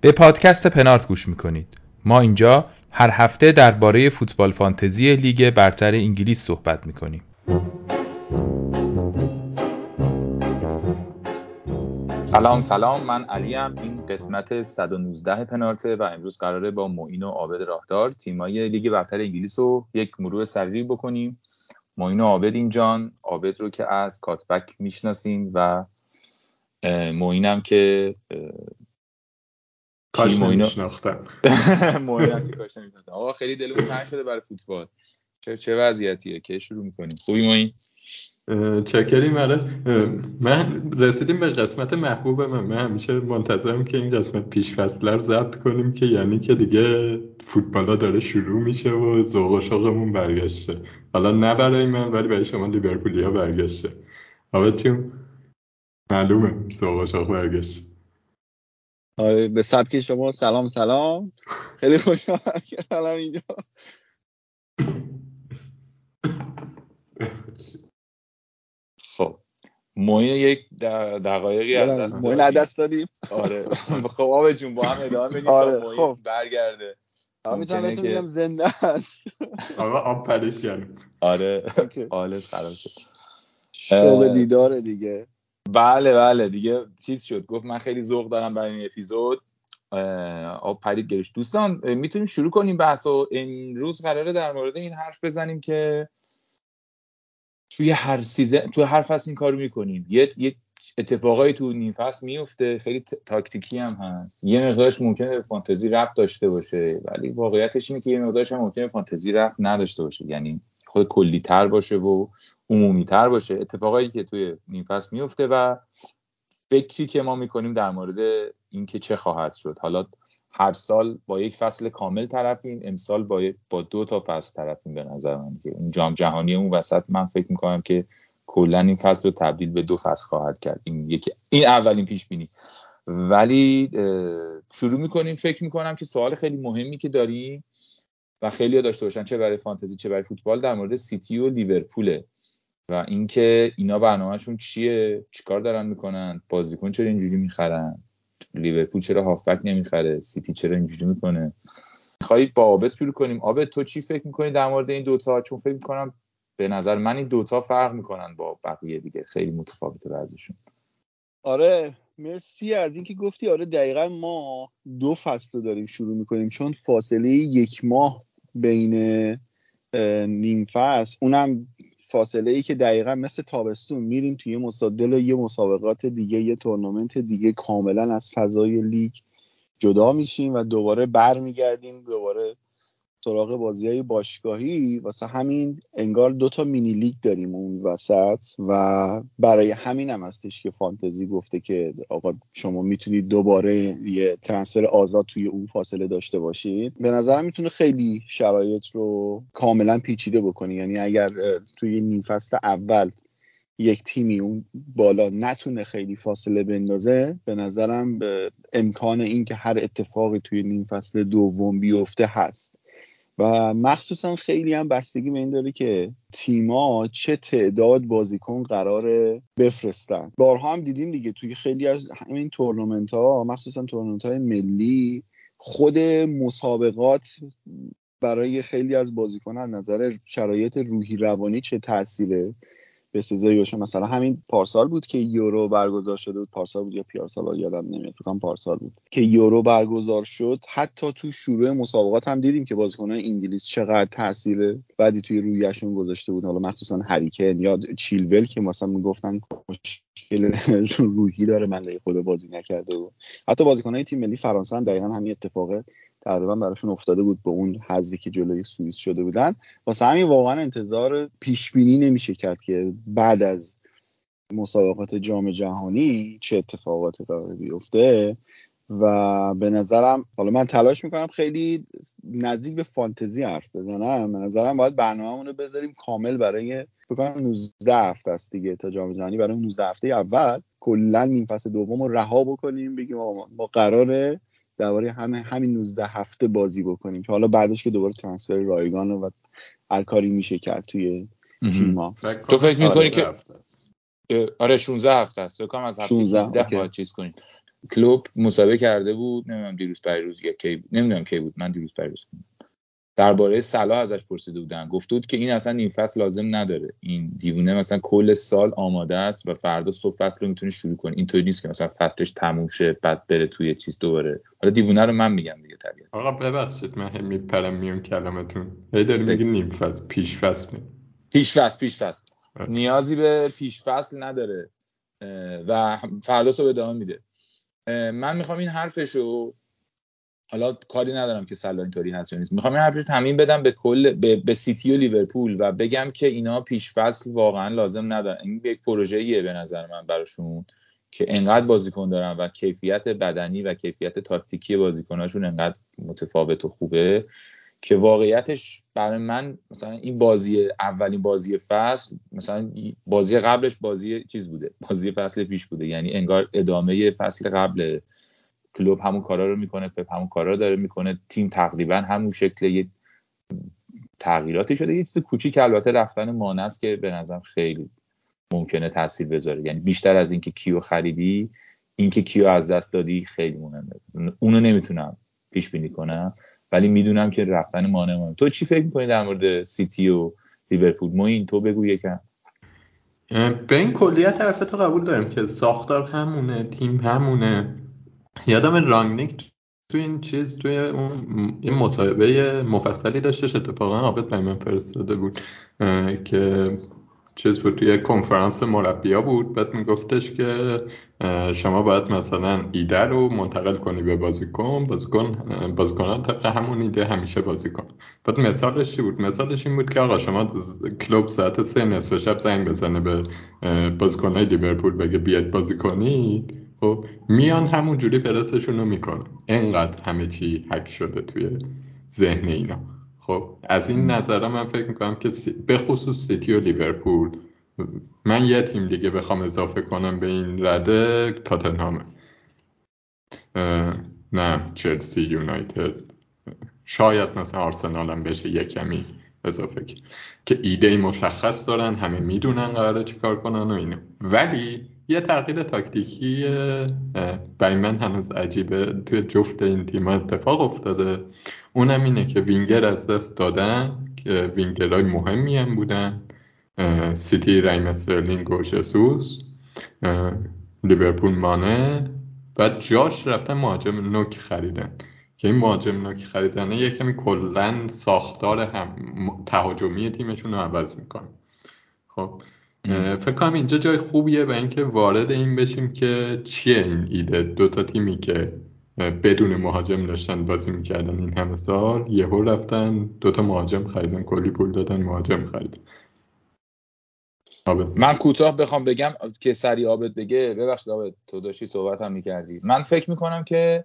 به پادکست پنارت گوش می‌کنید. ما اینجا هر هفته درباره فوتبال فانتزی لیگ برتر انگلیس صحبت می‌کنیم. سلام سلام. من علیم. این قسمت 119 پنارته و امروز قراره با معین و عابد راهدار تیمای لیگ برتر انگلیس رو یک مرور سریع بکنیم. معین و عابد اینجان. عابد رو که از کاتبک می‌شناسیم و معینم که کاش نمیشناختم معینم که کاش نمیشناختم آقا خیلی دلمون تنگ شده برای فوتبال. چه چه وضعیتیه؟ که شروع می‌کنیم؟ خوبی معین؟ چکریم آره من رسیدیم به قسمت محبوب من. من همیشه منتظرم که این قسمت پیش فصله رو ضبط کنیم که یعنی که دیگه فوتبالا داره شروع میشه و ذوق و شوقمون برگشته. حالا نه برای من ولی برای شما لیورپولیا برگشته. حالا تیم معلومه ذوق و شوق برگشته. آره به سبک شما سلام سلام. خیلی خوشحالم اینجا خب موین یک دقایقی از دست موین از دست دادیم. آره. خب آب جون با هم ادامه بدیم آره. تا موین خب. برگرده. می‌تونم بهتون میگم زنده است. آقا آب پرید کردیم. آره. حالش خراب شد. شوق دیداره دیگه. بله بله. دیگه چیز شد. گفت من خیلی ذوق دارم برای این اپیزود. آب پرید گلوش دوستان می‌تونیم شروع کنیم بحث و امروز قراره در مورد این حرف بزنیم که توی هر season توی هر فصل این کارو می‌کنیم یه یه اتفاقایی تو نیم فصل میفته خیلی تاکتیکی هم هست. یه مقدارش ممکنه فانتزی ربط داشته باشه ولی واقعیتش اینه که یه مقدارش هم ممکنه فانتزی ربط نداشته باشه. یعنی خود کلی تر باشه و عمومی تر باشه. اتفاقایی که توی نیم فصل میفته و فکری که ما می‌کنیم در مورد اینکه چه خواهد شد. حالا هر سال با یک فصل کامل طرفیم امسال با با دو تا فصل طرفیم به نظر من که این جام جهانی اون وسط من فکر می‌کنم که کلا این فصل رو تبدیل به دو فصل خواهد کرد. این یکی این اولین پیش بینی ولی شروع می‌کنیم. فکر می‌کنم که سوال خیلی مهمی که داریم و خیلی داشته باشن چه برای فانتزی چه برای فوتبال در مورد سیتی و لیورپوله و اینکه اینا برنامهشون چیه چیکار دارن می‌کنن بازیکن چرا اینجوری می‌خرن. لیورپول چرا هافبک نمی‌خره؟ سیتی چرا اینجوری می‌کنه؟ میخوایی با آبت شروع کنیم. آبت تو چی فکر می‌کنی در مورد این دوتا؟ چون فکر می‌کنم به نظر من این دوتا فرق می‌کنن با بقیه دیگه. خیلی متفاوته بعضیشون. آره مرسی از اینکه گفتی. آره دقیقا ما دو فصل رو داریم شروع می‌کنیم. چون فاصله یک ماه بین نیم فصل اونم فاصله ای که دقیقا مثل تابستون میریم توی مصادل یه مسابقات دیگه یه تورنمنت دیگه کاملا از فضای لیگ جدا میشیم و دوباره برمیگردیم دوباره سراغ بازی های باشگاهی واسه همین انگار دو تا مینی لیگ داریم اون وسط و برای همین هم هستش که فانتزی گفته که آقا شما می‌تونید دوباره یه ترنسفر آزاد توی اون فاصله داشته باشید. به نظرم می‌تونه خیلی شرایط رو کاملا پیچیده بکنی یعنی اگر توی نیم فصل اول یک تیمی اون بالا نتونه خیلی فاصله بندازه به نظرم به امکان این که هر اتفاقی توی نیم فصل دوم بیفته هست. و مخصوصا خیلی هم بستگی به این داره که تیما چه تعداد بازیکن قرار بفرستن. بارها هم دیدیم دیگه توی خیلی از همین تورنمنت ها مخصوصا تورنمنت های ملی خود مسابقات برای خیلی از بازیکن از نظر شرایط روحی روانی چه تاثیره به سزایی باشه مثلا همین پارسال بود که یورو برگزار شده بود. پارسال بود یا پیارسال یادم نمیاد. فکر پارسال بود. که یورو برگزار شد. حتی تو شروع مسابقات هم دیدیم که بازیکنان انگلیس چقدر تاثیر بعدی توی رویشون گذاشته بود. حالا مخصوصا هریکن یا چیلول که مثلا می‌گفتن مشکل روحی داره من خود بازی نکرده بود. حتی بازیکنان تیم ملی فرانسه هم دقیقا همین اتفاق تقریبا براشون افتاده بود به اون حذفی که جلوی سوئیس شده بودن. واسه همین واقعا انتظار پیش بینی نمیشه کرد که بعد از مسابقات جام جهانی چه اتفاقاتی قرار بیفته. و به نظرم حالا من تلاش می‌کنم خیلی نزدیک به فانتزی حرف بزنم. به نظرم باید برنامه‌مون رو بذاریم کامل برای بکنم 19 هفته است دیگه تا جام جهانی. برای 19 هفته اول کلا نیم فصل دوم رو رها بکنیم بگیم ما قراره درباره همه همین 19 هفته بازی بکنیم که حالا بعدش که دوباره ترانسفر رایگان و هر کاری میشه کرد توی تیما تو فکر می‌کنی که آره 16 هفته است. فکر کنم از هفته 16 باید چیز کنیم. کلوب مسابقه کرده بود نمی‌دونم دیروز پریروز یا کی نمی‌دونم کی بود. من دیروز پریروز درباره صلاح ازش پرسیده بودن. گفته بود که این اصلا نیم فصل لازم نداره. این دیوونه مثلا کل سال آماده است و فردا صبح فصل رو می‌تونه شروع کنه اینطوری نیست که مثلا فصلش تموم شه بعد بره توی چیز دوباره. حالا دیوونه رو من میگم دیگه طبیعت آقا ببخشید من هم میپرم میون کلمتون. هی داری میگی نیم فصل پیش فصل پیش فصل پیش فصل. نیازی به پیش فصل نداره. و فردا صبح ادامه میده. من می‌خوام این حرفشو حالا کاری ندارم که سلا اینطوری هست یا نیست. می‌خوام این حرفش بدم به کل به, به سیتی و لیورپول و بگم که اینا پیش فصل واقعا لازم ندارن. این یک پروژه‌ایه به نظر من براشون که انقدر بازیکن دارن و کیفیت بدنی و کیفیت تاکتیکی بازیکناشون انقدر متفاوت و خوبه که واقعیتش برای من مثلا این بازی اولین بازی فصل مثلا بازی قبلش بازی چیز بوده بازی فصل پیش بوده. یعنی انگار ادامه فصل قبل کلوب همون کارا رو می‌کنه پپ همون کارا رو داره می‌کنه. تیم تقریبا همون شکل یه تغییراتی شده. یه چیز کوچیک البته رفتن مانست که به نظرم خیلی ممکنه تاثیر بذاره. یعنی بیشتر از اینکه کیو خریدی اینکه کیو از دست دادی خیلی مهمه. اونو نمی‌تونم پیش بینی کنم ولی می‌دونم که رفتن مانه مهمه. تو چی فکر می‌کنی در مورد سیتی و لیورپول؟ موین تو بگو یکم. به این کلیت حرفتو قبول دارم که ساختار همونه تیم همونه. یادم رانگنیک تو این چیز توی اون این مصاحبه مفصلی داشتش اتفاقا عابد به من فرستاده بود که چیز بود توی کنفرانس مربیا بود بعد میگفتش که شما باید مثلا ایده رو منتقل کنی به بازیکن بازیکن بازیکن طبق همون ایده همیشه بازی کن بعد مثالش چی بود؟ مثالش این بود که آقا شما کلوب ساعت سه نصف شب زنگ بزنه به بازیکنهای لیورپول بگه بیاید بازی کنید. خب میان همون جوری پرسشون رو می‌کنن. انقدر همه چی حک شده توی ذهن اینا. خب از این نظر من فکر می‌کنم که به خصوص سیتی و لیورپول من یه تیم دیگه بخوام اضافه کنم به این رده تاتنهامه. نه چلسی یونایتد. شاید مثلا آرسنال هم بشه یه کمی اضافه که ایده مشخص دارن همه می‌دونن قراره چیکار کنن و اینو ولی یه تغییر تاکتیکی برای من هنوز عجیبه. توی جفت این تیم اتفاق افتاده. اونم اینه که وینگر از دست دادن که وینگرهای مهمی هم بودن سیتی رایم استرلینگ و شسوس لیورپول مانه. و جاش رفتن مهاجم نوک خریدن. که این مهاجم نوک خریدن یه کمی کلا ساختار هم تهاجمی تیمشون رو عوض می‌کنه. خب فکر کنم اینجا جای خوبیه و اینکه وارد این بشیم که چیه این ایده؟ دو تا تیمی که بدون مهاجم داشتن بازی می‌کردن این همه سال یهو رفتن دو تا مهاجم خریدن کلی پول دادن مهاجم خریدن. من کوتاه بخوام بگم که سری آبد بگه. ببخشید آبد تو داشتی صحبت هم می‌کردی. من فکر می‌کنم که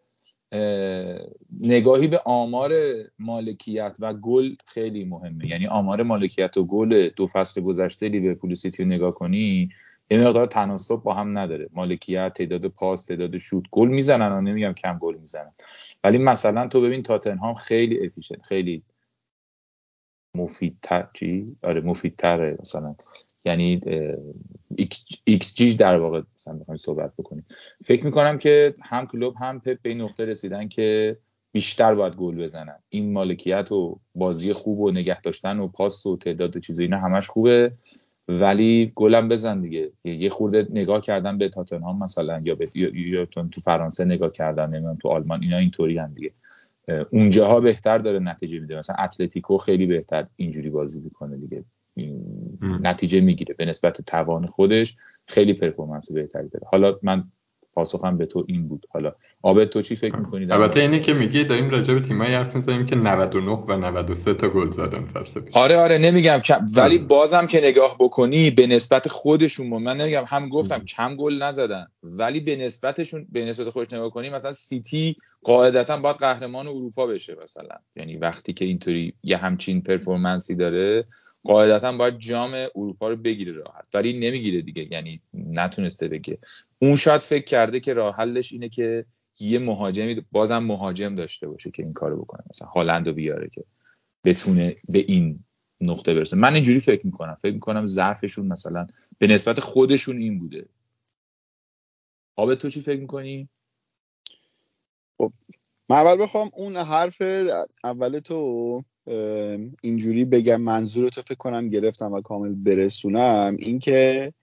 نگاهی به آمار مالکیت و گل خیلی مهمه. یعنی آمار مالکیت و گل دو فصل گذشته لیورپول سیتی رو نگاه کنی یه مقدار تناسب با هم نداره. مالکیت تعداد پاس تعداد شوت گل می‌زنن. و نمیگم کم گل می‌زنن. ولی مثلا تو ببین تاتنهام خیلی efficient خیلی مفیدتر چی؟ آره مفیدتره مثلا. یعنی ایکس جی در واقع مثلا بخوایم صحبت بکنیم. فکر می‌کنم که هم کلوپ هم پپ به این نقطه رسیدن که بیشتر باید گل بزنن. این مالکیت و بازی خوب و نگه داشتن و پاس و تعداد و چیزا اینا همش خوبه ولی گلم بزن دیگه. یه خورده نگاه کردن به تاتنهام مثلا یا به یا تو فرانسه نگاه کردن نمی‌دونم تو آلمان اینا اینطوری هم دیگه. اونجاها بهتر داره نتیجه میده. مثلا اتلتیکو خیلی بهتر اینجوری بازی می‌کنه دیگه. نتیجه می‌گیره به نسبت توان خودش خیلی پرفورمنس بهتری داره. حالا من پاسخم به تو این بود. حالا آبد تو چی فکر می‌کنی البته اینه که میگی داریم راجع به تیمایی حرف می‌زنیم که 99 و 93 تا گل زدن فصل پیش. آره آره نمیگم ولی بازم که نگاه بکنی به نسبت خودشون من نمیگم هم گفتم کم گل نزدن ولی به نسبتشون به نسبت خودش نگاه کنی مثلا سیتی قاعدتا باید قهرمان اروپا بشه مثلا. یعنی وقتی که اینطوری یه همچین پرفورمنسی داره قاعدتا باید جام اروپا رو بگیره راحت. ولی نمی‌گیره دیگه. یعنی نتونسته بگه. اون شاید فکر کرده که راه حلش اینه که یه مهاجمی بازم مهاجم داشته باشه که این کارو بکنه. مثلا هالند رو بیاره که بتونه به این نقطه برسه. من اینجوری فکر می‌کنم. فکر می‌کنم ضعفشون مثلا به نسبت خودشون این بوده. آب تو چی فکر می‌کنی؟ خب من اول بخوام اون حرف اول تو اینجوری بگم منظور تو فکر کنم گرفتم و کامل برسونم اینکه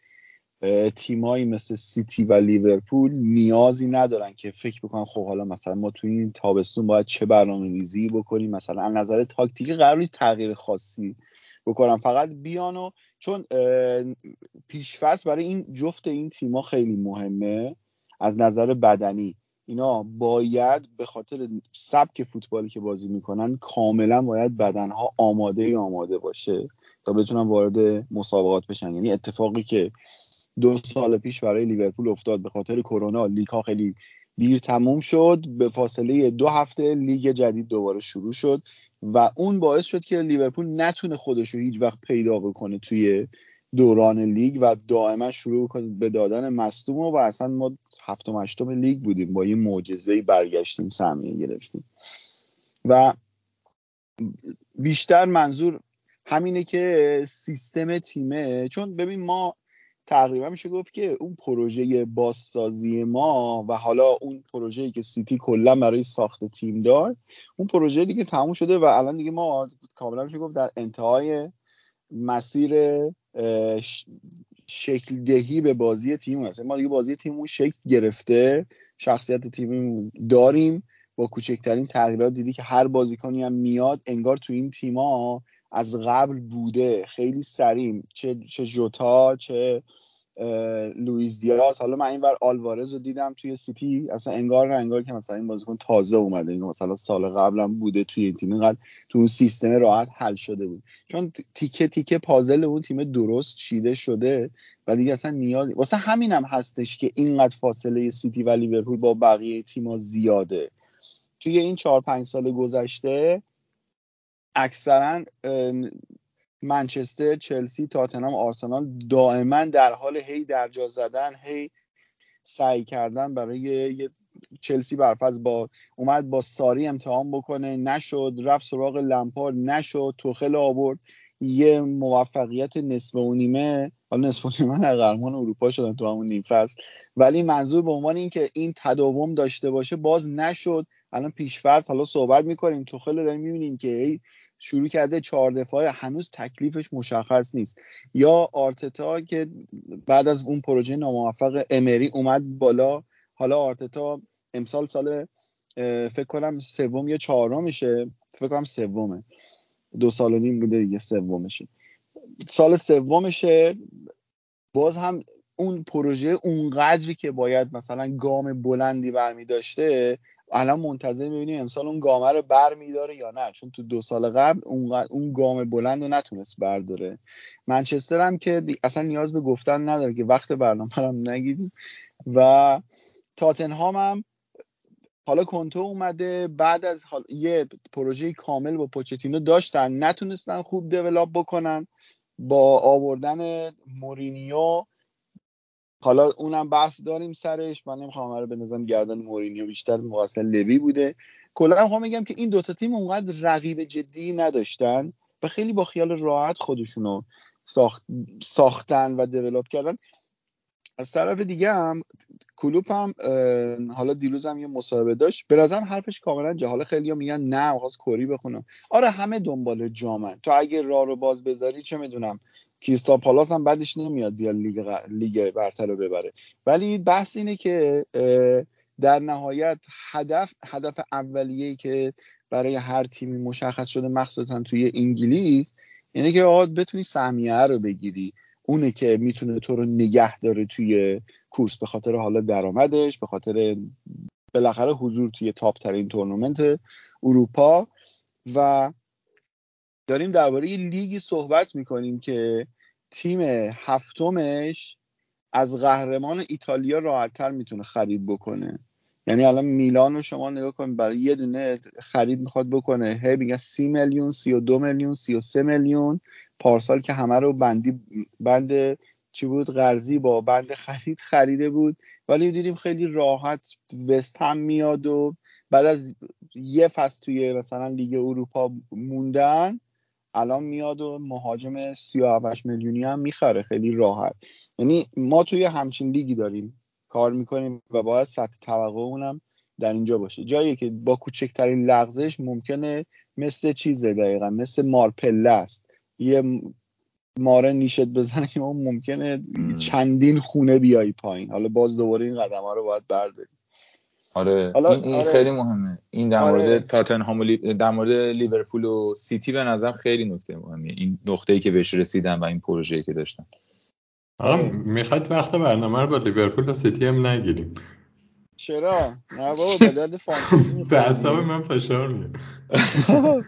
تیمایی مثل سیتی و لیورپول نیازی ندارن که فکر بکنن خب حالا مثلا ما تو این تابستون باید چه برنامه ریزی بکنیم مثلا از نظر تاکتیکی قرار تغییر خاصی بکنم فقط بیانو چون پیشفست برای این جفت این تیما خیلی مهمه از نظر بدنی. اینا باید به خاطر سبک فوتبالی که بازی می‌کنن کاملا باید بدنها آماده آماده باشه تا بتونن وارد مسابقات بشن. یعنی اتفاقی که دو سال پیش برای لیورپول افتاد به خاطر کرونا لیگ ها خیلی دیر تموم شد به فاصله دو هفته لیگ جدید دوباره شروع شد و اون باعث شد که لیورپول نتونه خودش رو هیچ وقت پیدا بکنه توی دوران لیگ و دائما شروع کنه به دادن مصدوم و اصلا ما هفتم هشتم لیگ بودیم. با یه معجزه برگشتیم سهمیه گرفتیم. و بیشتر منظور همینه که سیستم تیمه. چون ببین ما تقریبا میشه گفت که اون پروژه بازسازی ما و حالا اون پروژه‌ای که سیتی کلا برای ساخت تیم دار اون پروژه دیگه تموم شده و الان دیگه ما کاملا میشه گفت در انتهای مسیر شکل دهی به بازی تیم هست. ما دیگه بازی تیممون شکل گرفته. شخصیت تیممون داریم. با کوچکترین تغییرات دیدی که هر بازیکنی هم میاد انگار تو این تیما از قبل بوده. خیلی سریم. چه چه جوتا چه لوئیس دیاز. حالا من اینور آلوارز رو دیدم توی سیتی. اصلا انگار نه انگار که مثلا این بازیکن تازه اومده. این مثلا سال قبلم بوده توی این تیم. اینقدر تو اون سیستم راحت حل شده بود. چون تیکه تیکه پازل اون تیم درست چیده شده. و دیگه اصلا نیاز واسه همینم هم هستش که اینقدر فاصله سیتی و لیورپول با بقیه تیما زیاده. توی این چهار پنج سال گذشته اکثرا منچستر چلسی تاتنهام آرسنال دائما در حال هی درجا زدن هی سعی کردن برای یه چلسی برفض با اومد با ساری امتحان بکنه نشد رفت سراغ لمپار نشد توخل آورد. یه موفقیت نصف و نیمه حالا نصف و نیمه قهرمان اروپا شدن تو همون نیم فصل. ولی منظور به عنوان اینکه این تداوم داشته باشه باز نشد. الان پیش فصل حالا صحبت می‌کنیم توخل داریم می‌بینیم که شروع کرده چهار دفاعه هنوز تکلیفش مشخص نیست. یا آرتتا که بعد از اون پروژه ناموفق امری اومد بالا حالا آرتتا امسال سال فکر کنم سوم یا چهارمشه فکر کنم سومه. دو سال و نیم بوده دیگه سومشه. سال سومشه باز هم اون پروژه اونقدری که باید مثلا گام بلندی برمی داشته الان منتظر می‌بینیم امسال اون گامه رو بر میداره یا نه؟ چون تو دو سال قبل اون, گام بلند رو نتونست برداره. منچستر هم که اصلا نیاز به گفتن نداره که وقت برنامه هم نگیریم. و تاتنهام هم حالا کنتو اومده. بعد از یه پروژه کامل با پوچتینو داشتن. نتونستن خوب دیولاپ بکنن. با آوردن مورینیو حالا اونم بحث داریم سرش. من نمی‌خوام رو بندازم گردن مورینیو بیشتر مقصر لوی بوده. کلا می‌خوام بگم که این دوتا تیم اونقدر رقیب جدی نداشتن و خیلی با خیال راحت خودشونو ساخت ساختن و دیولپ کردن. از طرف دیگه هم کلوپ هم حالا دیروز هم یه مصاحبه داشت. به نظرم حرفش کاملا جا حالا خیلی میگن نه می‌خواست کوری بخونم آره همه دنبال جامن. تو اگه راه رو باز بذاری چه می‌دونم. کریستال پالاس هم بعدش نمیاد بیا لیگ, لیگ برتر رو ببره. ولی بحث اینه که در نهایت هدف هدف اولیه‌ای که برای هر تیمی مشخص شده مخصوصا توی انگلیس یعنی که آقا بتونی سهمیه رو بگیری. اونه که می‌تونه تو رو نگه داره توی کورس. به خاطر حالا درآمدش به خاطر بالاخره حضور توی تاپ ترین تورنمنت اروپا و داریم درباره لیگی صحبت می‌کنیم که تیم هفتمش از قهرمان ایتالیا راحتتر می‌تونه خرید بکنه. یعنی الان میلان رو شما نگاه کنید برای یه دونه خرید می‌خواد بکنه. هی میگن سی میلیون سی و دو میلیون سی و سه میلیون. پارسال که همه رو بندی بند چی بود؟ قرضی با بند خرید خریده بود. ولی دیدیم خیلی راحت وست هم میاد و بعد از یه فصل توی مثلا لیگ اروپا موندن الان میاد و مهاجم 37 میلیونی هم می‌خره خیلی راحت. یعنی ما توی همچین لیگی داریم کار می‌کنیم و باید سطح توقع اونم در اینجا باشه. جایی که با کوچکترین لغزش ممکنه مثل چیزه دقیقا مثل مارپله است. یه ماره نیشت بزنیم و ممکنه چندین خونه بیای پایین. حالا باز دوباره این قدم ها رو باید برداریم. آره حالا این, این آره. خیلی مهمه. این در مورد آره. تاتنهام لی... در مورد لیورپول و سیتی به نظر خیلی نکته مهمیه. این نقطه ای که بهش رسیدن و این پروژه‌ای که داشتن. آره می‌خواد وقت برنامه رو با لیورپول و سیتی هم نگیریم. چرا؟ نه بابا به درد فانتزی من فشار میاد.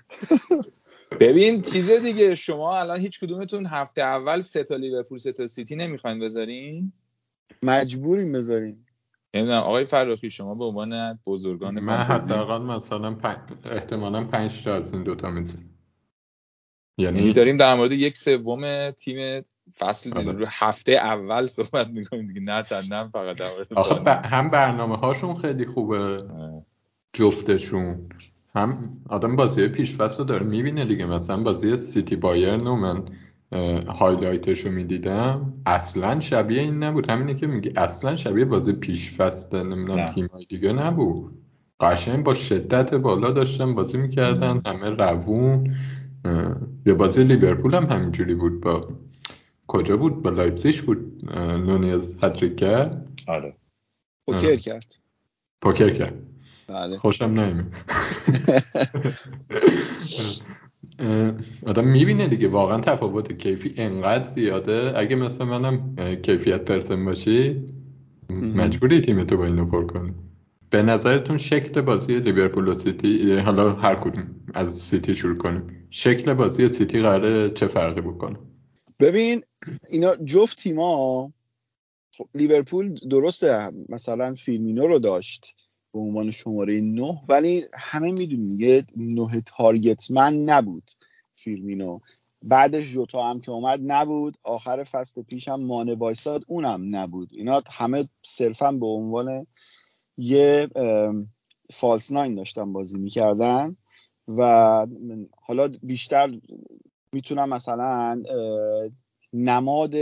ببین چیز دیگه. شما الان هیچ کدومتون هفته اول سه تا لیورپول سه تا سیتی نمی‌خواین بذارین؟ مجبوریم بذاریم. نمی‌دونم آقای فراخی شما به عنوان بزرگان من حداقل مثلا پن... احتمالا 5 تا از این دوتا می‌ذارم یعنی, یعنی داریم در مورد یک سوم تیم فصل آره. رو هفته اول صحبت می‌کنیم دیگه نه نه فقط در مورد آخه هم برنامه هاشون خیلی خوبه. جفتشون. هم آدم بازی پیش فصل رو داره می‌بینه دیگه. مثلا بازی سیتی بایرن و من. highlight ش رو می‌دیدم. اصلا شبیه این نبود. همینه که میگی اصلا شبیه بازی پیش فصل نمی‌دونم تیم دیگه نبود. قشنگ با شدت بالا داشتن بازی می‌کردن. همه روون. یه بازی لیورپول هم همینجوری بود. با کجا بود؟ با لایپزیش بود. نونیز هدریک کرد. آره. پوکر کرد. پوکر کرد. بله. خوشم نمیاد. آدم می‌بینه دیگه. واقعا تفاوت کیفی انقدر زیاده. اگه مثل منم کیفیت پرسن باشی مجبوری تیم تو با اینو پر کنی. به نظرتون شکل بازی لیورپول و سیتی حالا هر کدوم از سیتی شروع کنیم. شکل بازی سیتی قراره چه فرقی بکنه؟ ببین اینا جفت تیما خب لیورپول درسته مثلا فیرمینو رو داشت. به عنوان شماره نه ولی همه می‌دونیم یه نه target man نبود فیرمینو بعدش جوتا هم که اومد نبود آخر فصل پیش هم مانه وایساد اونم نبود. اینا همه صرفا به عنوان یه false nine داشتن بازی می‌کردن و حالا بیشتر می‌تونم مثلا نماد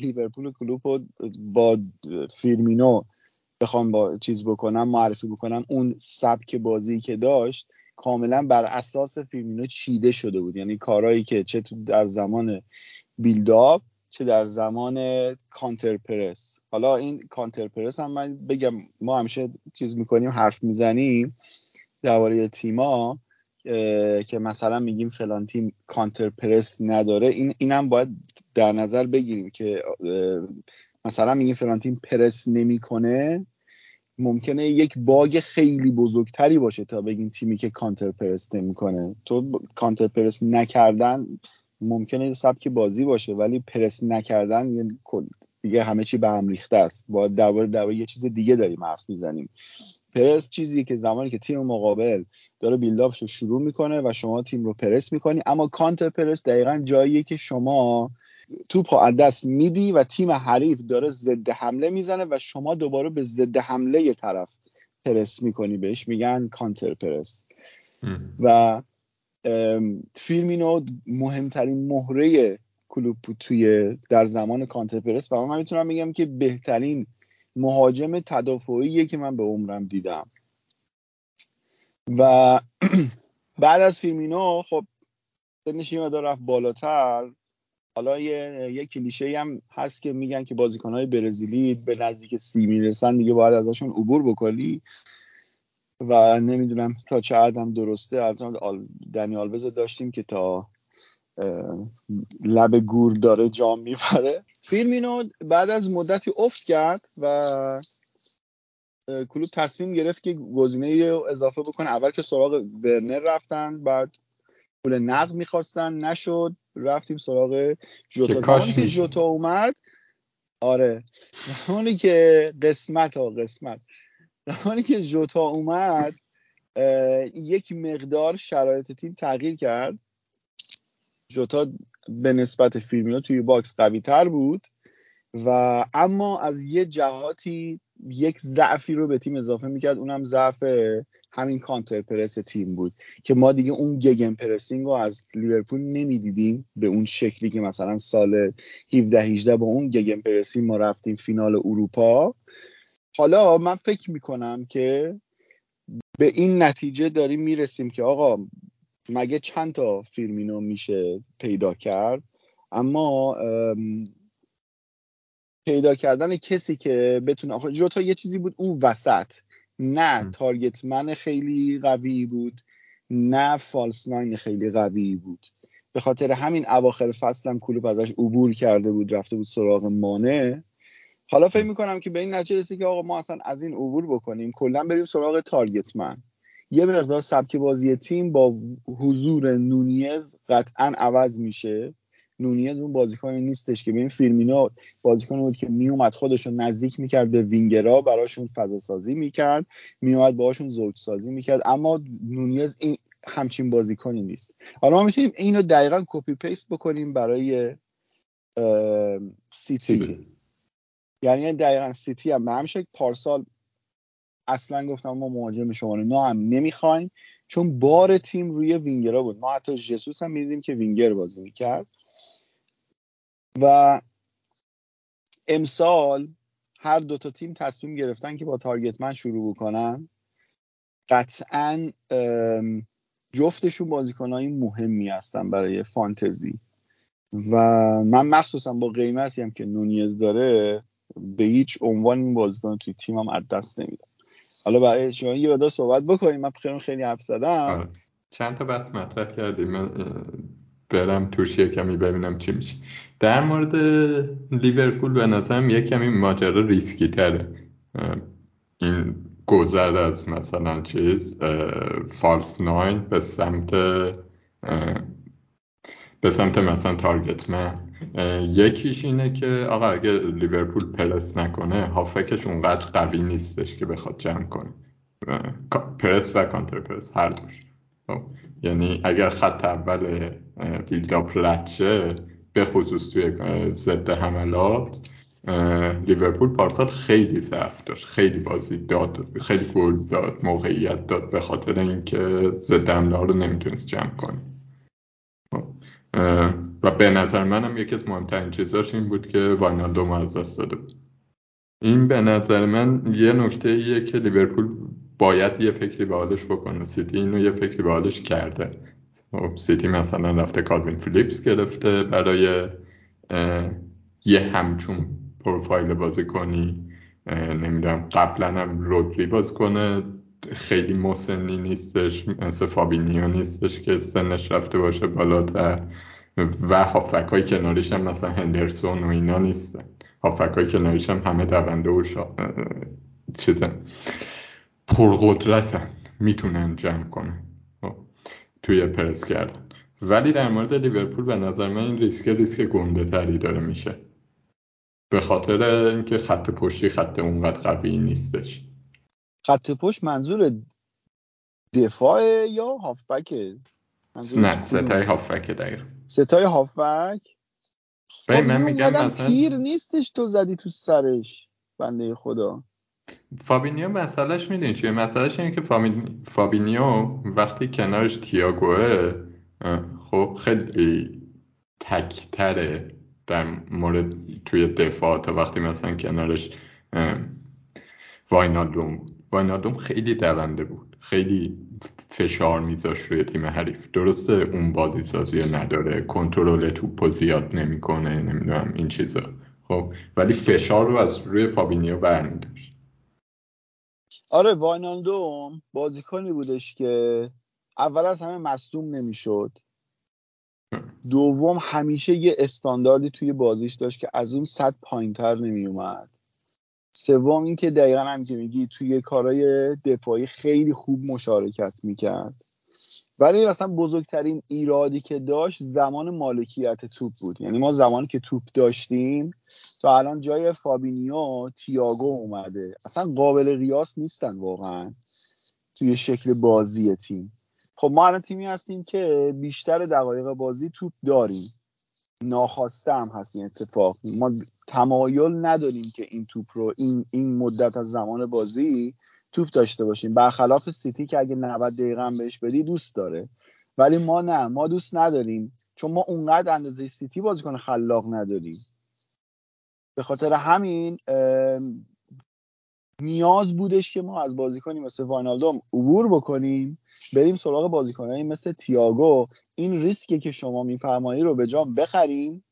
لیورپول کلوپ با فیرمینو بخوام با چیز بکنم معرفی بکنم اون سبک بازی که داشت کاملا بر اساس فیرمینو چیده شده بود. یعنی کارهایی که چه در زمان build-up چه در زمان کانتر پرس. حالا این کانتر پرس هم من بگم ما همیشه چیز می‌کنیم حرف می‌زنیم درباره تیما که مثلا میگیم فلان تیم کانتر پرس نداره. این اینم باید در نظر بگیریم که مثلا میگیم فلان پرس نمی‌کنه ممکنه یک باگ خیلی بزرگتری باشه تا بگیم تیمی که کانتر پرس نمی‌کنه. تو کانتر پرس نکردن ممکنه سبک بازی باشه ولی پرس نکردن یعنی دیگه همه چی به هم ریخته است. با درباره درباره یه چیز دیگه داریم حرف می‌زنیم. پرس چیزی که زمانی که تیم مقابل داره بیلداپش رو شروع می‌کنه و شما تیم رو پرس می‌کنی اما کانتر پرس دقیقا جاییه که شما توپ از دست میدی و تیم حریف داره ضد حمله می‌زنه و شما دوباره به ضد حمله یه طرف پرس می‌کنی بهش میگن کانتر پرس. و فیلمینو مهمترین مهره کلوب توی در زمان کانتر پرس و من می‌تونم بگم که بهترین مهاجم تدافعیه که من به عمرم دیدم. و بعد از فیلمینو خب سنش یه رفت بالاتر. حالا یه, یه کلیشه هم هست که میگن که بازیکنهای برزیلی به نزدیک سی می‌رسن دیگه باید ازشون عبور بکنی و نمی‌دونم تا چه عدم درسته. البته دنی آلوز داشتیم که تا لب گور داره جام می‌بره. فیلمینو بعد از مدتی افت کرد و کلوب تصمیم گرفت که گزینه اضافه بکنه. اول که سراغ ورنر رفتن بعد پول نقد می‌خواستن. نشد. رفتیم سراغ جوتا. زمانی که جوتا اومد آره. زمانی که قسمت ها قسمت. زمانی که جوتا اومد یک مقدار شرایط تیم تغییر کرد. جوتا به نسبت فیرمینو توی box قوی تر بود و اما از یه جهاتی یک ضعفی رو به تیم اضافه می‌کرد. اونم ضعف همین counter press تیم بود که ما دیگه اون gegenpressing رو از لیورپول نمی‌دیدیم به اون شکلی که مثلا سال 17 18 با اون گگن پرسینگ ما رفتیم فینال اروپا. حالا من فکر می‌کنم که به این نتیجه داریم می‌رسیم که آقا مگه چند تا فیلمینو میشه پیدا کرد؟ اما پیدا کردن کسی که بتونه آخه جوتا یه چیزی بود اون وسط. نه تارگت من خیلی قوی بود نه فالس ناین خیلی قوی بود. به خاطر همین اواخر فصلم کلوب ازش عبور کرده بود رفته بود سراغ مانه. حالا فکر می‌کنم که به این نتیجه رسید که آقا ما اصلا از این عبور بکنیم کلا بریم سراغ تارگت من یه مقدار سبک بازی تیم با حضور نونیز قطعا عوض میشه. نونیز اون بازیکنی نیستش که به این فیلمینا بازیکن بود که میومد خودش رو نزدیک می‌کرد به وینگرا براشون فضا سازی می‌کرد میومد باهاشون زوج سازی می‌کرد اما نونیز این همچین بازیکنی نیست. حالا ما می‌تونیم اینو دقیقا copy paste بکنیم برای سیتی. یعنی دقیقا سیتی هم. به همشه پارسال اصلا گفتم ما مهاجم شماره نه هم نمی‌خوایم چون بار تیم روی وینگرا بود. ما حتی جسوس هم می‌دیدیم که وینگر بازی می‌کرد. و امسال هر دو تا تیم تصمیم گرفتن که با target man شروع بکنن. قطعا جفتشون بازیکنهای مهمی هستن برای فانتزی. و من مخصوصا با قیمتی هم که نونیز داره به هیچ عنوان این بازیکن توی تیمم از دست نمیدم. حالا برای شما یه صحبت بکنیم. من خیلی خیلی حرف زدم. آره. چند تا بحث مطرح کردیم. من برم توش کمی ببینم چی میشه. در مورد لیورپول به نظرم یه کمی ماجرا ریسکی تره. این گذر از مثلا چیز فالس ناین به سمت به سمت مثلا تارگت من. یکیش اینه که آقا اگه لیورپول پرس نکنه هافکش اونقدر قوی نیستش که بخواد جمع کنه. پرس و کانتر پرس هر دوش. یعنی اگر خط اول بیلداپ رد شه به خصوص توی ضد حملات لیورپول پارسال خیلی ضعف داشت خیلی بازی داد خیلی گل داد موقعیت داد به خاطر اینکه ضد حمله رو نمی‌تونست جمع کنه. خب، و به نظر منم یکی از مهمترین چیزاش این بود که واینالدوم از دست داده بود. این به نظر من یه نکته ایه که لیورپول باید یه فکری به حالش بکنه. سیتی اینو یه فکری به حالش کرده. خب، سیتی مثلا رفته کالوین فیلیپس گرفته برای یه همچون پروفایل بازی کنی نمی‌دونم قبلا هم رودری باز کنه خیلی مسنی نیستش. مثل فابینیو نیستش که سنش رفته باشه بالاتر. و هافک های کناریش هم مثلا هندرسون و اینا نیستن. هافک های کناریش هم همه دونده و شا... چیزن. پرقدرتن. می‌تونن جمع کنن. خب، توی پرس کردن ولی در مورد لیورپول به نظر من این ریسک ریسک گنده تری داره میشه. به خاطر اینکه خط پشتی خط اونقدر قوی نیستش. خط پشت منظور دفاع یا هافبکه نه ستای هافبک دقیق ستای هافبک؟ خب من میگم مثلا پیر نیستش تو زدی تو سرش بنده خدا. فابینیو مسئلهش می‌دونی چیه؟ مسئلهش اینه که فابینیو وقتی کنارش تیاگوه خب خیلی تکتره در مورد توی دفاع تا وقتی مثلا کنارش واینالدوم واینالدوم خیلی دونده بود. خیلی فشار میذاش روی تیم حریف. درسته اون بازی سازی نداره کنترل توپ زیاد نمی‌کنه نمی‌دونم این چیزا. خب ولی فشار رو از روی فابینیو برمیداشت. آره واینالدوم بازیکنی بودش که اول از همه مصدوم نمی‌شد. دوم همیشه یه استانداردی توی بازیش داشت که از اون صد پایینتر نمیومد سوم اینکه دقیقا هم که میگی توی کارهای دفاعی خیلی خوب مشارکت می‌کرد. ولی مثلا بزرگترین ایرادی که داشت زمان مالکیت توپ بود. یعنی ما زمانی که توپ داشتیم تا الان جای فابینیو تیاگو اومده. اصلا قابل قیاس نیستن واقعا توی شکل بازی تیم. خب ما الان تیمی هستیم که بیشتر دقایق بازی توپ داریم. ناخواسته هم هست این اتفاق. ما تمایل نداریم که این توپ رو این این مدت از زمان بازی توپ داشته باشیم. برخلاف سیتی که اگه 90 دقیقه هم بهش بدی دوست داره. ولی ما نه ما دوست نداریم. چون ما اونقدر اندازه سیتی بازیکن خلاق نداریم. به خاطر همین نیاز بودش که ما از بازیکنی مثل واینالدوم عبور بکنیم. بریم سراغ بازیکنایی مثل تیاگو. این ریسکی که شما میفرمایی رو به جام بخریم.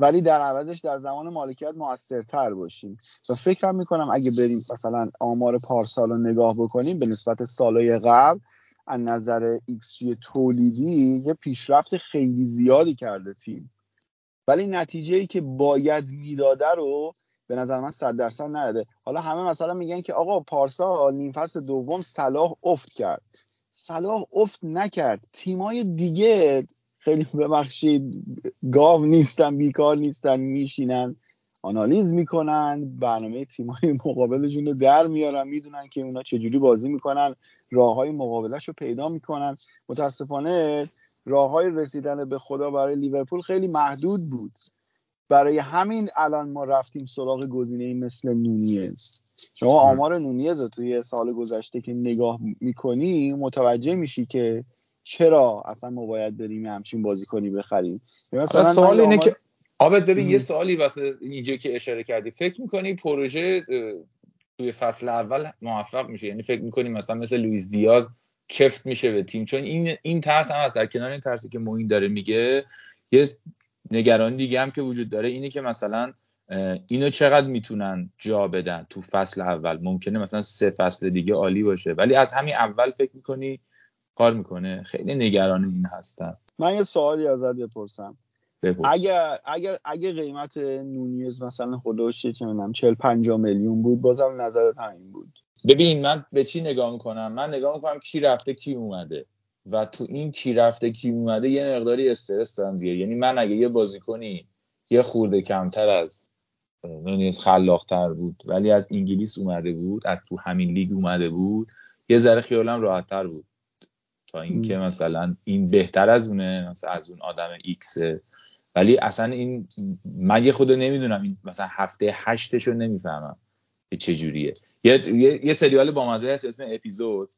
ولی در عوضش در زمان مالکیت موثرتر باشیم. و فکرم می‌کنم اگه بریم مثلا آمار پارسال رو نگاه بکنیم به نسبت سالهای قبل از نظر ایکس تولیدی یه پیشرفت خیلی زیادی کرده تیم. ولی نتیجه ای که باید می‌داده رو به نظر من صد درصد نداده. حالا همه مثلا میگن که آقا پارسا نیم فصل دوم صلاح افت کرد. صلاح افت نکرد. تیمای دیگه خیلی ببخشید گاو نیستن بیکار نیستن میشینن آنالیز می‌کنن برنامه تیمای مقابلشون رو در میارن می‌دونن که اونا چجوری بازی می‌کنن راه های مقابلش رو پیدا می‌کنن. متاسفانه راه های رسیدن به خدا برای لیورپول خیلی محدود بود. برای همین الان ما رفتیم سراغ گزینه مثل نونیز. شما آمار نونیز رو توی سال گذشته که نگاه می‌کنی متوجه میشی که چرا اصلا ما باید بریم همچین بازیکنی بخریم؟ مثلا سوال اینه که آبد ببین یه سوالی واسه اینجا که اشاره کردی. فکر می‌کنی پروژه توی فصل اول موفق میشه؟ یعنی فکر می‌کنی مثلا مثل لوئیس دیاز چفت میشه به تیم؟ چون این این ترس هم هست. در کنار این ترسی که موین داره میگه یه نگرانی دیگه هم که وجود داره اینه که مثلا اینو چقدر می‌تونن جا بدن تو فصل اول؟ ممکنه مثلا سه فصل دیگه عالی باشه. ولی از همین اول فکر می‌کنی کار می‌کنه. خیلی نگران این هستن من یه سوالی ازت بپرسم. اگر اگر اگر قیمت نونیز مثلا خودش چه می‌دونم 40 50 میلیون بود بازم نظرت همین بود. ببین من به چی نگاه می‌کنم؟ من نگاه می‌کنم کی رفته کی اومده. و تو این کی رفته کی اومده یه مقداری استرس دارم دیگه. یعنی من اگه یه بازیکنی یه خورده کمتر از نونیز خلاقتر بود ولی از انگلیس اومده بود از تو همین لیگ اومده بود یه ذره خیالم راحتتر بود. تا اینکه مثلا این بهتر از اونه مثلا از اون آدم ایکسه ولی اصلا این من یه خود نمی‌دونم این مثلا هفته هشتش رو نمی‌فهمم که چجوریه. یه, یه،, یه سریال با مزه هست اسم اپیزود.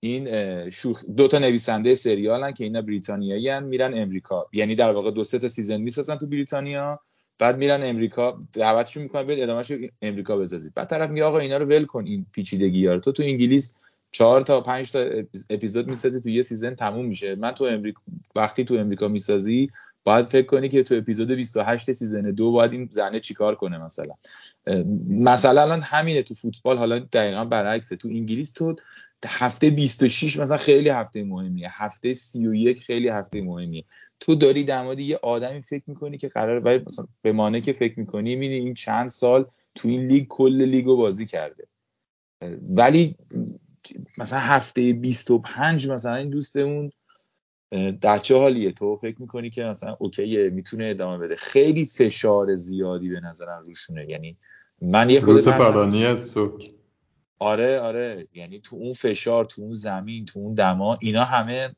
این شوخ دو تا نویسنده سریالن که اینا بریتانیایی هن میرن امریکا. یعنی در واقع دو سه تا season می‌سازن تو بریتانیا بعد میرن امریکا. دعوتشون می‌کنن بیاد ادامهش امریکا بذارید بعد طرف میگه آقا اینا رو ول کن این پیچیدگی ها تو تو انگلیس چهار تا پنج تا اپیزود می‌سازی تو یه season تموم میشه. من تو امریکا وقتی تو امریکا می‌سازی باید فکر کنی که تو اپیزود 28 season دو باید این زنه چیکار کنه مثلا. مثلا الان همینه تو فوتبال حالا دقیقا برعکسه. تو انگلیس تو هفته 26 مثلا خیلی هفته مهمیه. هفته 31 خیلی هفته مهمیه. تو داری در مورد یه آدمی فکر می‌کنی که قرار باید مثلا به مانه که فکر می‌کنی می‌بینی این چند سال تو این لیگ کل لیگو بازی کرده. ولی مثلا هفته 25 مثلا این دوستمون در چه حالیه؟ تو فکر می‌کنی که مثلا اوکیه می‌تونه ادامه بده؟ خیلی فشار زیادی به نظرم روشونه. یعنی من یه روز پرانی از آره آره. یعنی تو اون فشار تو اون زمین تو اون دما اینا همه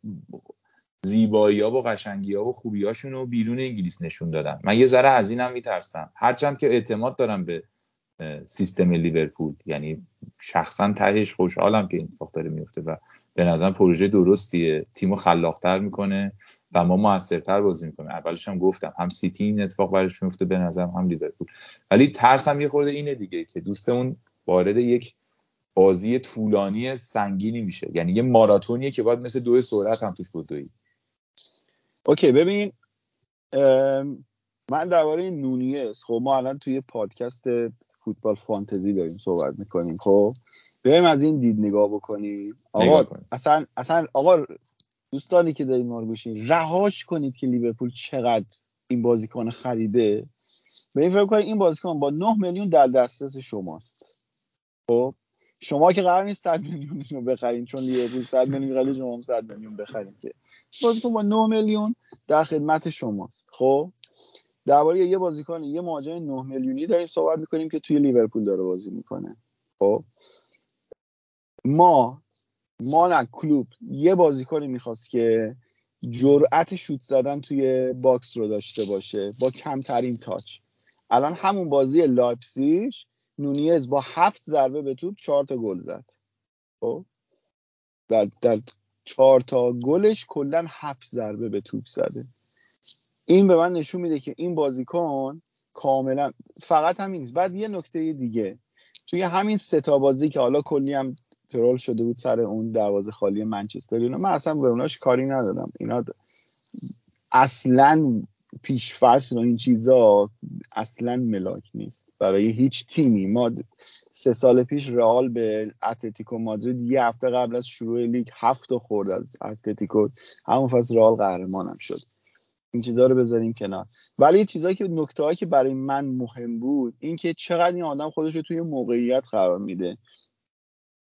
زیبایی ها و قشنگی ها و خوبی هاشون رو بیرون انگلیس نشون دادن. من یه ذره از اینم میترسم. هرچند که اعتماد دارم به سیستم لیورپول. یعنی شخصا تهش خوشحالم که این اتفاق داره میفته و به نظرم پروژه درستیه. تیمو خلاقتر می‌کنه و ما موثرتر بازی می‌کنیم. اولش هم گفتم هم سیتی این اتفاق براش میفته به نظرم هم لیورپول. ولی ترسم یه خورده اینه دیگه که دوستمون وارد یک بازی طولانی سنگینی میشه. یعنی یه ماراتونیه که باید مثل دو سرعت هم توش بدوی اوکی ببین من درباره نونیز خب ما الان توی پادکست فوتبال فانتزی داریم صحبت می‌کنیم خب؟ بریم از این دید نگاه بکنیم. آقا اصلا اصلا آقا دوستانی که دارید ما رهاش کنید که لیورپول چقدر این بازیکن خریده. به این فکر کنید این بازیکن با 9 میلیون در دسترس شماست. خب؟ شما که قرار نیست 100 میلیون رو بخرین چون لیورپول 100 میلیون خرید شما 100 میلیون بخرین که. بازیکن با 9 میلیون در خدمت شماست. خب؟ درباره یه بازیکن یه مهاجم 9 میلیونی داریم صحبت می‌کنیم که توی لیورپول داره بازی می‌کنه. خب؟ ما ما نه کلوب یه بازیکنی می‌خواست که جرأت شوت زدن توی box رو داشته باشه با کمترین touch. الان همون بازی لایپسیش نونیز با هفت ضربه به توپ چهار تا گل زد. خب؟ در, در چهار تا گلش کلا هفت ضربه به توپ زده. این به من نشون میده که این بازیکن کاملا فقط همین نیست. بعد یه نکته دیگه. توی همین ستا بازی که حالا کلی هم ترول شده بود سر اون دروازه خالی منچستر اینا من اصلا به اوناش کاری ندادم اینا اصلا پیش فصل و این چیزا اصلا ملاک نیست. برای هیچ تیمی. ما سه سال پیش رئال به اتلتیکو مادرید یه هفته قبل از شروع لیگ هفت خورد از اتلتیکو. همون فصل رئال قهرمانم شد. این چیزها رو بذاریم کنار. ولی چیزایی که نکته که برای من مهم بود این که چقدر این آدم خودش رو توی موقعیت قرار میده.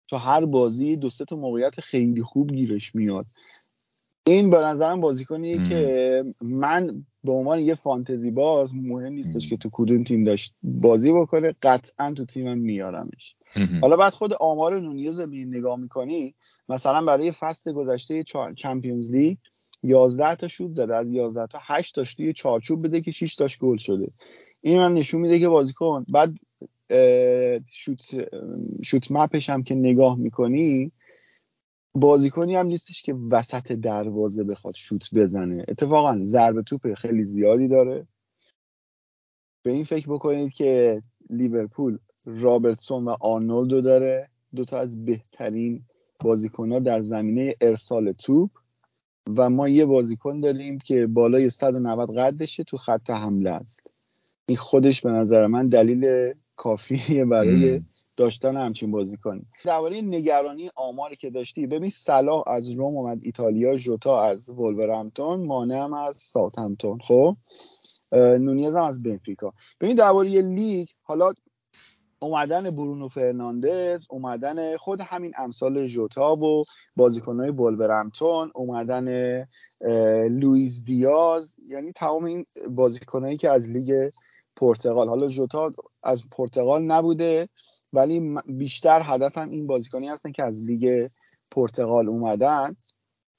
تو هر بازی دو سه تا موقعیت خیلی خوب گیرش میاد. این به نظرم بازیکنیه که من به عنوان یه فانتزی باز مهم نیستش که تو کدوم تیم داشت بازی بکنه قطعا تو تیمم میارمش. حالا بعد خود آمار نونیز رو نگاه می‌کنی مثلا برای فصل گذشته چمپیونز لیگ 11 تا شوت زده. از 11 تا 8 تاش توی چارچوب بده که 6 تاش گل شده. این من نشون میده که بازیکن بعد شوت شوت مپش هم که نگاه می‌کنی بازیکنی هم نیستش که وسط دروازه بخواد شوت بزنه. اتفاقا ضربه توپ خیلی زیادی داره. به این فکر بکنید که لیورپول رابرتسون و آرنولدو داره. دوتا از بهترین بازیکن در زمینه ارسال توپ. و ما یه بازیکن داریم که بالای 190 قدشه تو خط حمله است. این خودش به نظر من دلیل کافیه برای داشتن همچین بازیکن درباره نگرانی آماری که داشتی ببین صلاح از روم اومد ایتالیا ژوتا از ولورهمپتون مانه هم از ساوثهمپتون خب؟ نونیز هم از بنفیکا. ببین درباره لیگ حالا اومدن برونو فرناندز اومدن خود همین امثال ژوتا و بازیکنهای ولورهمپتون اومدن لوئیس دیاز یعنی تمام این بازیکنهایی که از لیگ پرتغال حالا ژوتا از پرتغال نبوده ولی بیشتر هدفم این بازیکنی هستن که از لیگ پرتغال اومدن.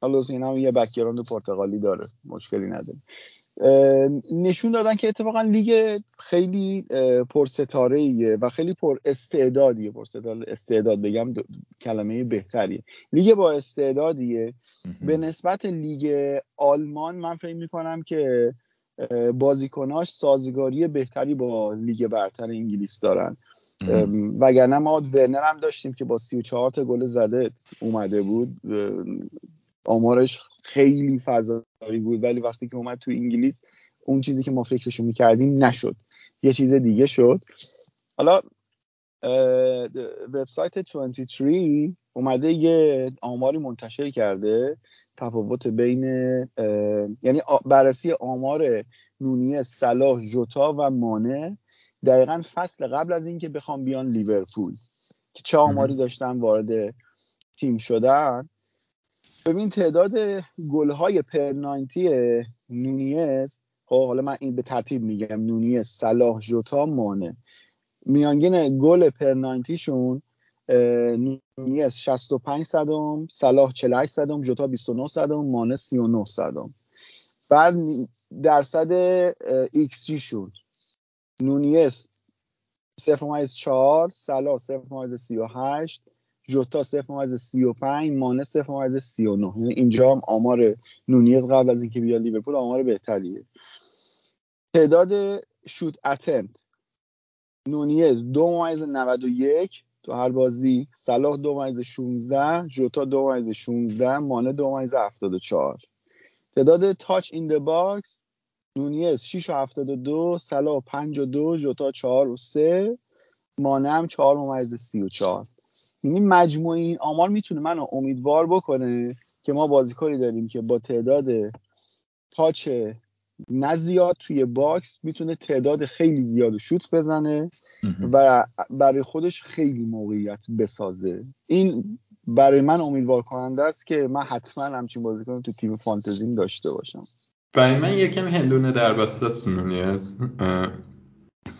حالا این هم یه background پرتغالی داره مشکلی نداره نشون دادن که اتفاقا لیگ خیلی پرستاره ایه و خیلی پر استعدادیه. پر استعداد بگم کلمه بهتریه. لیگ با استعدادیه. به نسبت لیگ آلمان من فکر می‌کنم که بازیکناش سازگاری بهتری با لیگ برتر انگلیس دارن. وگرنه ما ورنر هم داشتیم که با 34 تا گل زده اومده بود. آمارش خیلی فضایی بود ولی وقتی که اومد تو انگلیس اون چیزی که ما فکرشو می‌کردیم نشد. یه چیز دیگه شد. حالا وبسایت 23 اومده یه آماری منتشر کرده تفاوت بین یعنی بررسی آمار نونی صلاح جوتا و مانه. دقیقا فصل قبل از اینکه بخوام بیان لیورپول که چه آماری داشتن وارد تیم شدن. ببین تعداد گلهای پر 90 نونیز خب حالا من این به ترتیب میگم نونیز صلاح جوتا مانه. میانگین گل پر 90 شون نونیز 65 صدم صلاح 48 صدم جوتا 29 صدم مانه 39 صدم. بعد درصد ایکس جی شون. نونیز 0.4 صلاح 0.38 جوتا 0.35 مانه 0.39 یعنی اینجا هم آمار نونیز قبل از اینکه بیاد لیورپول آمار بهتریه. تعداد شوت attempt نونیز 2.91 تو هر بازی. صلاح 2.16 جوتا 2.16 مانه 2.74 تعداد touch in the box نونیز 6 و 72 صلاح 5 و 2 جوتا 4 و 3 مانه هم 4 ممیز 34 یعنی مجموع این آمار می‌تونه منو امیدوار بکنه که ما بازیکنی داریم که با تعداد touch زیاد توی box می‌تونه تعداد خیلی زیاد شوت بزنه و برای خودش خیلی موقعیت بسازه. این برای من امیدوار کننده است که من حتما همچین بازیکن تو تیم فانتزیم داشته باشم. برای من یکم هندونه در بسته نونیز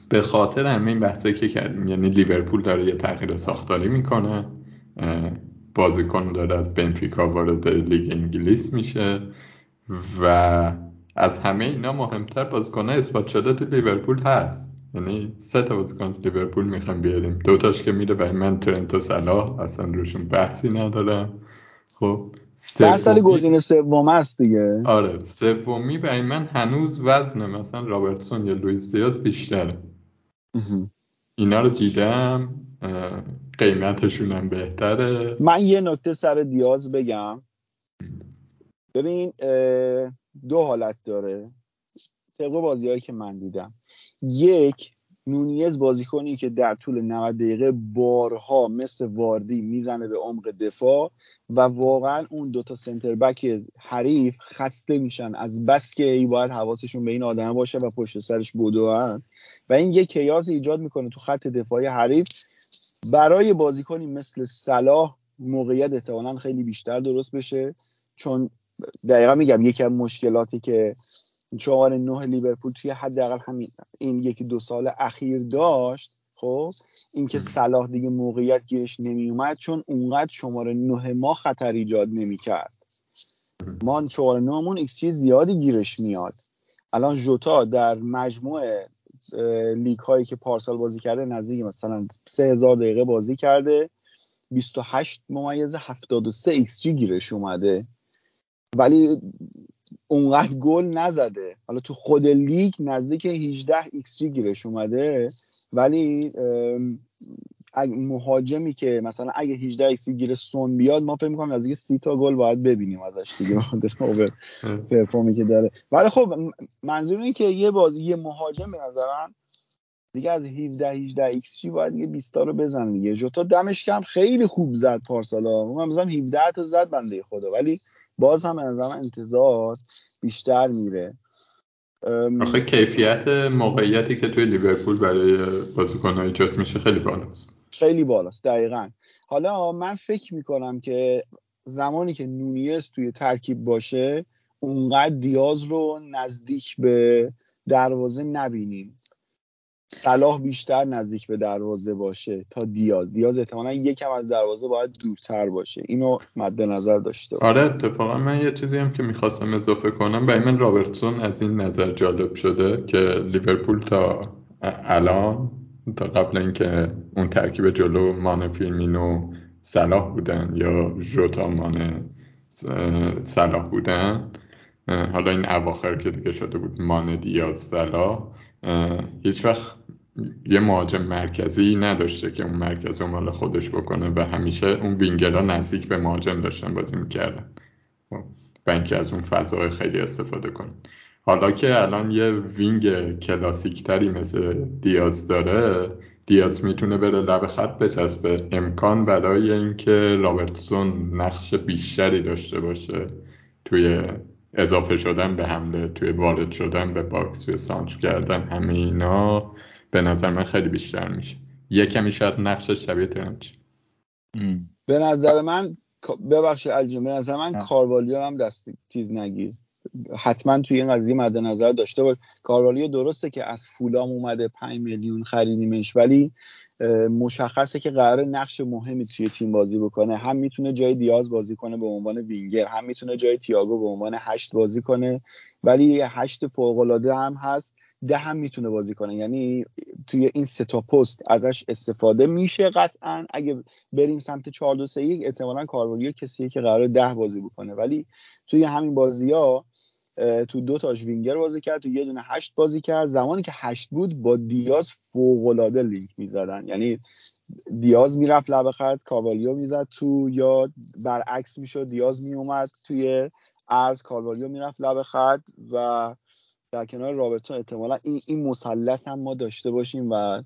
به خاطر همه این بحثایی که کردیم یعنی لیورپول داره یه تغییر ساختاری می‌کنه بازیکن داره از بنفیکا وارد لیگ انگلیس میشه و از همه اینا مهمتر بازیکن اثبات شده تو لیورپول هست. یعنی سه تا بازیکن از لیورپول می‌خوام بیاریم. دوتاش که میره برای من ترنت و صلاح اصلا روشون بحثی ندارم خب سومی گزینه سوم است دیگه. آره سومی برای من هنوز وزن مثلا رابرتسون یا لوئیس دیاز بیشتره. اینا رو دیدم قیمتشون هم بهتره. من یه نکته سر دیاز بگم. ببین دو حالت داره. طبق بازیهایی که من دیدم. یک نونیز بازیکنی که در طول 90 دقیقه بارها مثل واردی می‌زنه به عمق دفاع و واقعا اون دوتا سنتر بک حریف خسته میشن. از بس که ای باید حواسشون به این آدم باشه و پشت سرش بدوهن و این یک chaos ایجاد می‌کنه تو خط دفاعی حریف. برای بازیکنی مثل صلاح موقعیت احتمالا خیلی بیشتر درست بشه. چون دقیقا میگم یکی از مشکلاتی که شماره نه لیورپول توی حداقل همین این یکی دو سال اخیر داشت خب اینکه صلاح دیگه موقعیت گیرش نمیومد چون اونقدر شماره نه ما خطر ایجاد نمی‌کرد. ما شماره نهمون ایکس زیادی گیرش میاد. الان جوتا در مجموع لیگ هایی که پارسال بازی کرده نزدیک مثلا 3000 دقیقه بازی کرده. 28 ممیز 73 ایکس جی گیرش اومده. ولی اونقدر گل نزده. حالا تو خود لیگ نزدیک 18 ایکس جی گیرش اومده. ولی مهاجمی که مثلا اگه 18 xG گیرشون بیاد ما فکر می‌کنم نزدیک 30 تا گل باید ببینیم ازش دیگه. over perform ی که داره. ولی خب منظور اینه که یه بازی یه مهاجم به نظرم دیگه از 17 18 ایکس جی باید یه 20 تا رو بزن دیگه. جوتا دمش گرم خیلی خوب زد پارسالا. من مثلا 17 تا زد بنده خدا. ولی باز هم از انتظار بیشتر میره. آخه کیفیت موقعیتی که توی لیورپول برای بازیکن‌ها ایجاد میشه خیلی بالاست. خیلی بالاست دقیقا. حالا من فکر می‌کنم که زمانی که نونیز توی ترکیب باشه اونقدر دیاز رو نزدیک به دروازه نبینیم. صلاح بیشتر نزدیک به دروازه باشه تا دیاز. دیاز احتمالا یکم از دروازه باید دورتر باشه. اینو مد نظر داشته. آره اتفاقا من یه چیزی هم که می‌خواستم اضافه کنم برای من رابرتسون از این نظر جالب شده که لیورپول تا الان تا قبل اینکه اون ترکیب جلو مان فیلمینو صلاح بودن یا ژوتا مان صلاح بودن حالا این اواخر که دیگه شده بود مان دیاز صلاح هیچ وقت یه مهاجم مرکزی نداشته که اون مرکز رو مال خودش بکنه و همیشه اون وینگرها نزدیک به مهاجم داشتن بازی می‌کردن. و خب، اینکه از اون فضای خیلی استفاده کنن. حالا که الان یه وینگ کلاسیک تری مثل دیاز داره دیاز می‌تونه بره لب خط بچسبه. امکان برای اینکه رابرتسون نقش بیشتری داشته باشه توی اضافه شدن به حمله توی وارد شدن به box توی سانتر کردن همه اینا به نظر من خیلی بیشتر میشه. یه کمی شاید نقشش شبیه ترنت. به نظر من ببخشید علی جون به نظر من کاروالیو هم دست کم نگیر. حتما توی این قضیه مد نظر داشته باش. کاروالیو درسته که از فولام اومده 5 میلیون خریدیمش ولی مشخصه که قرار نقش مهمی توی تیم بازی بکنه. هم می‌تونه جای دیاز بازی کنه به عنوان وینگر هم می‌تونه جای تییاگو به عنوان هشت بازی کنه ولی هشت فوق العاده هم هست ده هم می‌تونه بازی کنه. یعنی توی این سه تا پست ازش استفاده میشه قطعا. اگه بریم سمت 4 2 3 1 احتمالاً کاروالیو کسیه که قرار ده بازی بکنه. ولی توی همین بازی ها تو دو تاش وینگر بازی کرد تو یه دونه هشت بازی کرد. زمانی که هشت بود با دیاز فوق العاده لینک می‌زدن. یعنی دیاز می‌رفت لبه خط کاروالیو می‌زد تو یا برعکس می‌شد دیاز میومد توی ارز کاروالیو می‌رفت لبه خط و در کنار رابرتون احتمالا این این مثلث هم ما داشته باشیم و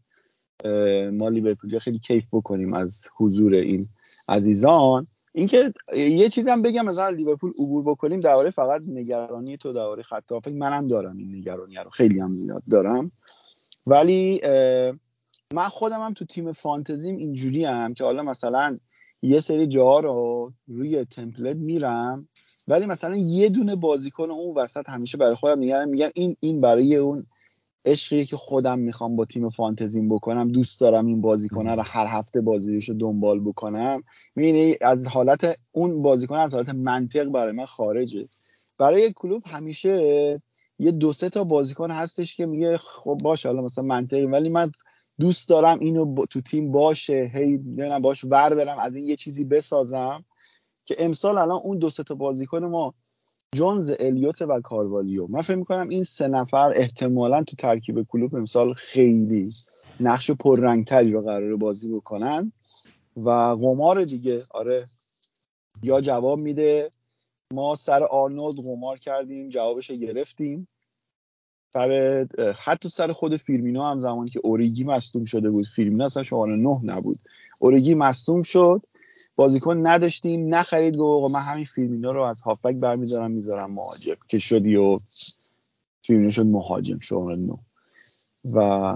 ما لیورپولیا خیلی کیف بکنیم از حضور این عزیزان. اینکه یه چیزم بگم مثلا لیورپول عبور بکنیم درباره فقط نگرانی تو درباره خط فکر منم دارم این نگرانی رو خیلی هم زیاد دارم. ولی من خودم هم تو تیم فانتزیم اینجوری هم که حالا مثلا یه سری جاها رو روی تمپلت میرم ولی مثلا یه دونه بازیکن اون وسط همیشه برای خودم میگم میگم این این برای اون عشقیه که خودم می‌خوام با تیم فانتزیم بکنم دوست دارم این بازیکن رو هر هفته بازیش رو دنبال بکنم. می‌بینی از حالت اون بازیکن از حالت منطق برای من خارجه. برای یک کلوب همیشه یه دو سه تا بازیکن هستش که میگه خب باشه حالا مثلا منطقی ولی من دوست دارم اینو تو تیم باشه هی نه باش ور برم از این یه چیزی بسازم که امسال الان اون دو سه تا بازیکن ما جونز الیوت و کاروالیو. من فکر می‌کنم این سه نفر احتمالا تو ترکیب کلوب امسال خیلی نقش پررنگتری رو قرار بازی بکنن. و قمار دیگه آره. یا جواب میده. ما سر آرنولد قمار کردیم جوابش رو گرفتیم. سر حتی سر خود فیلمینو هم زمانی که اوریگی مصدوم شده بود. فیلمینو اصلا شماره نه نبود. اوریگی مصدوم شد. بازیکن نداشتیم نخرید گفت من همین فیلمینو رو از هافک برمیدارم می‌ذارم مهاجم که شدی و فیلمینو شد مهاجم شماره نه. و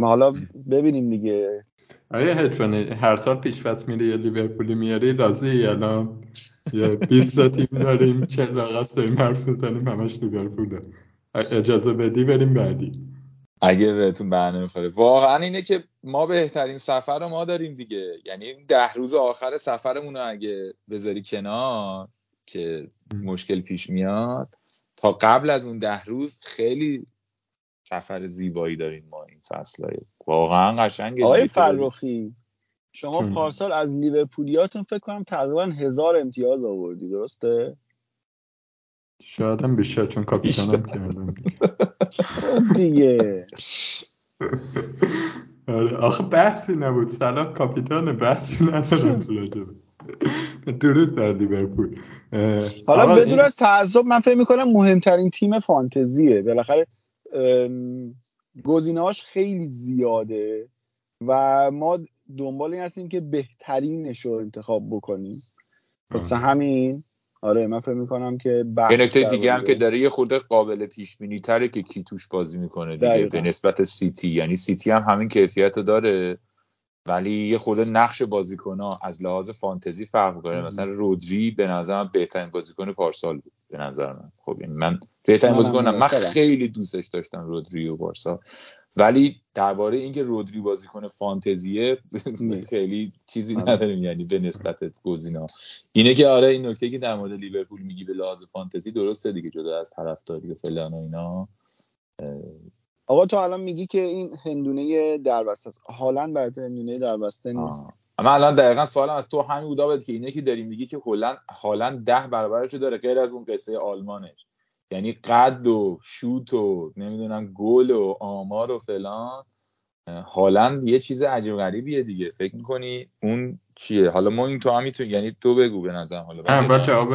حالا ببینیم دیگه. آیا هدفونی هر سال پیش پس میره یه لیورپولی میاری؟ راضی الان؟ یه 20 تیم داریم چه قصد داریم حرف بزنیم همش لیورپوله. اجازه بدی بریم بعدی. اگه بهتون برنامه می‌خوره. واقعا اینه که ما بهترین سفر رو ما داریم دیگه. یعنی ده روز آخر سفرمون رو اگه بذاری کنار که مشکل پیش میاد تا قبل از اون ده روز خیلی سفر زیبایی داریم ما این فصلهای. واقعا قشنگه آقای فرخی شما پارسال از لیورپولیاتون فکر کنم تقریبا هزار امتیاز آوردی درسته؟ شاید هم بیشتر چون کاپیتانم کردم. دیگه. آره. آخه بحثی نبود. سلام کاپیتان بحثی ندارم تو درود بر لیورپول. حالا بدون از تعصب من فکر می‌کنم مهمترین تیم فانتزیه. بالاخره گزینه‌هاش خیلی زیاده و ما دنبال این هستیم که بهترینش رو انتخاب بکنیم. واسه همین آره من فکر می‌کنم که یه نکته دیگه هم که داره یه خورده قابل پیش بینی تره که کی توش بازی می‌کنه دیگه به نسبت سیتی. یعنی سیتی هم همین کیفیت رو داره ولی یه خورده نقش بازیکن ها از لحاظ فانتزی فرق می‌کنه. مثلا رودری به نظرم بهترین بازیکن پارسال بود به نظر من. خب این من بهترین بازیکنم من خیلی. دوستش داشتم رودری و بارسا ولی درباره اینکه رودری بازیکن فانتزیه خیلی چیزی آره. نداریم یعنی به نسبت گزینا. اینه که آره این نکته که در مورد لیورپول میگی به لحاظ فانتزی درسته دیگه جدا از طرفداری و فلان و اینا. آقا تو الان میگی که این هندونه دربسته است. حالا برای هندونه دربسته نیست. اما الان دقیقا سوالم از تو همین بودا بود که اینه که داری میگی که هلند حالا ده برابرشو داره غیر از اون قصه آلمانش. یعنی قد و شوت و نمی‌دونم گل و آمار و فلان. هالند یه چیز عجیب غریبیه دیگه. فکر می‌کنی اون چیه؟ حالا ما این تو هم می‌تونی یعنی تو بگو به نظر حالا اول جواب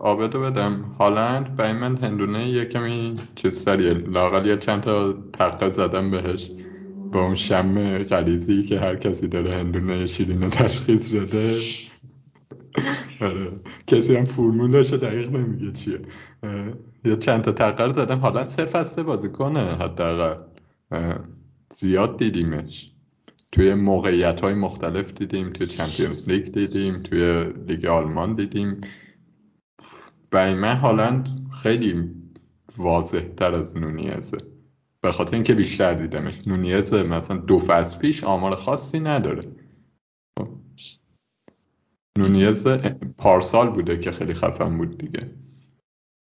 آبدو بدم. هالند برای من هندونه یه کمی چیز سریه لاغل یه چند تا تقه زدم بهش. با اون شم غریزی که هر کسی داره هندونه شیرین تشخیص بده. آره. کسی هم فرمولش دقیق نمیگه چیه. یه چند تا تقر زدم. حالا سه فصل بازی کنه حداقل. زیاد دیدیمش. توی موقعیت های مختلف دیدیم توی چمپیونز لیگ دیدیم توی لیگ آلمان دیدیم. برای من هالند خیلی واضح تر از نونیزه. به خاطر اینکه بیشتر دیدمش. نونیزه مثلا دو فصل پیش آمار خاصی نداره. نونیز پارسال بوده که خیلی خفن بود دیگه.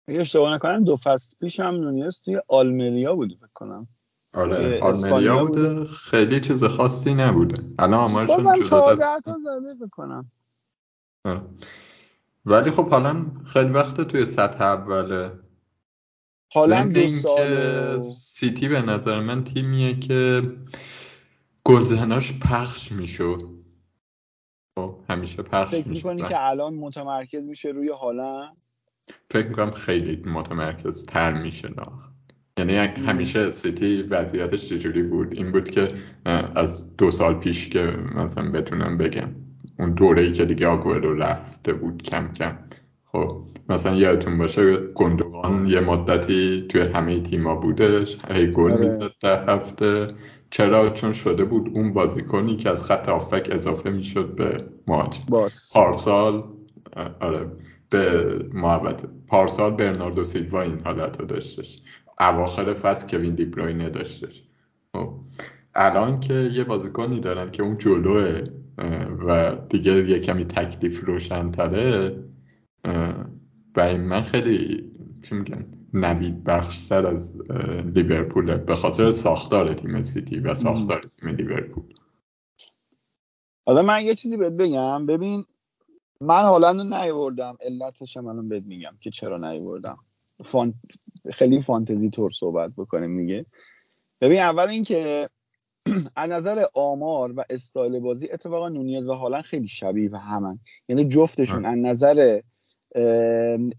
اگه اشتباه نکنم دو فصل پیش هم نونیز توی آلمریا بوده بکنم آره آلمریا بوده. خیلی چیز خاصی نبوده. الان آمارشون جدا زده بکنم ولی خب حالا خیلی وقت توی سطح اوله حالا دو سال سیتی به نظر من تیمیه که گلزناش پخش می‌شد. خب همیشه پخش فکر می‌کنی که الان متمرکز میشه روی حالا فکر می‌کنم خیلی متمرکز تر میشه یعنی همیشه سیتی وضعیتش چجوری بود؟ این بود که از دو سال پیش که مثلا بتونم بگم اون دوره ای که دیگه رو رفته بود کم کم. خب مثلا یادتون باشه گندوان یه مدتی توی همه تیما بودش. هی گل آره. می‌زد در هفته. چرا؟ چون شده بود اون بازیکنی که از خط آفک اضافه می‌شد به مهاجم. پارسال آره به محبت پارسال برناردو سیلوا این حالت رو داشتش. اواخر فصل کوین دیبروینه داشتش. خب الان که یه بازیکنی دارن که اون جلوه و دیگه یه کمی تکلیف روشن تره برای من خیلی چی میگن؟ نوید بخشتر از لیورپول به خاطر ساختار تیم سیتی و ساختار تیم لیورپول. حالا من یه چیزی بهت بگم. ببین من هالند رو نیوردم علتش هم الان بهت میگم که چرا نیوردم فان... خیلی فانتزی طور صحبت بکنیم میگه ببین اول اینکه از نظر آمار و استایل بازی اتفاقا نونیز و هالند خیلی شبیه و همن. یعنی جفتشون از نظر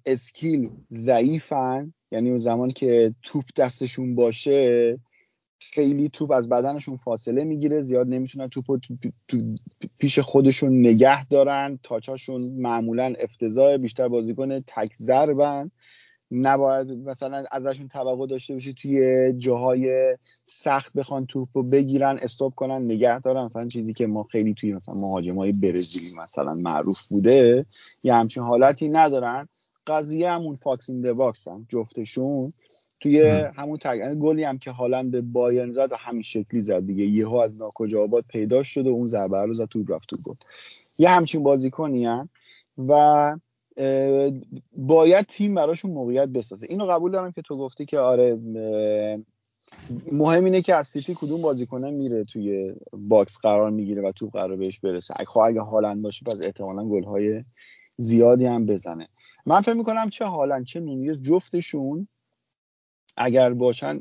اسکیل ضعیفن. یعنی اون زمان که توپ دستشون باشه خیلی توپ از بدنشون فاصله می‌گیره زیاد نمی‌تونن توپ تو پیش خودشون نگه دارن تاچاشون معمولا افتضاح بیشتر بازیکن تک ضربن. نباید مثلا ازشون توقع داشته باشی توی جاهای سخت بخوان توپ رو بگیرن استپ کنن نگه دارن. مثلا چیزی که ما خیلی توی مثلا مهاجم های برزیلی مثلا معروف بوده یه همچین حالتی ندارن. قضیه همون fox in the box هم جفتشون توی همون تک گلی هم که هالند به بایرن زد و همین شکلی زد دیگه. یهو از ناکجا آباد پیدا شد و اون ضربه رو زد تو رفت تو گل. یه همچین بازیکنی هم و باید تیم براشون موقعیت بسازه. اینو قبول دارم که تو گفتی که آره مهم اینه که از سیتی کدوم بازیکنه میره توی box قرار می‌گیره و تو قرار بهش برسه. اگه خب اگه هالند باشه پس احتمالا گل‌های زیادی هم بزنه. من فکر می‌کنم چه هالند چه نونیز جفتشون اگر باشن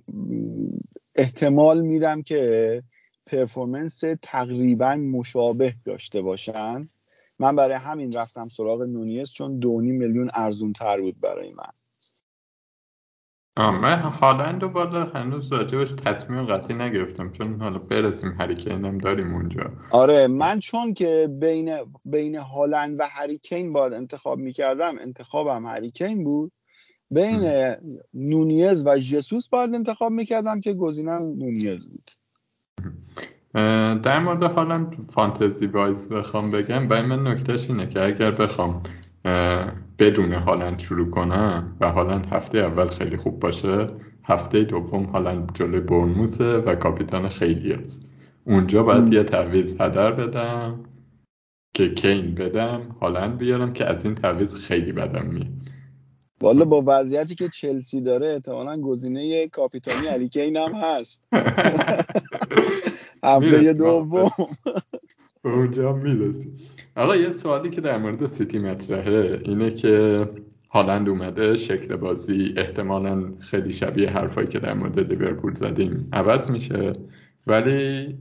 احتمال میدم که performance تقریبا مشابه داشته باشن. من برای همین رفتم سراغ نونیز چون دونی میلیون ارزون تر بود برای من. من هالند و بالا هنوز راجبش تصمیم قطعی نگرفتم چون حالا برسیم هریکین هم داریم اونجا. آره من چون که بین بین هالند و هریکین باید انتخاب می‌کردم انتخابم هریکین بود. بین نونیز و ژسوس باید انتخاب می‌کردم که گزینم نونیز بود. در مورد حالا فانتزی وایز بخوام بگم برای من نکتهش اینه که اگر بخوام بدون هالند شروع کنم و هالند هفته اول خیلی خوب باشه هفته دوم هالند جلوی برنموسه و کاپیتان خیلی است. اونجا باید یه تعویض هدر بدم که کین بدم هالند بیارم که از این تعویض خیلی بدم میاد. والا با وضعیتی که چلسی داره احتمالا گزینه کاپیتانی علی کین هم هست. هفته دوم. اونجا می‌رسیم آقا یه سوالی که در مورد سیتی مطرحه اینه که هالند اومده شکل بازی احتمالا خیلی شبیه حرفایی که در مورد لیورپول زدیم عوض میشه. ولی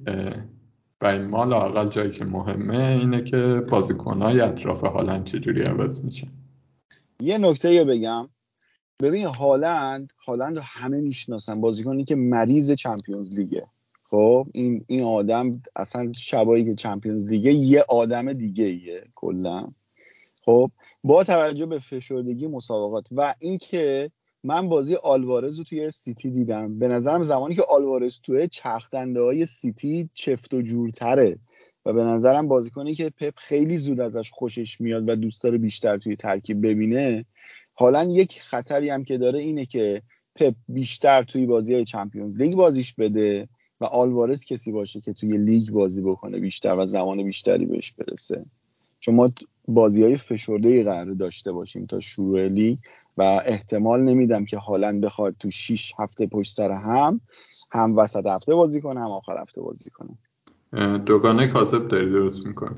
برای ما لاقل جایی که مهمه اینه که بازیکنهای اطراف هالند چجوری عوض میشه. یه نکته بگم. ببین هالند هالند رو همه می‌شناسن. بازیکنی که مریض چمپیونز لیگه. خب این این آدم اصلا شبایی که چمپیونز لیگه یه آدم دیگه ایه کلا. خب با توجه به فشردگی مسابقات و اینکه من بازی آلوارز رو توی سیتی دیدم به نظرم زمانی که آلوارز توی چرخدنده های سیتی چفت و جورتره و به نظرم بازیکنی که پپ خیلی زود ازش خوشش میاد و دوست داره بیشتر توی ترکیب ببینه حالا یک خطری هم که داره اینه که پپ بیشتر توی بازی های چمپیونز لیگ بازیش بده و آلوارز کسی باشه که توی لیگ بازی بکنه بیشتر و زمان بیشتری بهش برسه. چون ما بازی های فشرده قرار داشته باشیم تا شروع لیگ و احتمال نمیدم که هالند بخواد تو 6 هفته پشت سر هم هم وسط هفته بازی کنه هم آخر هفته بازی کنه. دوگانه کاسب داری درست می‌کنه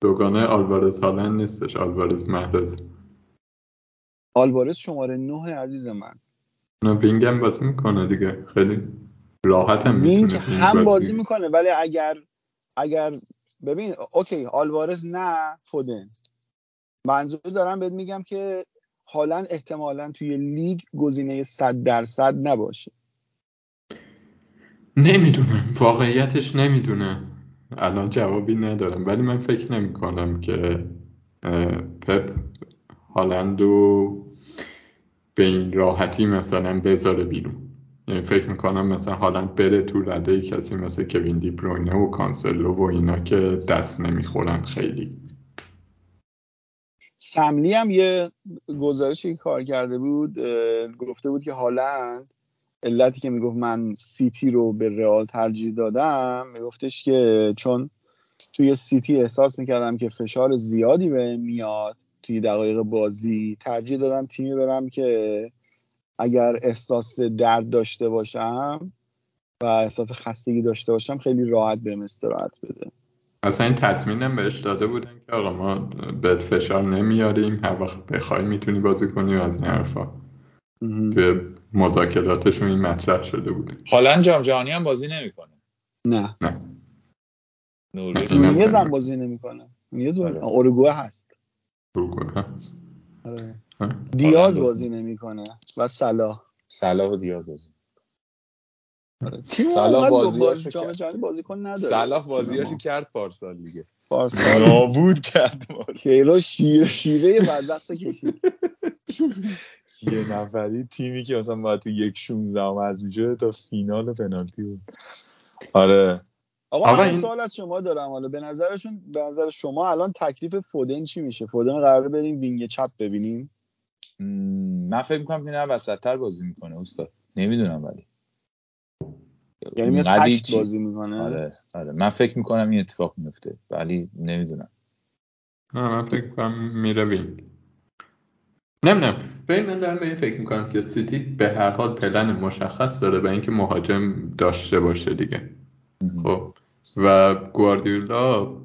دوگانه آلوارز هالند نیستش آلوارز محرز آلوارز شماره نه عزیز من. نه wing م بازی می‌کنه دیگه خیلی. راحت هم وینگ هم بازی می‌کنه ولی اگر اگر ببین okay آلوارز نه فودن. منظور دارم بهت میگم که حالا احتمالا توی لیگ گزینه صد درصد نباشه. نمی‌دونم. واقعیتش نمی‌دونم. الان جوابی ندارم. ولی من فکر نمی کنم که پپ هالندو به این راحتی مثلا بذاره بیرون. فکر می‌کنم مثلا هالند بره تو رده کسی مثل کوین دی بروینه و کانسلو و اینا که دست نمی‌خورن خیلی. سملی هم یه گزارشی کار کرده بود گفته بود که هالند علتی که می‌گفت من سیتی رو به رئال ترجیح دادم میگفتش که چون توی سیتی احساس می‌کردم که فشار زیادی به میاد توی دقایق بازی ترجیح دادم تیمی برم که اگر احساس درد داشته باشم و احساس خستگی داشته باشم خیلی راحت بهم استراحت بده. اصلا این تصمیم بهش داده بودن که آقا ما بهت فشار نمیاریم هر وقت بخوای می‌تونی بازی کنی و از این حرفا. توی مذاکراتشون این مطرح شده بوده. حالا جام جهانی هم بازی نمی‌کنه. نه. نه. نیز هم. بازی نمی‌کنه. نیز آره. اورگوئه هست. اروگوئه هست. آره. دیاز بازی. بازی نمی‌کنه و صلاح. صلاح و دیاز بازی. تیم صلاح بازیاشو باز جام کرد. جهانی بازیکن نداره. صلاح بازیاشو. کرد پارسال دیگه. پارسال. نابود کرد. کیلو شیر شیره بدبخت کشید. یه نفری تیمی که مثلا باید تو یک 16 هم از میشه تا فینال پنالتی بود. آره. آقا من این- سوال از شما دارم. حالا به نظرشون به نظر شما الان تکلیف فودن چی میشه؟ فودن قراره بریم وینگ چپ ببینیم؟ من فکر می‌کنم که نه وسطتر بازی می‌کنه استاد. نمی‌دونم ولی. یعنی میاد هشت بازی می‌کنه؟ آره آره. من فکر می‌کنم این اتفاق میفته ولی نمی‌دونم. نه من فکر کنم میره wing. نمی‌دونم. ببین من دارم به این فکر می‌کنم که سیتی به هر حال پلن مشخص داره به اینکه مهاجم داشته باشه دیگه. خب. و گواردیولا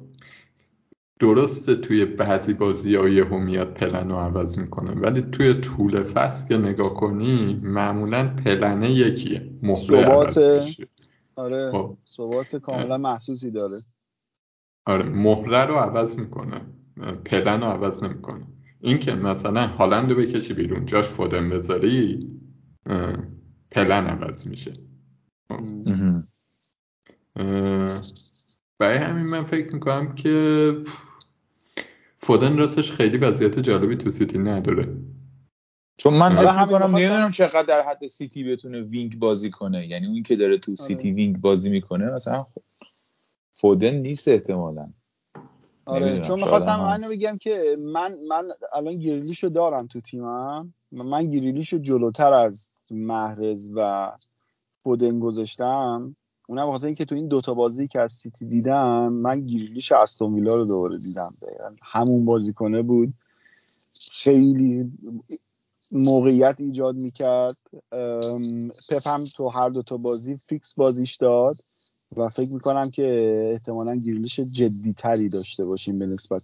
درسته توی بعضی بازی ها میاد پلن رو عوض می‌کنه ولی توی طول فصل که نگاه کنی معمولا پلنه یکیه مهره عوض میشه. آره خب. ثبات کاملا محسوسی داره. آره مهره رو عوض می‌کنه پلن رو عوض نمی‌کنه. این که مثلا هالند رو بکشی بیرون جاش فودن بذاری پلن عوض میشه. اه، برای همین من فکر می‌کنم که فودن راستش خیلی وضعیت جالبی تو سیتی نداره. چون من آره، حس می‌کنم نمی‌دونم چقدر در حد سیتی بتونه wing بازی کنه. یعنی اون که داره تو سیتی wing بازی می‌کنه مثلا فودن نیست احتمالا. آره چون می‌خواستم من. بگم که من من الان گریلیشو دارم تو تیمم. من گریلیشو جلوتر از محرز و فودن گذاشتم. اونم بخاطر اینکه تو این دوتا بازی که از سیتی دیدم من گریلیش استون ویلا رو دوباره دیدم. دقیقاً همون بازیکنه بود. خیلی موقعیت ایجاد می‌کرد. پپ هم تو هر دوتا بازی فیکس بازیش داد و فکر می‌کنم که احتمالا گریلیش جدی تری داشته باشیم به نسبت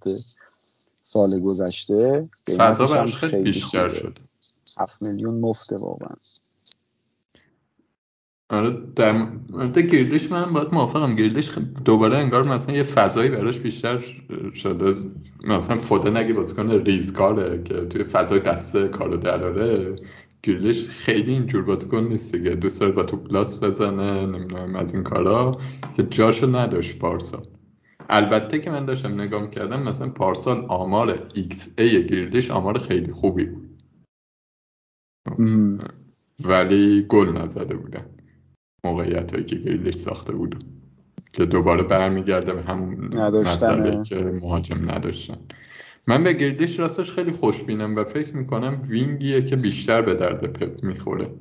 سال گذشته. فضا براش خیلی بیشتر خوبه. شد هفت میلیون مفته واقعا. آره در مورد گریلیش من باید موافقم. گریلیش خ- دوباره انگار مثلا یه فضایی براش بیشتر شده. مثلا فودن اگه بازیکن ریزکاره که توی فضای دسته کارو دراره. گریلیش خیلی اینجور بازیکن نیست دیگه. دوست داره با توپ لاس بزنه نمی‌دونم از این کارا. که جاشو نداشت پارسال البته که من داشتم نگاه می‌کردم مثلا پارسال آمار XA گریلیش آمار خیلی خوبی بود. ولی گل نزده بودن موقعیت هایی که گریلیش ساخته بود که دوباره برمیگرده به همون نداشتنه. مسئله که مهاجم نداشتن. من به گریلیش راستش خیلی خوشبینم و فکر می‌کنم وینگیه که بیشتر به درد پپ می‌خوره.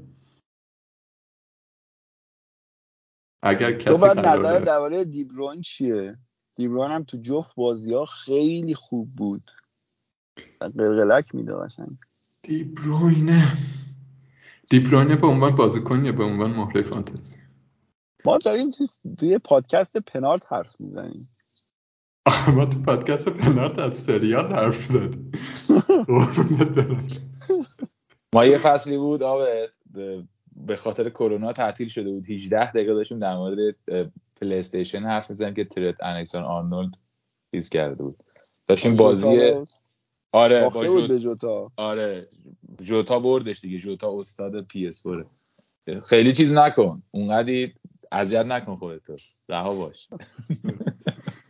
اگر تو کسی بعد نظر درباره دیبروین چیه؟ دیبروین هم تو جفت بازی ها خیلی خوب بود. قلقلک میده قشنگ. دیبروینه دیبروینه به عنوان بازیکن یا به عنوان مهره فانتزی؟ ما داریم تو- توی پادکست پنارت حرف می‌زنیم. ما تو پادکست پنارت از سریال حرف زدیم. ما یه فصلی بود آب به خاطر کرونا تعطیل شده بود. 18 دقیقه داشتیم در مورد پلی استیشن حرف می‌زنیم که ترت انکسون آرنولد چیز کرده بود. داشتیم بازی آره با باخته بود جوت به جوتا؟ آره جوتا بردش دیگه جوتا استاد پی اس 4 خیلی چیز نکن اونقدی اذیت نکن خودتو. رها باش.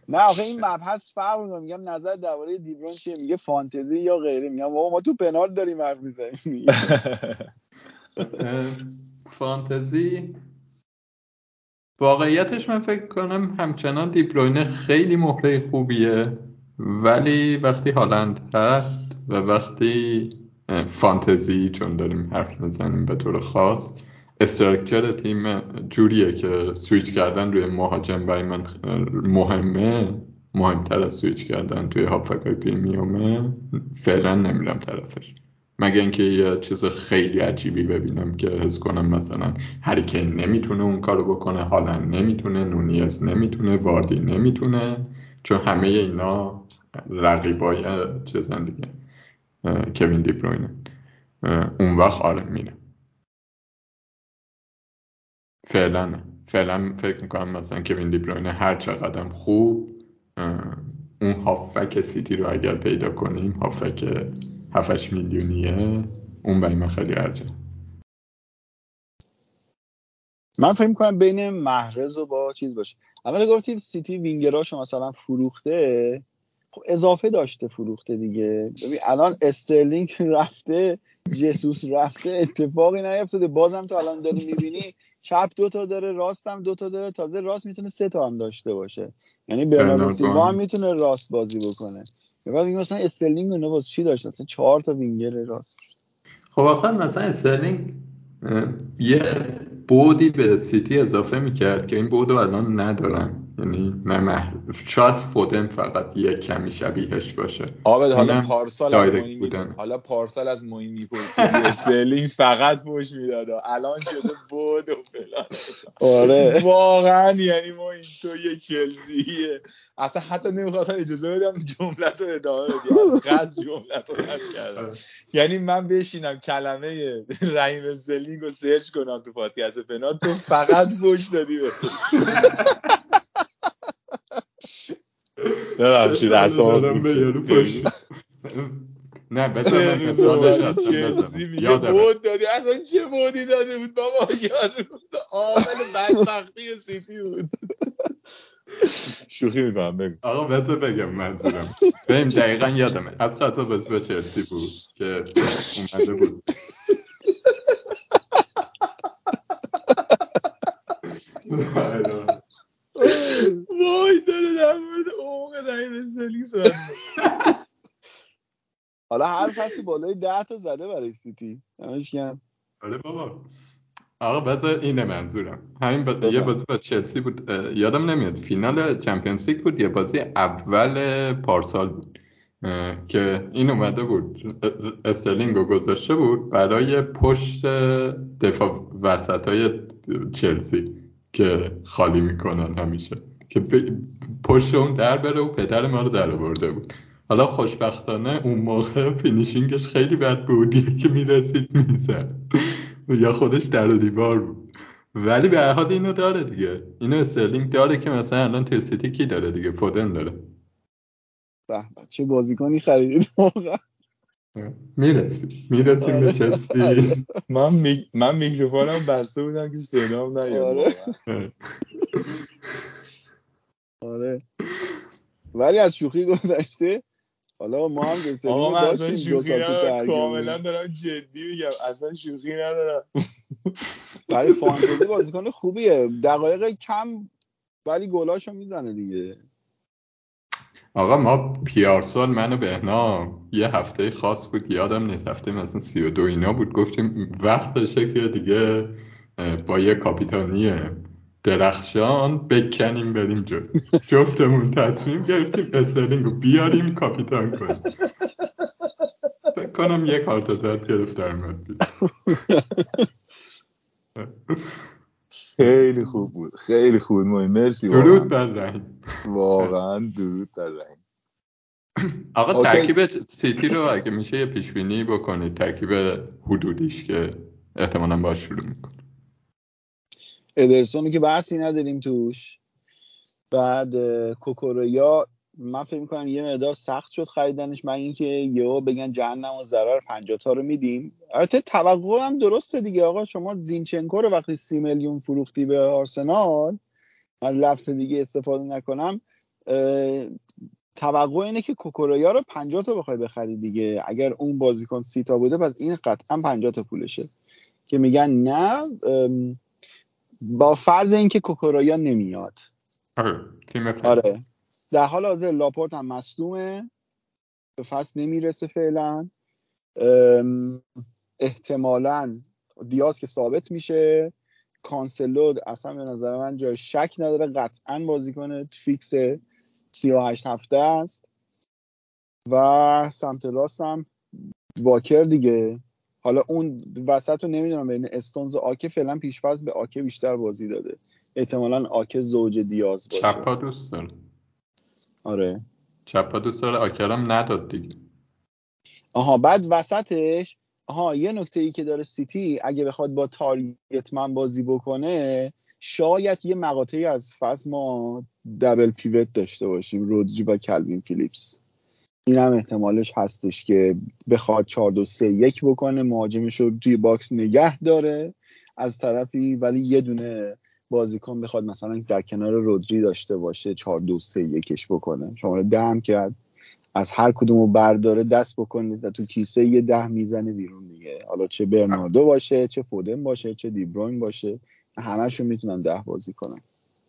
نه آخه این مبحث فرق می‌کنه. میگم نظر درباره دیبرون چیه؟ میگه فانتزی یا غیره. میگم بابا ما تو پنارت داریم حرف می‌زنیم. فانتزی. واقعیتش من فکر کنم همچنان دیبروینه خیلی مهره خوبیه. ولی وقتی هالند هست و وقتی فانتزی چون داریم حرف می‌زنیم به طور خاص استرکچر تیم جوریه که سویچ کردن روی مهاجم برای من مهمه. مهمتر از سویچ کردن توی هافک های پریمیومه. فعلا نمیرم طرفش. مگه اینکه یه چیز خیلی عجیبی ببینم که حس کنم مثلا هریکین نمی‌تونه اون کارو بکنه هالند نمی‌تونه نونیز نمی‌تونه واردی نمی‌تونه. چون همه اینا رقیبای چیزن دیگه کوین دیبروینه اون وقت آره میره. فعلا فعلا فکر می‌کنم مثلا کوین دیبروینه هر چقدر خوب اون هافک سیتی رو اگر پیدا کنیم هافک 7 میلیونیه اون برای من خیلی ارجه من فکر کنم بین محرز و با چیز باشه. اول گفتیم سیتی وینگراشو مثلا فروخته. خب اضافه داشته فروخته دیگه. ببین الان استرلینگ رفته جسوس رفته اتفاقی نیفتاده. بازم تو الان داری می‌بینی چپ دوتا داره راستم دوتا داره. تازه راست می‌تونه سه تا هم داشته باشه. یعنی برناردو سیلوا هم می‌تونه راست بازی بکنه. بعد میگه مثلا استرلینگ اونها باز چی داشت؟ مثلا چهار تا وینگر راست. خب آخه مثلا استرلینگ یه بعدی به سیتی اضافه می‌کرد که این بعدو الان ندارن. یعنی نه شاید فودن فقط یه کمی شبیهش باشه. آبد حالا پارسال از بودن. حالا پارسال از موین می‌پرسید استرلینگ فقط فوش می‌داد. الان شده بود و فلان. آره. واقعا یعنی ما این تو یه چلسیه. اصلا حتی نمی‌خواستم اجازه بدم جملت رو ادامه بدی. قصد جملت رو کردم. آره. یعنی من بشینم کلمه رحیم استرلینگ رو سرچ کنم تو پادکست پنال تو فقط فوش دادی به ببخشید اصلا نه بذار من مثالش اصلا بزنم. یادم بود دادی اصلا چه بودی داده بود؟ بابا یاد عامل بدبختی سیتی بود. شوخی می‌کنم بگو. آقا بذار بگم منظورم. بهم دقیقا یادمه. از قضا بس به چلسی بود که اومده بود؟ وای داره در مورد عمق رحیم استرلینگ صحبت حالا هر فصل بالای ده تا زده برای سیتی. همش کم آره بابا. آقا بذار اینه منظورم. همین با... یه بازی با چلسی بود. یادم نمیاد. فینال Champions League بود. یه بازی اول پارسال بود. که این اومده بود. استرلینگ رو گذاشته بود برای پشت دفاع وسط های چلسی که خالی می‌کنن همیشه. که پشت اون در بره و پدر ما رو در آورده بود. حالا خوشبختانه اون موقع finishing ـش خیلی بد بودی که می‌رسید می‌زد. یا خودش در و دیوار بود. ولی به هر حال اینو داره دیگه. اینو استرلینگ داره که مثلا الان توی سیتی کی داره دیگه؟ فودن داره. به چه بازیکنی خریدید واقعا؟ می‌رسیم می‌رسیم به آره. چلسی. من می... من میکروفونم بسته بودم که صدام نیاد آره. ولی از شوخی گذشته حالا ما هم من اصلا شوخی ندارم. کاملا دارم جدی میگم اصلا شوخی ندارم. برای فانتزی بازیکن خوبیه. دقایق کم ولی گلاشو می‌زنه دیگه. آقا ما پیارسال من و بهنا. یه هفته خاص بود یادم نیست. هفته مثلا سی و دو اینا بود. گفتیم وقتشه که دیگه با یه کاپیتانی درخشان بکنیم بریم جو جفتمون تصمیم گرفتیم استرلینگ رو بیاریم کاپیتان کنیم. فکر کنم یه کارت زرد گرفت در خیلی خوب بود. خیلی خوب بود. مرسی. درود بر رحیم. واقعا درود بر رحیم. آقا ترکیب سیتی رو اگه میشه یه پیش بینی بکنید. ترکیب حدودیش که احتمالا باش شروع می‌کنه ادرسونی که بحثی نداریم توش. بعد کوکوریا من فکر می‌کنم یه مقدار سخت شد خریدنش من اینکه یهو بگن جهنم و ضرر 50 تا رو میدیم. البته توقع هم درسته دیگه آقا. شما زینچنکو رو وقتی سی میلیون فروختی به آرسنال من لفظ دیگه استفاده نکنم توقع اینه که کوکوریا رو 50 تا بخوای بخری دیگه. اگر اون بازیکن سی تا بوده پس این قطعا 50 تا پولشه. که میگن نه با فرض اینکه کوکوریا نمیاد. آره تیم آره. در حال حاضر لاپورت هم مصدومه. به فصل نمی‌رسه فعلا. احتمالا دیاز که ثابت میشه کانسلو اصلا به نظر من جای شک نداره قطعا بازیکن فیکسه 38 هفته است. و سمت راست هم واکر دیگه. حالا اون وسط رو نمی‌دونم بین استونز و آکه فعلا پیشفرض به آکه بیشتر بازی داده. احتمالا آکه زوج دیاز باشه. چپا دوست داره. آره. چپا دوست داره آکرم نداد دیگه. آها بعد وسطش آها یه نکته ای که داره سیتی اگه بخواد با target man بازی بکنه شاید یه مقاطعی از فصل ما double pivot داشته باشیم رودری و کلوین فیلیپس. این هم احتمالش هستش که بخواد 4 2 3 1 بکنه مهاجمش رو توی box نگه داره از طرفی ولی یه دونه بازیکن بخواد مثلا در کنار رودری داشته باشه 4 2 3 1 بکنه. شما دم کرد. از هر کدومو برداره دست بکنه و تو کیسه یه ده می‌زنه بیرون دیگه. حالا چه برناردو باشه چه فودن باشه چه دیبروین باشه. همشون می‌تونن ده بازی کنن.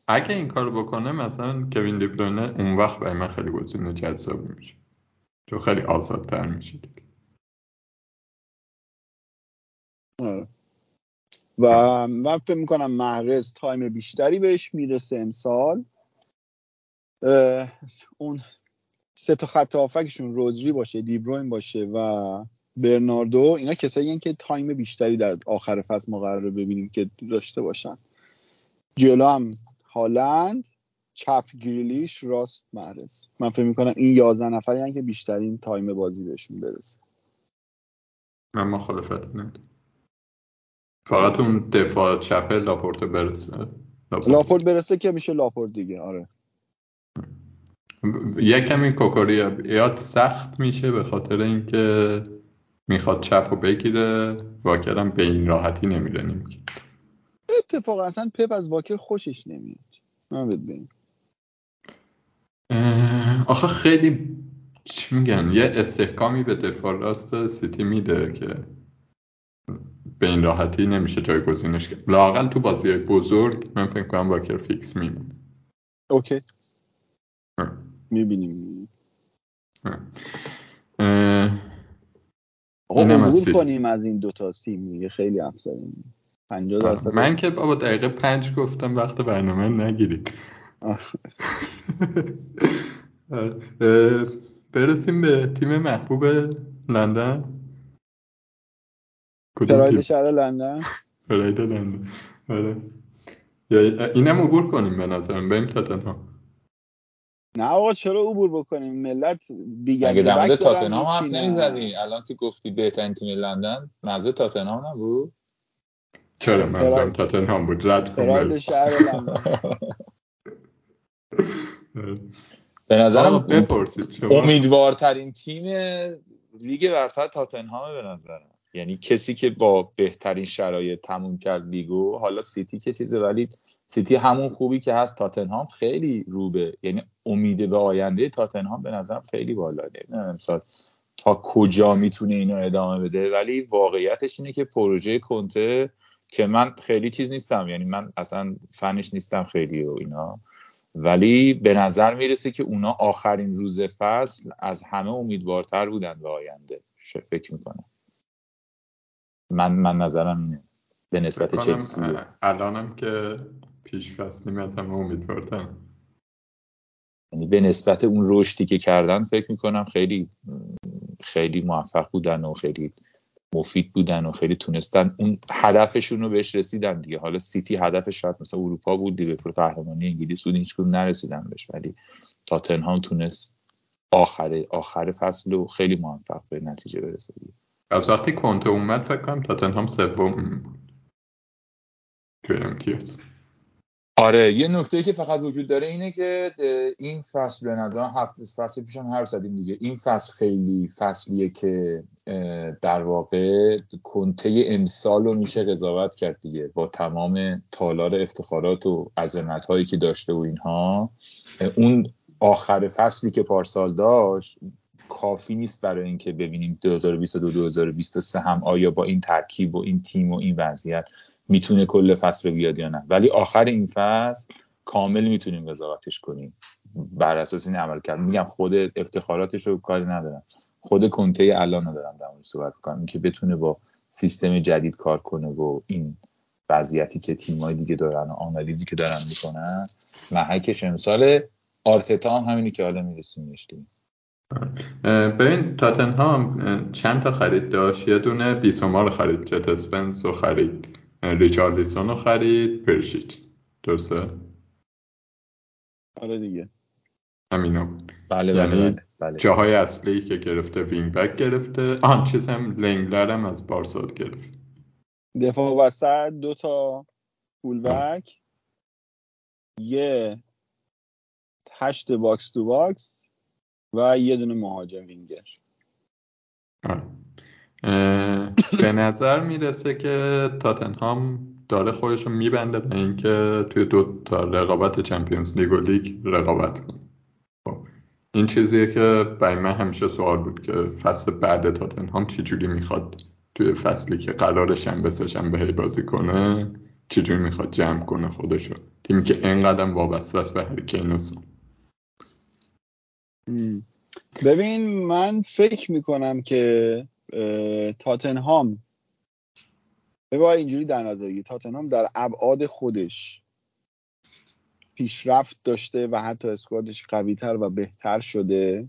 اگه این کار بکنه مثلا کوین دیبروینه اون وقت برای من خیلی گزینه جذابی میشه. تو خیلی آزادتر میشه آره. و من فکر می‌کنم محرز تایم بیشتری بهش می‌رسه امسال. اون سه تا خط هافکشون رودری باشه دیبروینه باشه و برناردو اینا کسایی که time بیشتری در آخر فصل ما ببینیم که داشته باشن. جلو هم هالند. چپ گریلیش راست محرز من فکر می‌کنم این 11 نفری که بیشترین time بازی بهشون برسه. من مخالفت ندارم فقط اون دفاع چپه لاپورت برسه. لاپورت. لاپورت برسه که میشه لاپورت دیگه آره. یک کمی کوکوریات سخت میشه به خاطر اینکه می‌خواد چپ رو بگیره واکرم به این راحتی نمیره نمیگه اتفاقا اصلا پپ از واکر خوشش نمیاد. من ببین آخه خیلی چی میگن؟ یه استحکامی به دفاع راست سیتی میده که به این راحتی نمیشه جایگزینش کرد. لاقل تو بازی بزرگ من فکر کنم واکر فیکس میمونه. اوکی. می‌بینیم. اینم از کنیم از این دوتا سیم میگه خیلی افزاریم 50 درصد من که بابا دقیقه پنج گفتم وقت برنامه نگیرید. برسیم به تیم محبوب لندن. پراید شهر لندن. پراید لندن. آره. اینم عبور کنیم به نظرم. بریم تاتنهام. نه آقا چرا عبور بکنیم؟ ملت بیگرد اگه در مورد تاتنهام حرف نمی‌زدی؟ الان که گفتی بهترین تیم لندن نظر تاتنهام نبود؟ چرا منظورم تاتنهام بود؟ رد کن شهر لندن. به نظرم امیدوارترین تیم لیگ برتر تاتنهام به نظرم. یعنی کسی که با بهترین شرایط تموم کرد لیگو حالا سیتی که چیزه ولی سیتی همون خوبی که هست تاتنهام خیلی روبه یعنی امید به آینده تاتنهام به نظرم خیلی بالا. نمی‌دونم امسال تا کجا می‌تونه اینو ادامه بده ولی واقعیتش اینه که پروژه کنته که من خیلی چیز نیستم. یعنی من اصلا فنش نیستم خیلی و اینا. ولی به نظر می‌رسه که اونا آخرین روز فصل از همه امیدوارتر بودن به آینده فکر می‌کنم. من من نظرم اینه. به نسبت چلسی الانم که پیش فصلی از همه امیدوارتم یعنی به نسبت اون رشدی که کردن فکر می‌کنم خیلی خیلی موفق بودن و خیلی مفید بودن و خیلی تونستن. اون هدفشون رو بهش رسیدن دیگه. حالا سیتی هدفش شاید مثلا اروپا بود لیورپول قهرمانی انگلیس بود هیچ نرسیدن بهش. ولی تاتنهام تونست آخر آخر فصل و خیلی موفق به نتیجه برسه از وقتی کنته اومد فکر کنم تاتنهام سوم بود. آره یه نکته که فقط وجود داره اینه که این فصل به نظر هفته فصل پیشم هر زدیم دیگه. این فصل خیلی فصلیه که در واقع کنته امسال رو میشه قضاوت کرد دیگه. با تمام تالار افتخارات و عظمت هایی که داشته و اینها اون آخر فصلی که پارسال داشت کافی نیست برای اینکه ببینیم 2022 2023 هم آیا با این ترکیب و این تیم و این وضعیت می‌تونه کل فصل رو بیاد یا نه. ولی آخر این فصل کامل می‌تونیم قضاوتش کنیم. بر اساس این عمل کرد. میگم خود افتخاراتش رو کاری ندارم. خود کنته الان ندارم در مورد صحبت کنم که بتونه با سیستم جدید کار کنه و این وضعیتی که تیمای دیگه دارن و آنالیزی که دارن می‌کنن محکش امسال آرتتا هم همینی که حالا میرسیمش دیگه ببین تاتنهام چند تا خرید داشت؟ یه دونه بیسوما رو خرید جد اسپنس رو خرید. ریچارلیسون رو خرید پرشیچ. درسته؟ آره دیگه. همینو بله یعنی بله بله, بله. جاهای اصلی که گرفته wing back گرفته. آن چیز هم لنگلر هم از بارسا گرفت. دفاع وسط دو تا full back یه هشت box to box و یه دونه مهاجم وینگر. به نظر می‌رسه که تاتنهام داره خودش رو میبنده به اینکه توی دو تا رقابت چمپیونز لیگ و لیگ رقابت کنه. خب، این چیزیه که برای من همیشه سوال بود که فصل بعد تاتنهام چجوری می‌خواد توی فصلی که قرار شنبه سه شنبه بازی کنه چجوری می‌خواد جمع کنه خودشو. تیمی که اینقدر وابسته است به هریکین ببین من فکر می‌کنم که تاتنهام. ببین اینجوری در نظر تاتنهام در ابعاد خودش پیشرفت داشته و حتی اسکوادش قویتر و بهتر شده.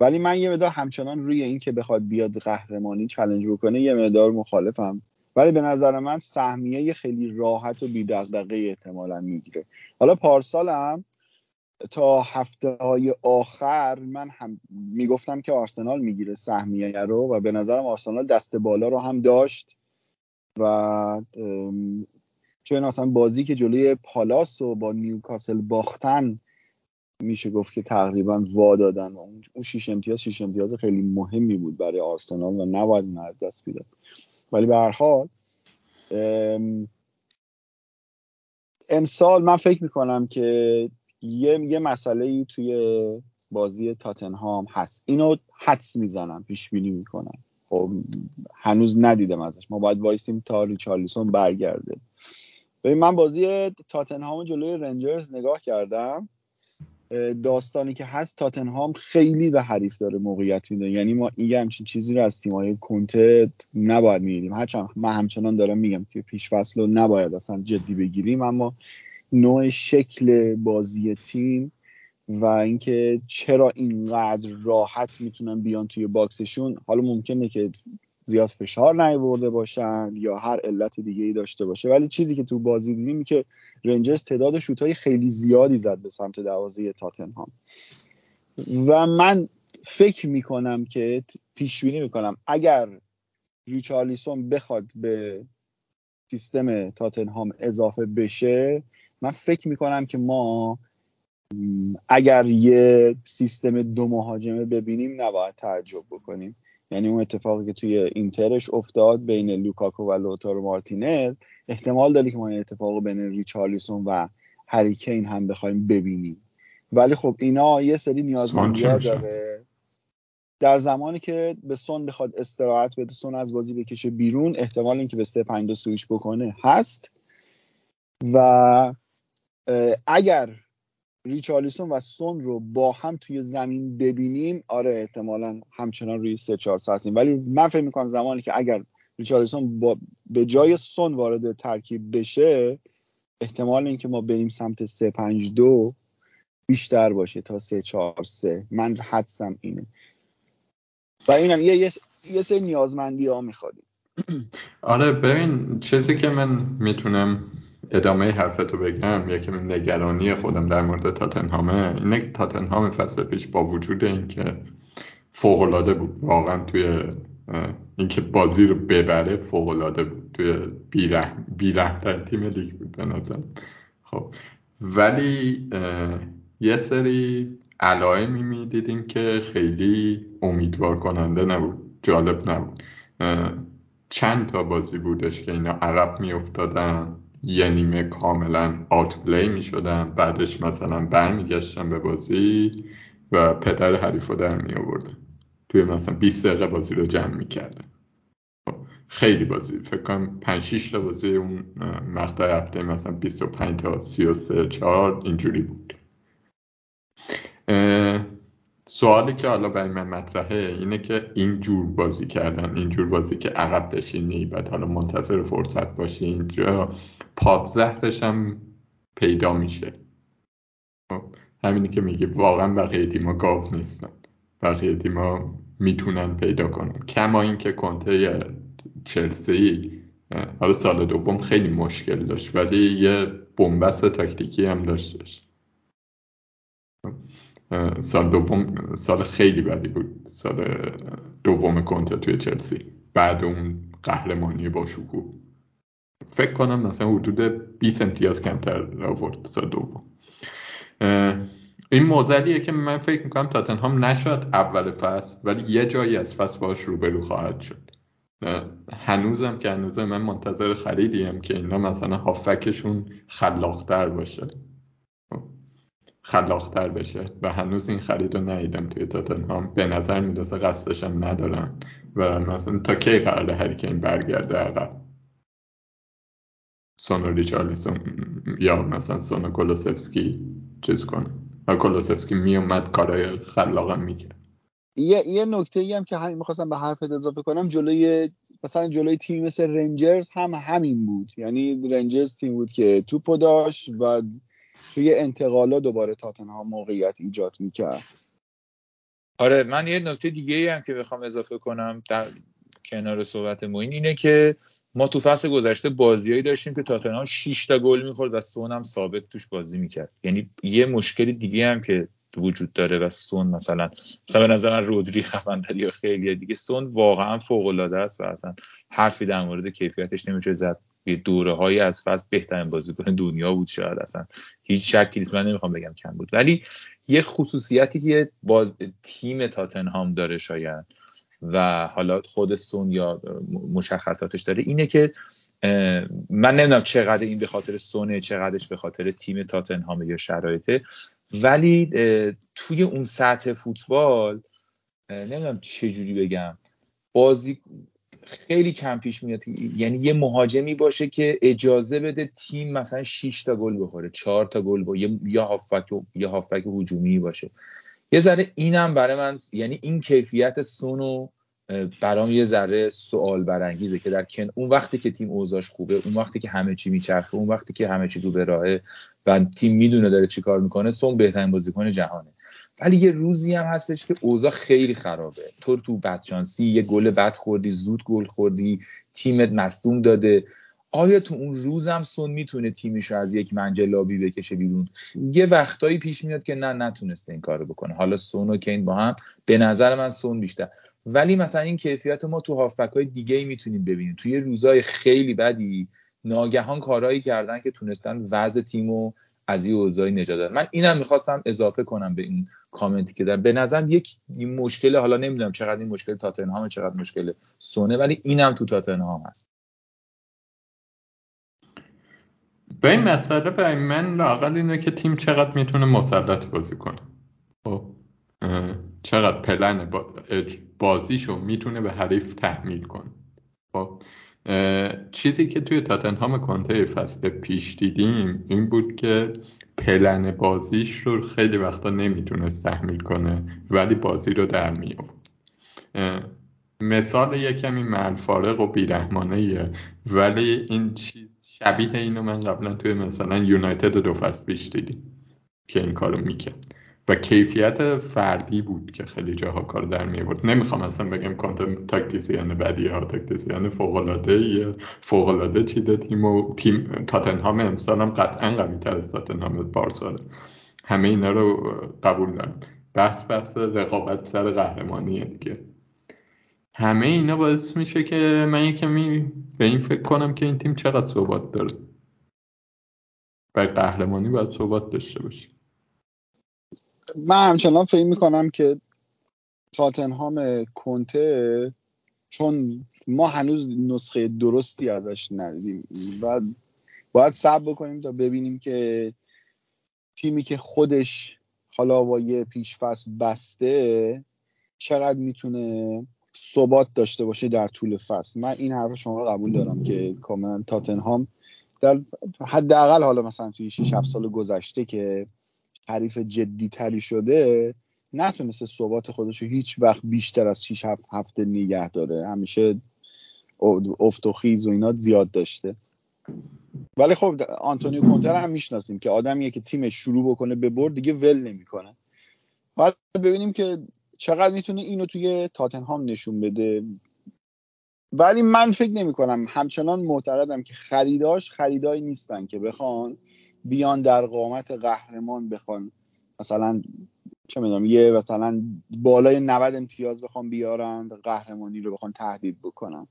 ولی من یه مدار همچنان روی این که بخواد بیاد قهرمانی چلنج بکنه یه مدار مخالفم. ولی به نظر من سهمیه خیلی راحت و بیدقدقه احتمالا می‌گیره. حالا پارسالم تا هفته های آخر من هم می‌گفتم که آرسنال می‌گیره سهمیه رو و به نظرم آرسنال دست بالا رو هم داشت و چون اصلا بازی که جلوی پالاس و با نیوکاسل باختن میشه گفت که تقریبا وا دادن اون شیش امتیاز شیش امتیاز خیلی مهمی بود برای آرسنال و نباید اون از دست بیدن ولی به هر حال امسال من فکر می‌کنم که یه, یه مسئله ای توی بازی تاتنهام هست. اینو حدس می‌زنم پیش بینی می‌کنم. خب هنوز ندیدم ازش. ما باید وایسیم تا ریچارلیسون برگرده. ببین من بازی تاتنهام جلوی رنجرز نگاه کردم. داستانی که هست تاتنهام خیلی به حریف داره موقعیت میده. یعنی ما این همچین چیزی رو از تیمای کنته نباید میدیم هرچند من همچنان دارم میگم که پیش فصل رو نباید اصلا جدی بگیریم اما نوع شکل بازی تیم و اینکه چرا اینقدر راحت می‌تونن بیان توی باکسشون. حالا ممکنه که زیاد فشار نیورده باشن یا هر علت دیگه ای داشته باشه ولی چیزی که تو بازی دیدیم که رنجرز تعداد شوتهای خیلی زیادی زد به سمت دروازه تاتنهام. و من فکر می‌کنم که پیش بینی می‌کنم اگر ریچارلیسون بخواد به سیستم تاتنهام اضافه بشه من فکر می‌کنم که ما اگر یه سیستم دو مهاجمه ببینیم نباید تعجب بکنیم. یعنی اون اتفاقی که توی اینترش افتاد بین لوکاکو و لوتارو مارتینز احتمال داره که ما این اتفاق بین ریچارلیسون و هری کین هم بخوایم ببینیم. ولی خب اینا یه سری نیازمندی داره. در زمانی که به سون بخواد استراحت بده سون از بازی بکشه بیرون احتمال اینکه به 3 5 2 سویچ بکنه هست. و اگر ریچارلیسون و سون رو با هم توی زمین ببینیم آره احتمالا همچنان روی 3 4 هستیم. ولی من فکر می‌کنم زمانی که اگر ریچارلیسون با به جای سون وارد ترکیب بشه احتمال اینکه ما بریم سمت 3 5 2 بیشتر باشه تا 3 4 3 من حدسم اینه. و اینم یه یه, یه نیازمندی ها میخوادیم. آره ببین چیزی که من می‌تونم ادامه حرفتو بگم یکی نگرانی خودم در مورد تاتنهامه اینه تاتنهام فصل پیش با وجود اینکه فوقالعاده بود واقعا توی اینکه بازی رو ببره فوقالعاده بود. توی بیره بیره تیم لیگ بود به نظر. خب ولی یه سری علائمی می‌دیدیم که خیلی امیدوار کننده نبود جالب نبود. چند تا بازی بودش که اینا عقب میافتادن. یه نیمه کاملا آوت پلی می شدن بعدش مثلا برمیگشتن به بازی و پدر حریف رو در می آوردن توی مثلا 20 دقیقه بازی رو جمع می کردن خب، خیلی بازی. فکر کنم 5 6 تا بازی اون مقطع هفته مثلا 25 تا 33 4 اینجوری بود. سوالی که حالا برای من مطرحه اینه که این جور بازی کردن این جور بازی که عقب بشینی بعد حالا منتظر فرصت باشی اینجا پادزهرش هم پیدا میشه. خب، همینی که میگه واقعا بقیه تیما گاو نیستن. بقیه تیما می‌تونن پیدا کنن. کما اینکه کنته چلسی حالا سال دوم خیلی مشکل داشت ولی یه بنبست تاکتیکی هم داشتش. سال دوم سال خیلی بدی بود. سال دوم کنته توی چلسی. بعد اون قهرمانی با شکوه. فکر کنم مثلا حدود 20 امتیاز کمتر آورد سال دوم. این موزلیه که من فکر می‌کنم تاتنهام نشد اول فصل ولی یه جایی از فصل باش روبرو خواهد شد. هنوزم که هنوز من منتظر خریدیم که اینا مثلا هافکشون خلاقتر باشه. خلاقتر بشه و هنوز این خرید رو ندیدم توی تاتنهام. به نظر می‌رسه قصدشم ندارن و مثلا تا کی قراره هریکین برگرده عقب؟ سونو ریچارلیسون یا مثلا سونو کولوسفسکی چیز کنه. و کولوسفسکی میومد کارهای خلاقم می‌کرد. یه یه نکته ای هم که همین می‌خواستم به حرفت اضافه کنم جلوی مثلا جلوی تیم مثل رنجرز هم همین بود. یعنی رنجرز تیم بود که توپو داشت و توی انتقالا دوباره تاتنهام موقعیت ایجاد می‌کرد. آره من یه نکته دیگه ای هم که بخوام اضافه کنم در کنار صحبت موین اینه که ما تو فصل گذشته بازیایی داشتیم که تاتنهام 6 تا گل می‌خورد و سون هم ثابت توش بازی می‌کرد. یعنی یه مشکل دیگه هم که وجود داره و سون مثلا مثلا به نظر رودری خفندری یا خیلی دیگه سون واقعا فوق العاده است و اصلا حرفی در مورد کیفیتش نمیشه زد. یه دوره هایی از فصل بهترین بازیکن دنیا بود شاید اصلا. هیچ شکی نیست من نمی‌خوام بگم کم بود. ولی یه خصوصیتی که باز تیم تاتنهام داره شاید و حالا خود سون یا مشخصاتش داره اینه که من نمی‌دونم چقدر این به خاطر سونه چقدرش به خاطر تیم تاتنهام یا شرایطه. ولی توی اون سطح فوتبال نمی‌دونم چجوری بگم بازی خیلی کم پیش میاد. یعنی یه مهاجمی باشه که اجازه بده تیم مثلا 6 تا گل بخوره 4 تا گل با یا هافبک یا هافبک هجومی باشه. یه ذره اینم برای من یعنی این کیفیت سونو برام یه ذره سوال برانگیزه که در کن اون وقتی که تیم اوضاعش خوبه اون وقتی که همه چی میچرخه اون وقتی که همه چی رو به راهه و تیم می‌دونه داره چیکار می‌کنه سون بهترین بازیکن جهانه. ولی یه روزی هم هستش که اوضاع خیلی خرابه. تو تو بدشانسی یه گل بد خوردی زود گل خوردی تیمت مصدوم داده. آیا تو اون روزم سون می‌تونه تیمش رو از یک منجلابی بکشه بیرون؟ یه وقتایی پیش میاد که نه نتونسته این کارو بکنه. حالا سون و کین با هم به نظر من سون بیشتر. ولی مثلا این کیفیت ما تو هافبک های دیگه می‌تونیم ببینیم. توی روزای خیلی بدی ناگهان کارهایی کردن که تونستن وضع تیمو از این اوضاعی نجات دادن. من اینم می‌خواستم اضافه کنم به این کامنتی که در به نظرم یک مشکل حالا نمی‌دونم چقدر این مشکل تاتنهام چقدر مشکل سونه ولی اینم تو تاتنهام هست. به این مسئله برای من لاقل اینه که تیم چقدر می‌تونه مسلط بازی کنه. خب چقدر پلن بازیشو می‌تونه به حریف تحمیل کنه. خب چیزی که توی تاتنهام کنته فصل پیش دیدیم این بود که پلن بازیش رو خیلی وقتا نمی‌تونست تحمیل کنه ولی بازی رو در می مثال یه کمی فارق و بیرحمانه ولی این چیز شبیه اینو من قبلا توی مثلا یونایتد دو فصل پیش دیدیم که این کارو می‌کرد. و کیفیت فردی بود که خیلی جاها کار در می بود نمی‌خوام اصلا بگم کانت تاکتیسیان بدی ها تاکتیسیان فوق العاده فوق العاده چیده تیم و تیم تاتنهام امسال هم قطعا قوی تر از تاتنهام همه اینا رو قبول دارم. بحث بحث رقابت سر قهرمانیه دیگه. همه اینا باعث میشه که من کمی به این فکر کنم که این تیم چقدر صحبت داره. و قهرمانی باید صحبت داشته باشه. من همچنان فکر می‌کنم که تاتنهام کنته چون ما هنوز نسخه درستی ازش ندیدیم و باید صبر بکنیم تا ببینیم که تیمی که خودش حالا با یه پیش فصل بسته چقدر می‌تونه ثبات داشته باشه در طول فصل. من این حرف شما رو قبول دارم که کاملا تاتنهام در حداقل حالا مثلا توی 6 7 سال گذشته که حریف جدی تری شده نتونسته ثبات خودش رو هیچ وقت بیشتر از 6 هفته نگه داره. همیشه افت و خیز و اینا زیاد داشته. ولی خب آنتونیو کونتر هم می‌شناسیم که آدمیه که تیمش شروع بکنه به برد دیگه ول نمی‌کنه. باید ببینیم که چقدر می‌تونه اینو توی تاتنهام نشون بده. ولی من فکر نمی کنم همچنان معتقدم که خریداش خریدایی نیستن که بخوان. بیان در قامت قهرمان بخوان. مثلا چه می‌دونم یه مثلا بالای 90 امتیاز بخوام بیارن قهرمانی رو بخوان تهدید بکنن.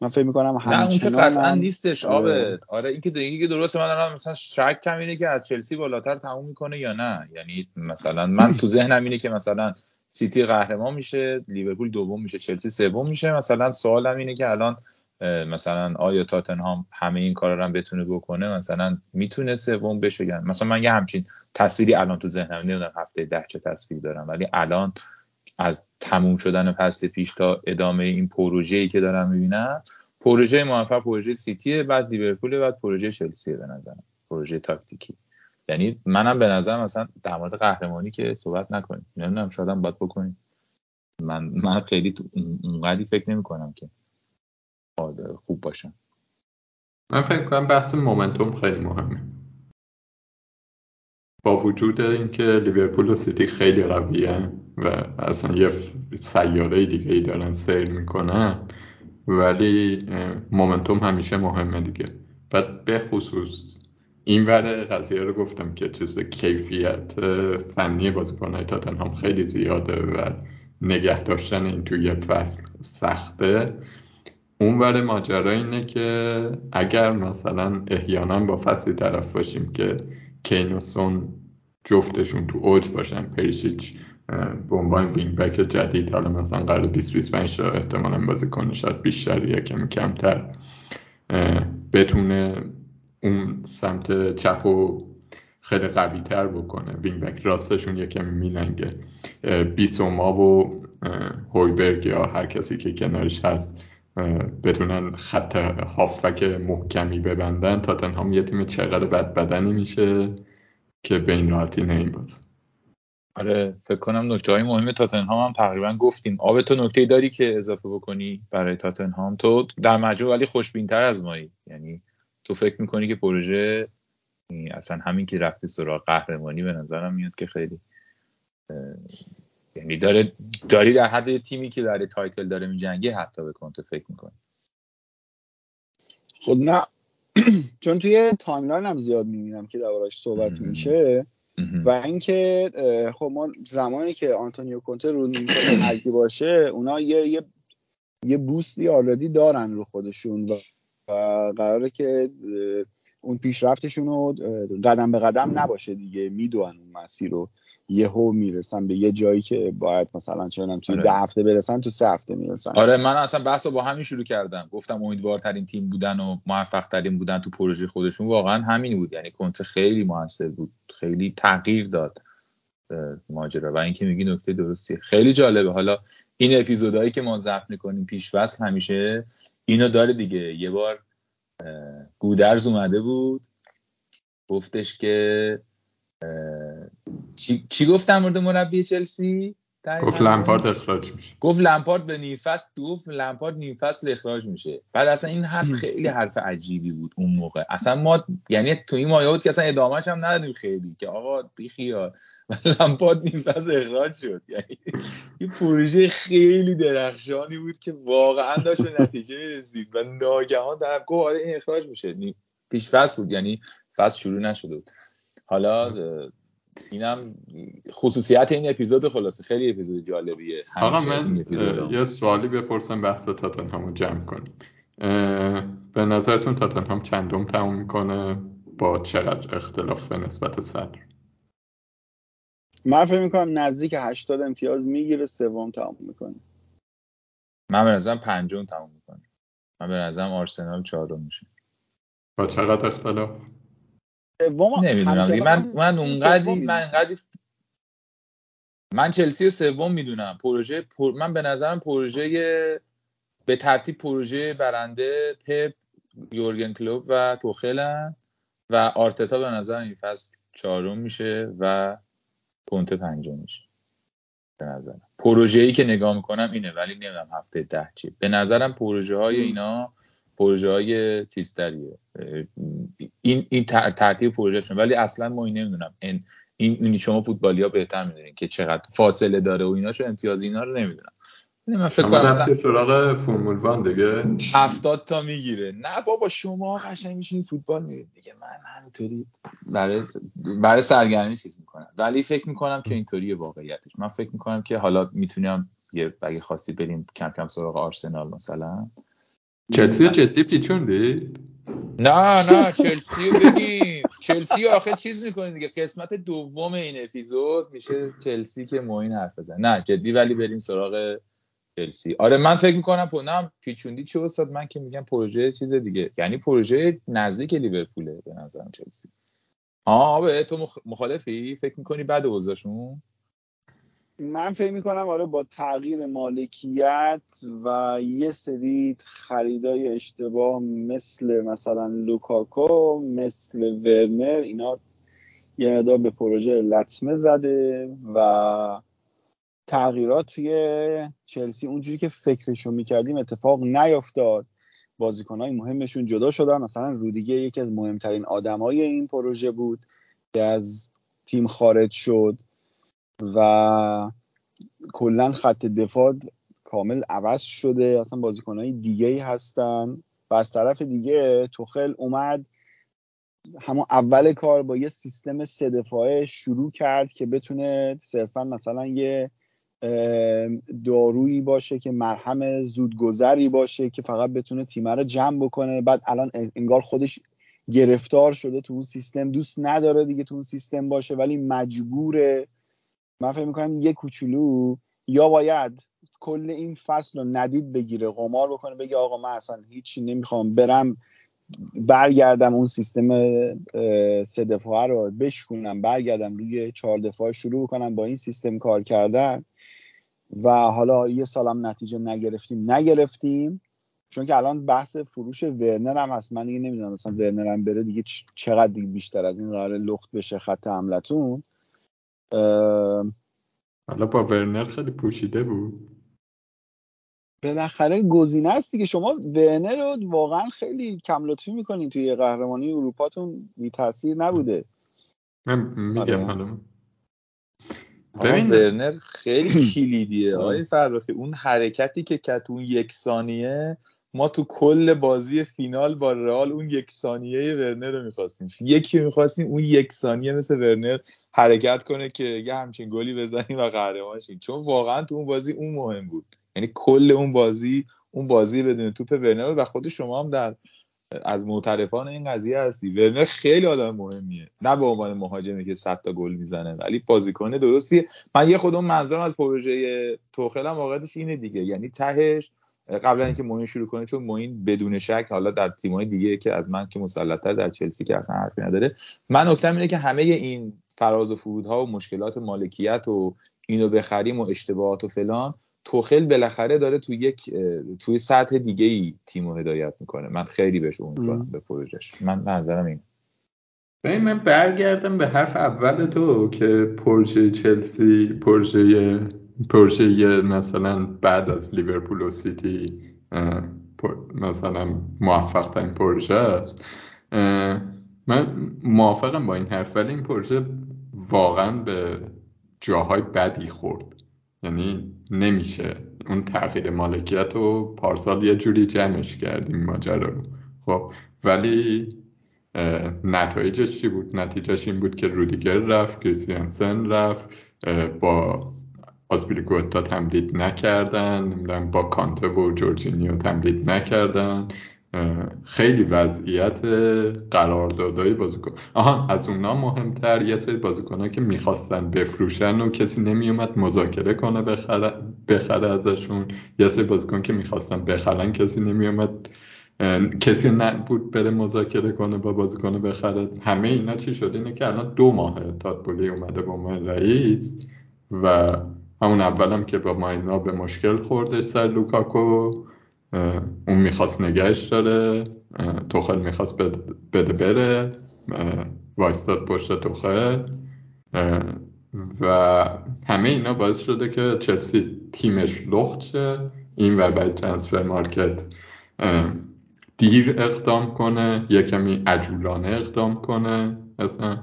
من فکر می‌کنم نه اون که قطعا. نیستش آبه. آره این که دیگه درسته من دارم مثلا شک کم اینه که از چلسی بالاتر تموم می‌کنه یا نه. یعنی مثلا من تو ذهنم اینه که مثلا سیتی قهرمان میشه لیورپول دوم میشه چلسی سوم میشه. مثلا سوالم اینه که الان مثلا آیا تاتنهام همه این کارا رو هم بتونه بکنه؟ مثلا می‌تونه سوم بشه یا مثلا من یه همچین تصویری الان تو ذهنم نمی‌دونم هفته ده چه تصویر دارم ولی الان از تموم شدن فصل پیش تا ادامه این پروژه‌ای که دارم می‌بینم پروژه موفق پروژه سیتیه بعد لیورپول بعد پروژه چلسیه به نظرم پروژه تاکتیکی. یعنی منم به نظر مثلا در مورد قهرمانی که صحبت نکنیم. نمی‌دونم شاید باید بکنیم. من من خیلی اونقدی فکر نمی کنم که خوب باشم من فکر کنم بحث مومنتوم خیلی مهمه. با وجود اینکه لیورپول و سیتی خیلی قویه و اصلا یه سیاره دیگه ای دارن سیر می‌کنن ولی مومنتوم همیشه مهمه دیگه. بعد به خصوص این ور قضیه رو گفتم که چیز کیفیت فنی بازیکنهای تاتنهام خیلی زیاده و نگه داشتن این توی فصل سخته. اون ور ماجرا اینه که اگر مثلا احیانا با فصلی طرف باشیم که کین و سون جفتشون تو اوج باشن پریشیچ به عنوان wing back جدید حالا مثلا قرار 20 25 تا احتمالا بازی کنه شاید بیشتر یا کمی کمتر بتونه اون سمت چپ و خیلی قوی تر بکنه. wing back راستشون یه کمی میلنگه. بیسوما و هویبرگ یا هر کسی که کنارش هست بتونن خط هافک محکمی ببندن تاتنهام یه تیم چقدر بد بدنی میشه که به این راحتی نمیبازه. آره فکر کنم نکته های مهم تاتنهام هم تقریبا گفتیم. آب تو نکته داری که اضافه بکنی برای تاتنهام؟ تو در مجموع ولی خوشبینتر از مایی یعنی تو فکر می‌کنی که پروژه اصلا همین که رفتی سراغ قهرمانی به نظرم میاد که خیلی یعنی داره داری در حد تیمی که داره تایتل داره میجنگه حتی به کنته فکر می‌کنی. خب نه. چون توی timeline هم زیاد می‌بینم که دربارش صحبت میشه. و اینکه خب ما زمانی که آنتونیو کونته رو نیمکت باشه اونا یه یه یه boost ی already دارن رو خودشون و قراره که اون پیشرفتشون رو قدم به قدم نباشه دیگه. می‌دونن اون مسیر رو. یهو می‌رسن به یه جایی که باید مثلا چه توی آره. ده هفته برسن تو سه هفته می‌رسن. آره من اصلا بحث با همین شروع کردم. گفتم امیدوارترین تیم بودن و موفق ترین بودن تو پروژه خودشون واقعا همین بود. یعنی کنته خیلی موثر بود. خیلی تغییر داد ماجرا. و اینکه میگی نکته درستی خیلی جالبه. حالا این اپیزودهایی که ما ضبط می‌کنیم پیش وصل همیشه اینو داره دیگه. یه بار گودرز اومده بود. گفتش که چی, چی گفت در مورد مربی چلسی؟ گفت لمپارد اخراج میشه. گفت لمپارد به نیم فصل گفت لمپارد نیم فصل اخراج میشه. بعد اصلا این حرف خیلی حرف عجیبی بود اون موقع. اصلا ما یعنی تو این مایه بود که اصلا ادامهش هم ندادیم خیلی که آقا بی خیال. لمپارد نیم فصل اخراج شد. یعنی این پروژه خیلی درخشانی بود که واقعا داشت به نتیجه می‌رسید. و ناگهان در گفت آره این اخراج میشه. پیش فصل بود. یعنی فصل شروع نشده بود. حالا اینم خصوصیت این اپیزود خلاصه. خیلی اپیزود جالبیه. آقا من یه سوالی بپرسم بحث تاتنهامو جمع کنیم. به نظرتون تاتنهام چندم تموم می‌کنه؟ با چقدر اختلاف به نسبت صدر؟ من فکر می‌کنم نزدیک 80 امتیاز می‌گیره سوم تموم می‌کنه. من به نظرم پنجم تموم می‌کنه. من به نظرم آرسنال چهارم میشه. با چقدر اختلاف؟ نمی‌دونم. من من اونقدی من انقدی من چلسی رو سوم می‌دونم. پروژه پر... من به نظرم پروژه به ترتیب پروژه برنده پپ یورگن کلوب و توخلن و آرتتا به نظر این فصل چهارم میشه و کنته پنجم میشه. به نظرم. پروژه ای که نگاه می‌کنم اینه ولی نمی‌دونم هفته ده چی به نظرم پروژه های اینا پروژه های چیزتریه این این ترتیب پروژهشون. ولی اصلا ما این نمی‌دونم. این این شما فوتبالی ها بهتر می‌دونین که چقدر فاصله داره و ایناشو امتیاز اینا رو نمی‌دونم. من فکر کنم مثلا سراغ فرمول وان دیگه. 70 تا می‌گیره. نه بابا شما قشنگ میشین فوتبال میرید دیگه من همینطوری برای برای سرگرمی چیز می‌کنم. ولی فکر می‌کنم که اینطوری واقعیتش. من فکر می‌کنم که حالا می‌تونم یه اگه خواستی بریم کم کم سراغ آرسنال مثلا. چلسی جدی پیچوندی؟ نه نه چلسی بگیم. چلسی آخه چیز می‌کنید دیگه. قسمت دوم این اپیزود میشه چلسی که موین حرف بزن نه جدی ولی بریم سراغ چلسی. آره من فکر می‌کنم نه پیچوندی چه استاد من که میگم پروژه چیز دیگه. یعنی پروژه نزدیک لیورپوله به نظرم چلسی. آه به تو مخالفی؟ فکر می‌کنی بعد اوضاعشون؟ من فکر می‌کنم آره با تغییر مالکیت و یه سری خریدای اشتباه مثل مثلا لوکاکو مثل ورنر اینا یه مقدار به پروژه لطمه زده و تغییرات توی چلسی اونجوری که فکرشو می‌کردیم اتفاق نیافتاد بازیکنهای مهمشون جدا شدن. مثلا رودیگه یکی از مهمترین آدمای این پروژه بود که از تیم خارج شد. و کلا خط دفاع کامل عوض شده. اصلا بازیکنهای دیگه ای هستن و از طرف دیگه توخل اومد همون اول کار با یه سیستم سه دفاعه شروع کرد که بتونه صرفا مثلا یه دارویی باشه که مرهم زودگذری باشه که فقط بتونه تیمه رو جمع بکنه. بعد الان انگار خودش گرفتار شده تو اون سیستم. دوست نداره دیگه تو اون سیستم باشه ولی مجبوره من فکر می‌کنم یه کوچولو یا باید کل این فصل رو ندید بگیره قمار بکنه بگه آقا من اصلا هیچی نمی‌خوام برم برگردم اون سیستم سه دفاعه رو بشکنم برگردم روی چهار دفاعه شروع کنم با این سیستم کار کردن. و حالا یه سالم نتیجه نگرفتیم. نگرفتیم چون که الان بحث فروش ورنر هم هست. من دیگه نمی‌دونم مثلا ورنر هم بره دیگه چقدر دیگه بیشتر از این قرار لخت بشه خط حملتون. حالا با ورنر خیلی پوشیده بود. بالاخره گزینه است دیگه. شما ورنر رو واقعا خیلی کم لطفی می‌کنین توی قهرمانی اروپاتون. بی تاثیر نبوده. من میگم حالا. ببین ورنر خیلی کلیدیه. آقای فرخی اون حرکتی که کت اون یک ثانیه ما تو کل بازی فینال با رئال اون یک ثانیه ورنر رو می‌خواستیم. یکی می‌خواستیم اون یک ثانیه مثل ورنر حرکت کنه که یه همچین گلی بزنیم و قهرمان شیم. چون واقعا تو اون بازی اون مهم بود. یعنی کل اون بازی اون بازی بدون توپ ورنر و خود شما هم در از معترفان این قضیه هستی. ورنر خیلی آدم مهمیه. نه به عنوان مهاجمی که 100 تا گل می‌زنه ولی بازیکن درستیه. من یه خودم منظورم از پروژه توخل هم واقعیتش اینه دیگه. یعنی تهش قبل اینکه موین شروع کنه چون موین بدون شک حالا در تیم‌های دیگه که از من که مسلط‌تر در چلسی که اصلا حرفی نداره من نکتم اینه که همه این فراز و فرودها و مشکلات مالکیت و اینو بخریم و اشتباهات و فلان توخل بالاخره داره تو یک توی سطح دیگه ای تیم رو هدایت می‌کنه. من خیلی بهش امیدوارم به پروژش من نظرم این. ببین من برگردم به حرف اول تو که پروژه چلسی پروژه پروژه مثلا بعد از لیورپول و سیتی مثلا موفق ترین پروژه است. من موافقم با این حرف ولی این پروژه واقعا به جاهای بدی خورد. یعنی نمیشه. اون تغییر مالکیت رو پارسال یه جوری جمعش کردیم ماجرا رو. خب ولی نتایجش چی بود؟ نتیجهش این بود که رودیگر رفت کریستیانسن رفت با آسپیلیکوتا تمدید نکردن نمی‌دونم با کانته و جورجینیو تمدید نکردن. خیلی وضعیت قراردادهای بازیکن. آها از اونا مهمتر یه سری بازیکن که می‌خواستن بفروشن و کسی نمیومد مذاکره کنه بخره, بخره ازشون. یه سری بازیکن که می‌خواستن بخرن کسی نمیومد کسی نبود بره مذاکره کنه با بازیکن بخره. همه اینا چی شد؟ اینه که الان دو ماه تادبولی اومده با عنوان رئیس و همون اولم که با ماینا به مشکل خورده سر لوکاکو. اون می‌خواست نگهش داره. توخل می‌خواست بده بره. وایستاد پشت توخل. و همه اینا باعث شده که چلسی تیمش لخت شه. این و برای ترانسفر مارکت دیر اقدام کنه. یه کمی عجولانه اقدام کنه. اصلا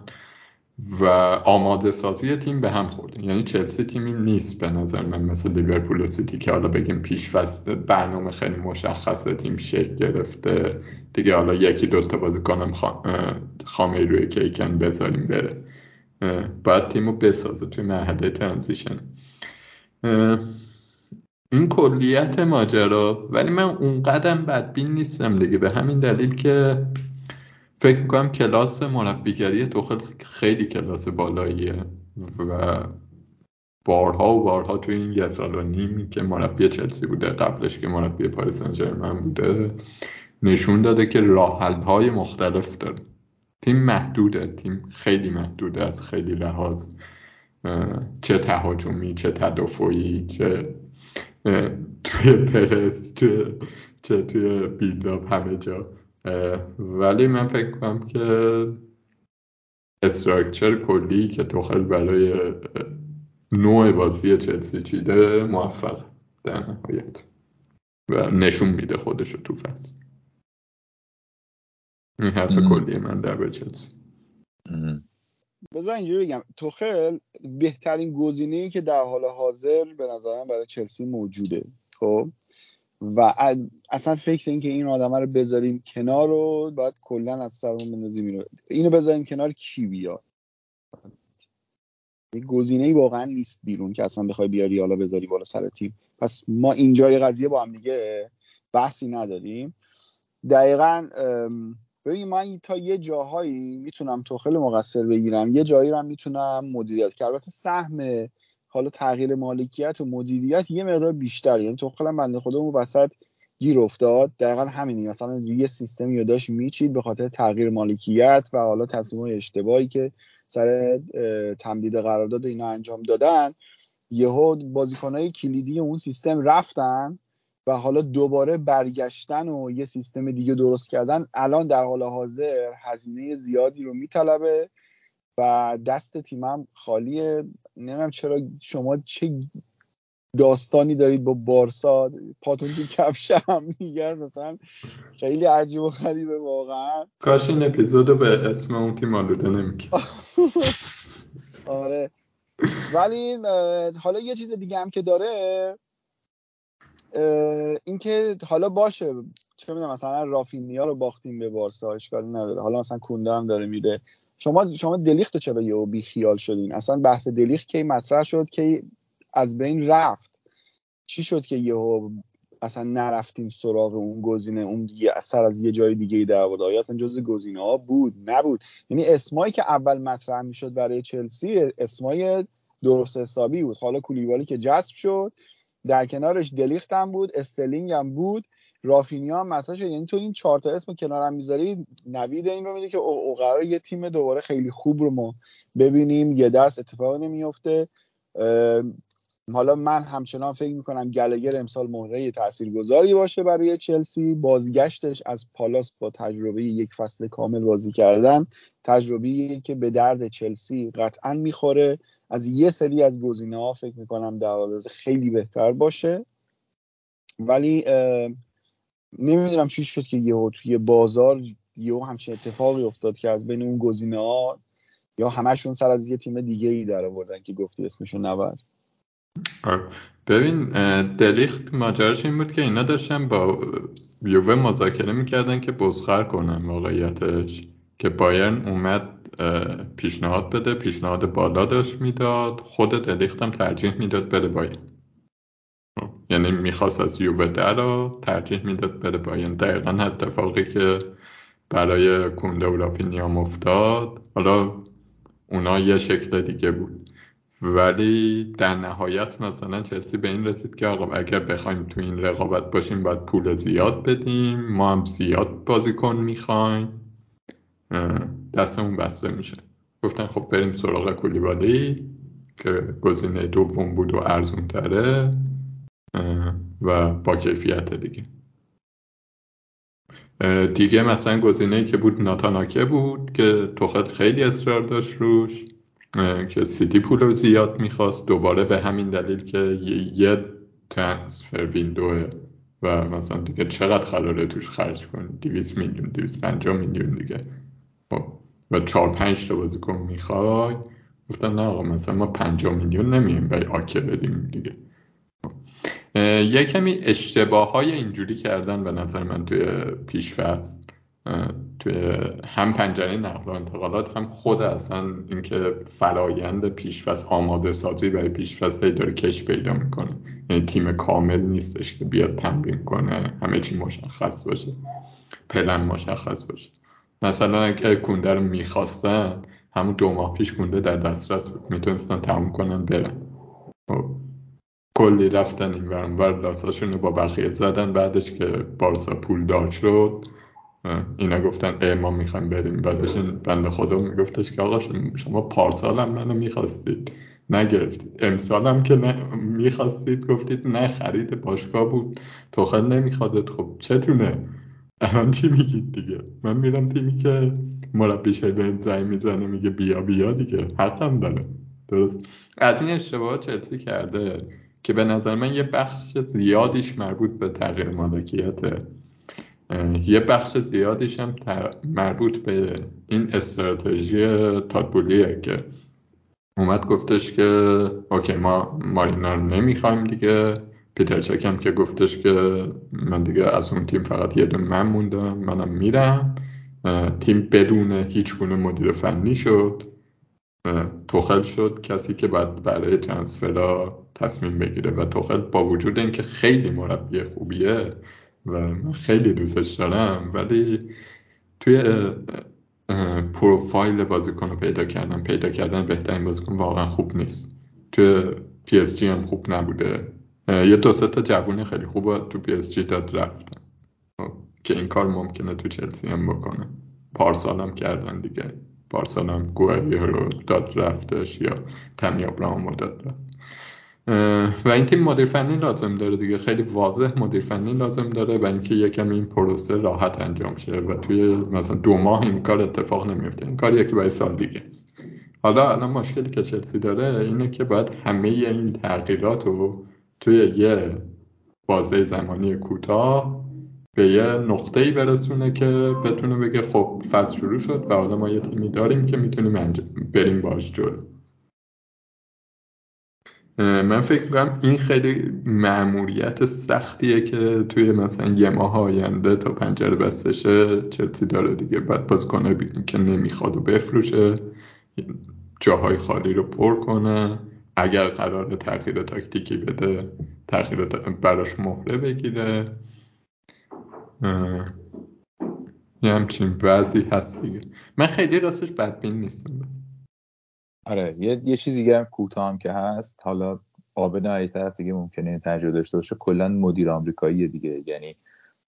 و آماده سازی تیم به هم خورده. یعنی چلسی تیمی نیست به نظر من مثل لیورپول و سیتی که حالا بگیم پیش برنامه خیلی مشخصه تیم شکل گرفته. دیگه حالا یکی دوتا بازیکنم خامه روی کیکن بذاریم بره. باید تیم رو بسازه توی مرحله ترانزیشن. این کلیت ماجرا ولی من اون قدم بدبین نیستم دیگه. به همین دلیل که فکر می‌کنم کلاس مربیگری توخل خیلی کلاس بالاییه و بارها و بارها تو این یه سال و نیم که مربی چلسی بوده قبلش که مربی پاریس سن بوده نشون داده که راه های مختلف داره. تیم محدوده تیم خیلی محدوده از خیلی لحاظ. چه تهاجمی چه تدافعی چه توی پرس چه, چه توی بیلداپ همه جا. ولی من فکر کنم که استراکچر کلی که توخل برای نوع بازی چلسی چیده موفق در نهایت. و نشون میده خودش تو فصل. این حرف کلی من در چلسی. بذار اینجوری بگم توخل بهترین گزینه ای که در حال حاضر به نظرم برای چلسی موجوده خب؟ و اصلا فکر این که این آدمه رو بذاریم کنار رو باید کلا از سرمون بندازیم اینو اینو بذاریم کنار کی بیاد؟ یه گزینه ای واقعا نیست بیرون که اصلا بخوای بیاری حالا بذاری بالا سر تیم. پس ما اینجای قضیه با هم دیگه بحثی نداریم. دقیقا ببین من تا یه جاهایی می‌تونم توخل مقصر بگیرم. یه جایی رو می‌تونم مدیریت که البته سهم حالا تغییر مالکیت و مدیریت یه مقدار بیشتر یعنی توخل هم بنده خدا اون وسط گیر افتاد. دقیقا همینی. مثلا یه سیستمی رو داشت میچید به خاطر تغییر مالکیت و حالا تصمیم اشتباهی که سر تمدید قرارداد اینا انجام دادن. یهو بازیکنهای کلیدی اون سیستم رفتن و حالا دوباره برگشتن و یه سیستم دیگه درست کردن. الان در حال حاضر هزینه زیادی رو میطلبه و دست تیمم خالیه. نمی‌دونم چرا شما چه داستانی دارید با بارسا پاتون تو کفشم دیگه اصلا خیلی عجیب و غریبه واقعا. کاش این اپیزودو به اسم اون تیم آلوده نمی‌کرد. آره. ولی حالا یه چیز دیگه هم که داره اینکه حالا باشه. چه می‌دونم مثلا رافینیا رو باختیم به بارسا اشکالی نداره. حالا مثلا کونده هم داره میره. شما شما دلیخت چرا یهو بی خیال شدین؟ اصلا بحث دلیخت کی مطرح شد که از بین رفت. چی شد که یهو اصلا نرفتیم سراغ اون گزینه اون دیگه اثر از یه جای دیگه ای در بود آیا اصلا جز گزینه ها بود؟ نبود. یعنی اسمایی که اول مطرح می‌شد برای چلسی اسمای درست حسابی بود. حالا کولیبالی که جذب شد در کنارش دلیخت هم بود استلینگ هم بود رافینیا هم مطرح شد. یعنی تو این چهار تا اسم کنارم می‌ذاری نوید این رو میده که او قرار یه تیم دوباره خیلی خوب رو ما ببینیم یه دست اتفاق نمیفته حالا من همچنان فکر می‌کنم گلگر امسال مهره تاثیرگذاری باشه برای چلسی. بازگشتش از پالاس با تجربه یک فصل کامل بازی کردن تجربه که به درد چلسی قطعا می‌خوره. از یه سری از گزینه ها فکر می‌کنم در خیلی بهتر باشه. ولی نمی‌دونم چی شد که یهو توی بازار یهو همچین اتفاقی افتاد که از بین اون گزینه ها یا همشون سر از یه تیم دیگه ای در آوردن که گفتی اسمشو نبر. آره. ببین دلیخت ماجراش این بود که اینا داشتن با یووه مذاکره می‌کردن که بزخر کنن واقعیتش که بایرن اومد پیشنهاد بده پیشنهاد بالا داشت می‌داد خود دلیخت هم ترجیح می‌داد بره بایرن. یعنی می‌خواست از یووه در رو ترجیح می‌داد بره بایرن. دقیقا اتفاقی که برای کونده و رافینیا افتاد حالا اونا یه شکل دیگه بود. ولی در نهایت مثلا چلسی به این رسید که آقا اگر بخوایم تو این رقابت باشیم باید پول زیاد بدیم ما هم زیاد بازیکن می‌خوایم. دستمون بسته میشه. گفتن خب بریم سراغ کولیبالی که گزینه دوم بود و ارزون تره و با کیفیت دیگه. دیگه مثلا گزینه که بود ناتاناکه بود که توخت خیلی اصرار داشت روش. که سیتی پول زیاد می‌خواست. دوباره به همین دلیل که یه ترانسفر ویندو و مثلا دیگه چقدر قراره توش خرج کنی؟ 200 میلیون 250 میلیون دیگه. خب و 4 5 تا بازیکن می‌خوای؟ گفتن نه آقا مثلا ما 50 میلیون نمیایم به آکه بدیم دیگه. خب. یه کمی اشتباه های اینجوری کردن به نظر من توی پیشفصل. توی هم پنجره نقل و انتقالات هم خود اصلا اینکه فرایند پیشفصل آماده سازی برای پیشفصل هی داره کش پیدا می‌کنه. یعنی تیم کامل نیستش که بیاد تمرین کنه همه چی مشخص باشه پلن مشخص باشه. مثلا اگه کونده رو می‌خواستن همون دو ماه پیش کونده در دسترس بود می‌تونستن تموم کنن برن. خب، کلی رفتن این ورانور لاساشون رو با بقیه زدن بعدش که بارسا پول دار شد. اینا گفتن ای ما می‌خوایم بریم. بعدش این بنده خدا میگفتش که آقا شما پارسال هم منو می‌خواستید. نگرفتید. امسال هم که می‌خواستید گفتید نه خرید باشگاه بود. توخل نمیخوادت. خب چتونه؟ الان چی میگید دیگه؟ من میرم تیمی که مربیش به زنگ می‌زنه میگه بیا بیا دیگه. حقم داره درست. از این اشتباهات چلسی کرده که به نظر من یه بخش زیادیش مربوط به تغییر مالکیته. یه بخش زیادیش هم مربوط به این استراتژی تادبولیه که اومد گفتش که اوکی ما مارینا رو نمی‌خوایم دیگه. پیتر چکم که گفتش که من دیگه از اون تیم فقط یه دون من موندم منم میرم. تیم بدون هیچ گونه مدیر فنی شد. توخل شد کسی که باید برای transfer ها تصمیم بگیره و توخل با وجود اینکه خیلی مربی خوبیه و من خیلی دوستش دارم ولی توی پروفایل بازیکن رو پیدا کردن پیدا کردن بهترین بازیکن واقعا خوب نیست. توی پی اس جی هم خوب نبوده. یه دو تا جوون خیلی خوب تو پی اس جی داد رفتن. خب، که این کار ممکنه تو چلسی هم بکنه. پارسال هم کردن دیگه. پارسال هم رو داد رفتش یا تمی ابراهام رو داد رفت. و این تیم مدیر فنی لازم داره دیگه. خیلی واضح مدیر فنی لازم داره و اینکه یکم این پروسه راحت انجام شه و توی مثلا دو ماه این کار اتفاق نمیفته. این کار یکی برای سال دیگه است. حالا الان مشکلی که چلسی داره اینه که باید همه این تغییرات رو توی یه بازه زمانی کوتاه به یه نقطه ای برسونه که بتونه بگه خب فصل شروع شد و حالا ما یه تیمی داریم که می‌تونیم بریم باش جلو. من فکر کنم این خیلی معمولیت سختیه که توی مثلا یه ماه آینده تا پنجره بستشه چلسی داره دیگه بعد باز کنه که نمی‌خواد و بفروشه جاهای خالی رو پر کنه. اگر قرار تغییر تاکتیکی بده تغییر براش مهره بگیره. یه همچین وضعی هست دیگه. من خیلی راستش بدبین نیستم. آره یه, یه چیز دیگه هم کوتاه که هست. حالا آبه نه طرف دیگه ممکنه تجربه داشته باشه. کلا مدیر آمریکایی دیگه. یعنی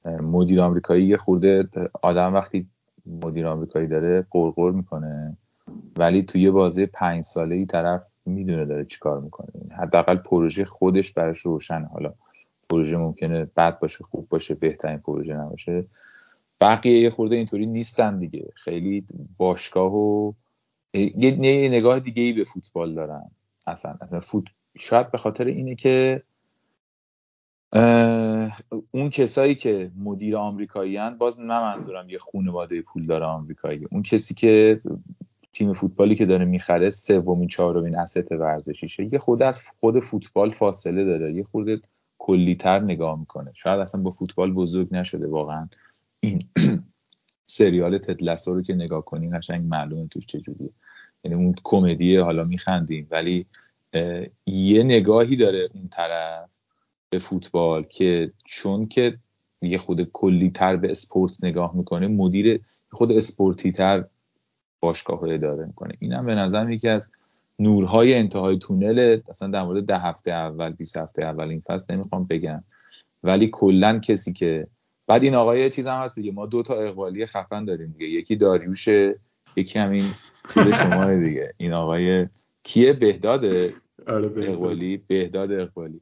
مدیر آمریکایی یه خورده آدم وقتی مدیر آمریکایی داره قرقر می‌کنه. ولی توی بازی پنج ساله ای طرف می‌دونه داره چیکار می‌کنه. حداقل پروژه خودش براش روشنه. حالا پروژه ممکنه بد باشه خوب باشه بهترین پروژه نباشه. بقیه یه خورده اینطوری نیستن دیگه. خیلی باشگاه و یه نگاه دیگه ای به فوتبال دارن اصلا. فوت... شاید به خاطر اینه که اون کسایی که مدیر آمریکایی باز نه منظورم یه خانواده پولدار آمریکایی. اون کسی که تیم فوتبالی که داره می‌خره سومین چهارمین اسست ورزشیشه یه خود از خود فوتبال فاصله داره. یه خورده کلیتر نگاه می‌کنه. شاید اصلا با فوتبال بزرگ نشده واقعا. این سریال تدلسو رو که نگاه کنی قشنگ معلومه توش چجوریه یعنی اون کمدی حالا میخندیم ولی یه نگاهی داره اون طرف به فوتبال که چون که یه خود کلی تر به اسپورت نگاه می‌کنه مدیر خود اسپورتی تر باشگاه های اداره می‌کنه. اینم به نظرم یکی از نورهای انتهای تونل اصلا در مورد ده هفته اول 20 هفته اول این فصل نمی‌خوام بگم. ولی کلا کسی که بعد این آقای چیز هم هست دیگه. ما دو تا اقبالی خفن داریم دیگه. یکی داریوش یکی همین چیز شما دیگه. این آقای کیه؟ بهداده آره اقبالی بهداد اقبالی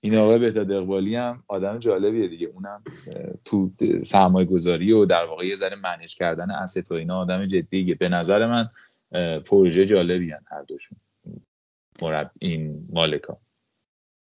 این آقای بهداد اقبالی هم آدم جالبیه دیگه. اونم تو سرمایه گذاری و در واقع یه ذره منیج کردن اسست و اینا آدم جدیه به نظر من پروژه جالبی هن هر دوشون. مرب این مالکا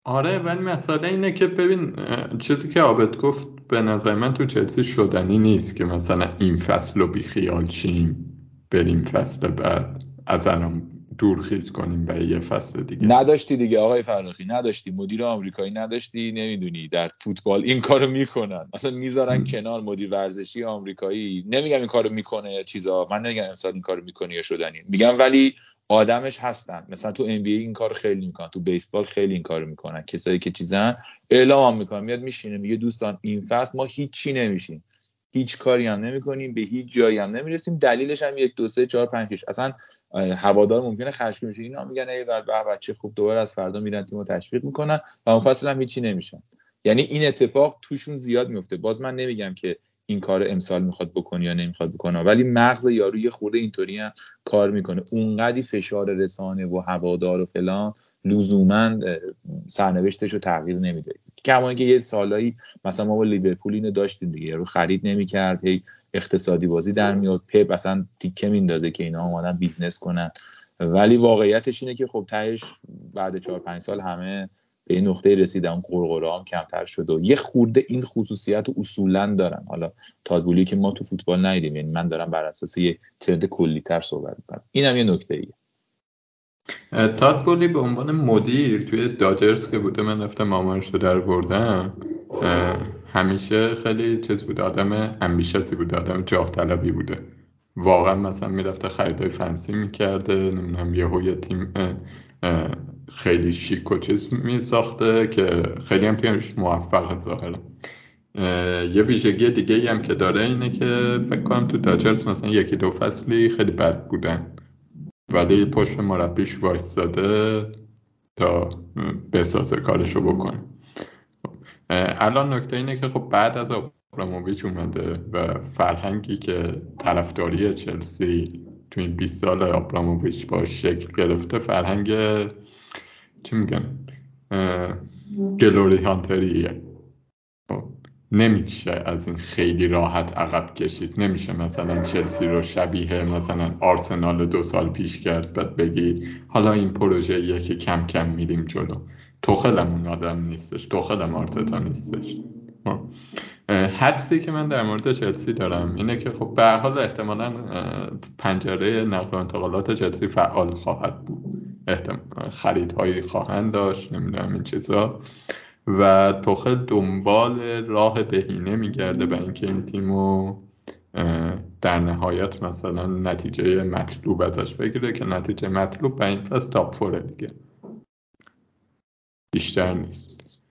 آره ولی مسئله اینه که ببین چیزی که آبت گفت به نظر من تو چلسی شدنی نیست که مثلا این فصل رو بیخیال شیم بریم فصل بعد از الان دورخیز کنیم به یه فصل دیگه. نداشتی دیگه آقای فرخی نداشتی. مدیر آمریکایی نداشتی نمی‌دونی. در فوتبال این کارو می‌کنن. مثلا می‌ذارن کنار مدیر ورزشی آمریکایی. نمیگم این کارو می‌کنه یا چیزا. من نمیگم امسال این کارو می‌کنه یا شدنی. میگم ولی آدمش هستن. مثلا تو ام این کار خیلی می‌کنن تو بیسبال خیلی این کارو می‌کنن. کسایی که چیزن اعلام می‌کنن میاد میشینه میگه دوستان این فصل ما هیچی نمیشیم. هیچ کاری هم نمی‌کنیم به هیچ جایی هم نمی‌رسیم. دلیلش هم یک دو سه چهار پنج اصلا هوادار ممکنه خشمگین بشه. اینا میگن ای بر بچه خوب دوباره از فردا میرن تیمو تشویق می‌کنن و اون فصل هم هیچی نمیشن. یعنی این اتفاق توشون زیاد میفته باز من نمیگم که این کار امسال می‌خواد بکنه یا نمی‌خواد بکنه. ولی مغز یارو یه خورده اینطوری هم کار می‌کنه. اونقدی فشار رسانه و هوادار و فلان لزوما سرنوشتش رو تغییر نمیده. کما اینکه یه سالایی مثلا ما با لیورپول اینو داشتیم دیگه رو خرید نمی‌کرد هی اقتصادی بازی در میاد پپ اصلا تیکه میندازه که اینا اومدن business کنن. ولی واقعیتش اینه که خب تهش بعد چهار پنج سال همه به این نقطه رسیدن اون غرغره هم کمتر شده و یه خورده این خصوصیت اصولا دارن حالا تاد بولی که ما تو فوتبال ندیدیم یعنی من دارم بر اساس یه trend کلی تر صحبت می‌کنم. اینم یه نکته ایه. تاد بولی به عنوان مدیر توی داجرز که بوده من رفتم مامانش رو در بردم همیشه خیلی چیز بود آدم امبیشسی بوده آدم جاه طلبی بوده. واقعا مثلا می‌رفته خریدای فنسی می‌کرده نمی‌دونم یهو یه تیم خیلی شیک و چیز میساخته که خیلی هم تویش موفق ظاهرا. یه ویژگی دیگه هم که داره اینه که فکر کنم تو داجرز مثلا یکی دو فصلی خیلی بد بودن. ولی پشت مربیش وایستاده تا بسازه کارشو بکنه. الان نکته اینه که خب بعد از آبراموویچ اومده و فرهنگی که طرفداری چلسی تو این 20 سال آبراموویچ با شکل گرفته فرهنگ چی میگن؟ گلوری هانتریه. نمیشه از این خیلی راحت عقب کشید. نمیشه مثلا چلسی رو شبیه مثلا آرسنال دو سال پیش کرد بعد بگی حالا این پروژه که کم کم میریم جلو. توخلم اون آدم نیستش توخلم آرتتا نیستش. حدسی که من در مورد چلسی دارم اینه که خب به حال احتمالا پنجره نقل و انتقالات چلسی فعال خواهد بود. خریدهایی خواهند داشت نمی‌دونم این چیزا. و توخل دنبال راه بهینه میگرده به اینکه این تیمو در نهایت مثلا نتیجه مطلوب ازش بگیره که نتیجه مطلوب به این فصل تاپ فوره دیگه. بیشتر نیست.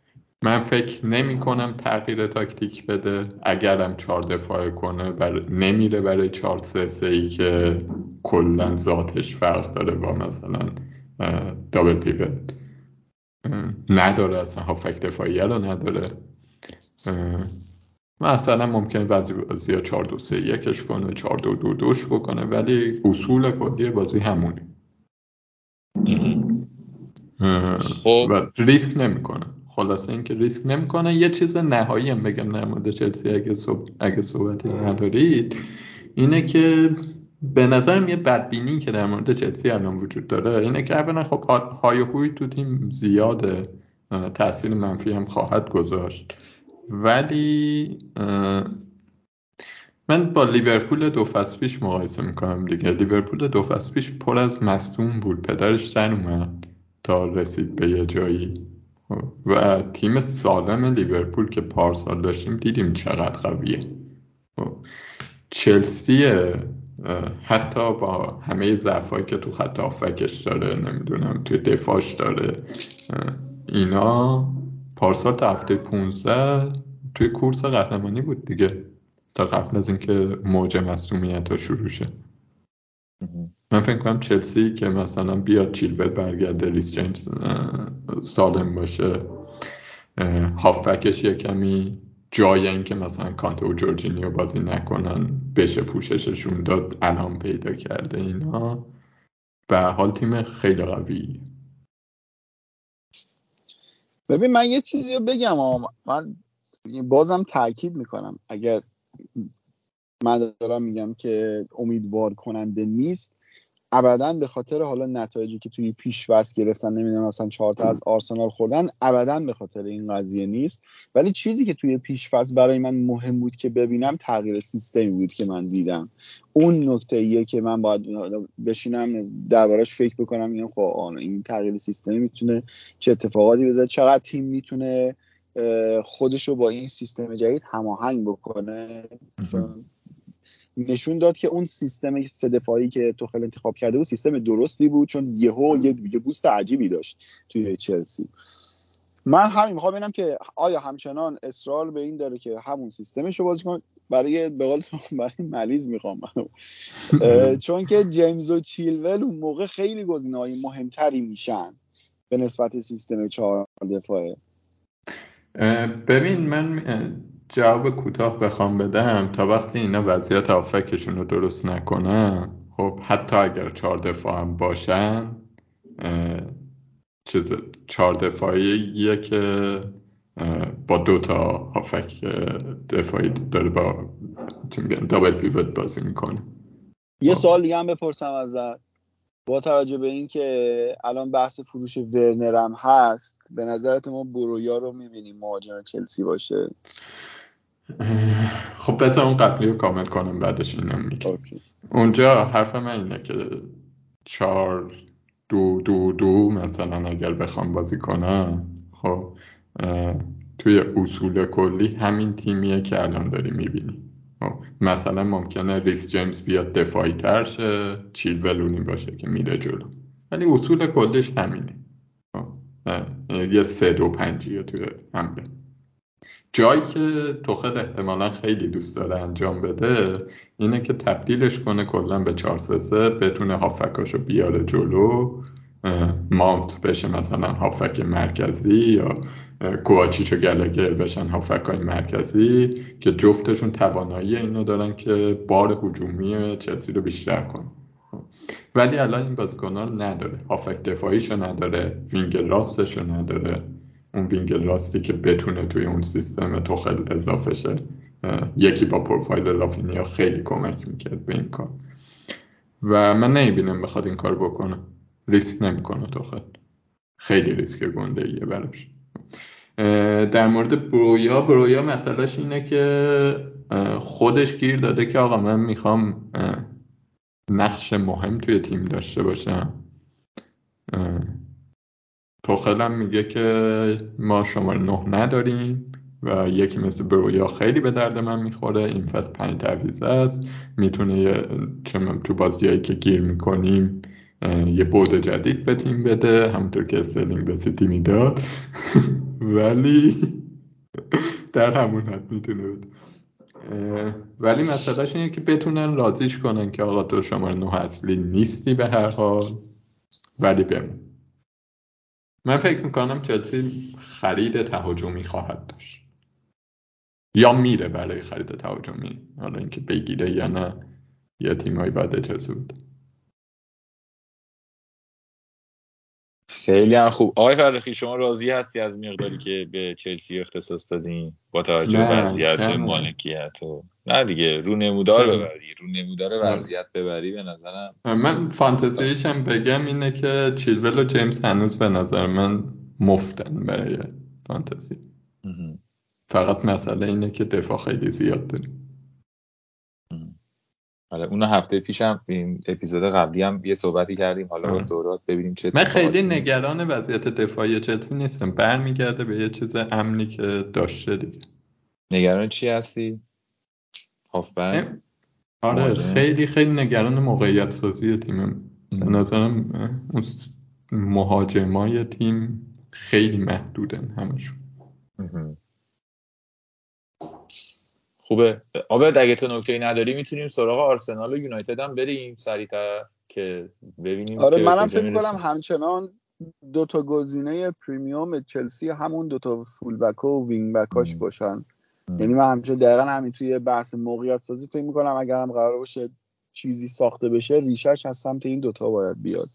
من فکر نمی کنم تغییر تاکتیک بده. اگرم چهار دفاع کنه بر... نمیره برای چهار سه ای که کلا ذاتش فرق داره با مثلا دابل پیوت نداره اصلا هافک دفاعیه رو نداره. مثلا ممکنه بعضی بازی ها 4 2 3 یکش کنه 4 2 2 دوش بکنه ولی اصول کلی بازی همونه. خب. و ریسک نمی‌کنه. خلاصه اینکه ریسک نمی‌کنه. یه چیز نهایی هم بگم در مورد چلسی. اگه صحبتی ندارید اینه که به نظرم یه بدبینی که در مورد چلسی الان وجود داره اینه که اولا خب های هوی تو تیم زیاده. تاثیر منفی هم خواهد گذاشت. ولی من با لیورپول دو فصل پیش مقایسه می‌کنم دیگه. لیورپول دو فصل پیش پر از مصدوم بود. پدرش در اومد تا رسید به یه جایی. و تیم سالم لیورپول که پارسال داشتیم دیدیم چقدر قویه. چلسی حتی با همه ضعفایی که تو خط آفکش داره نمی‌دونم توی دفاعش داره اینا پارسال تا هفته 15 توی کورس قهرمانی بود دیگه تا قبل از اینکه موج مصومیت ها شروع شه. من فکر کنم چلسی که مثلا بیاد چیلول برگرده ریس جیمز سالم باشه هافکش یه کمی جای اینکه مثلا کانته و جورجینیو بازی نکنن بشه پوشششون داد الان پیدا کرده اینا. به حال تیم خیلی قوی. ببین من یه چیزی رو بگم من بازم تاکید می‌کنم. اگر من دارم میگم که امیدوار کننده نیست ابدا به خاطر حالا نتایجی که توی پیش گرفتن نمی‌دونم مثلا چهار تا از آرسنال خوردن ابدا به خاطر این قضیه نیست. ولی چیزی که توی پیش برای من مهم بود که ببینم تغییر سیستمی بود که من دیدم. اون نکته ایه که من باید بشینم دربارش فکر بکنم این خب این تغییر سیستمی می‌تونه چه اتفاقاتی بذاره؟ چقدر تیم می‌تونه خودش رو با این سیستم جدید هماهنگ بکنه؟ نشون داد که اون سیستم سه دفاعی که توخل انتخاب کرده بود سیستم درستی بود چون یهو یه یه بوست عجیبی داشت توی چلسی. من همین می‌خوام ببینم که آیا همچنان اصرار به این داره که همون سیستمش رو بازی کن برای به قول برای ملیز می‌خوام چون که جیمز و چیلول اون موقع خیلی گزینه‌های مهمتری میشن به نسبت سیستم چهار دفاعه. ببین من جواب کوتاه بخوام بدم. تا وقتی اینا وضعیت آفکشون رو درست نکنن خب حتی اگر چهار دفاع هم باشن چیز چهار دفاعیه که با دو تا هافک دفاعی داره با دابل پیوت بازی می‌کنه. یه خب. سوال دیگه هم بپرسم ازت. با توجه به اینکه الان بحث فروش ورنر هم هست به نظرت ما برویا رو می‌بینیم مهاجم چلسی باشه؟ خب بذار اون قبلی رو کامل کنم بعدش اینم میگم. اونجا حرف من اینه که چهار دو دو دو مثلا اگر بخوام بازی کنم خب توی اصول کلی همین تیمیه که الان داری می‌بینی. خب، مثلا ممکنه ریس جیمز بیاد دفاعی تر شه چیل باشه که میره جلو. ولی اصول کلیش همینه. خب، یه سه دو پنجیه توی حمله. جایی که توخل احتمالا خیلی دوست داره انجام بده اینه که تبدیلش کنه کلا به 4 3 بتونه هافکاشو بیاره جلو ماونت بشه مثلا هافبک مرکزی یا کوواچیچ و گلگر بشن هافبک های مرکزی که جفتشون توانایی اینو دارن که بار هجومی چلسی رو بیشتر کنه ولی الان این بازیکن رو نداره. هافبک دفاعیشو نداره wing راستشو نداره. اون wing راستی که بتونه توی اون سیستم توخل اضافه شه یکی با پروفایل رافینیا خیلی کمک می‌کرد به این کار. و من نمی‌بینم بخواد این کار بکنه. ریسک نمی‌کنه توخل خیلی. ریسک گنده ایه براش در مورد برویا برویا مسئلهش اینه که خودش گیر داده که آقا من می‌خوام نقش مهم توی تیم داشته باشم. توخلم میگه که ما شماره نه نداریم و یکی مثل برویا خیلی به درد من می‌خوره. این فصل پنج تعویزه است. می‌تونه تو بازیایی که گیر می‌کنیم یه بود جدید به تیم بده همونطور که استرلینگ به سیتی می‌داد. ولی در همون حد می‌تونه بده. ولی مسئلهش اینه که بتونن رازیش کنن که آقا تو شماره نه اصلی نیستی به هر حال. ولی بمون من فکر می‌کنم چلسی خرید تهاجمی خواهد داشت. یا میره برای خرید تهاجمی. حالا اینکه بگیره یا نه یه تیمایی بعد چلسی بود خیلی هم خوب. آقای فرخی شما راضی هستی از مقداری که به چلسی اختصاص دادین؟ با توجه به وضعیت مالکیت و نه دیگه رو نمودار ببری. رو نمودار وضعیت ببری به نظرم. من فانتزیش هم بگم اینه که چیلول و جیمز هنوز به نظر من مفتن برای فانتزی. فقط مسئله اینه که دفاع خیلی زیاد داریم. حالا اون هفته پیشم این اپیزود قبلی هم یه صحبتی کردیم. حالا با دورات ببینیم چه من خیلی نگران وضعیت دفاعی چلسی نیستم. برمیگرده به یه چیز امنی که داشته دیگه. نگران چی هستی؟ هافبک آره خیلی خیلی نگران موقعیت سازی تیم. به نظرم مهاجمای تیم خیلی محدودن همشون. خوبه. آبد اگه تو نکته نداری می‌تونیم سراغ آرسنال و یونایتد هم بریم سریعتر که ببینیم آره منم فکر کنم همچنان دو تا گزینه premium چلسی همون دو تا full back و wing back اش باشن. یعنی من همچنان دقیقا همین توی بحث موقعیت سازی فکر می‌کنم اگر هم قرار باشه چیزی ساخته بشه ریشش از سمت این دوتا باید بیاد.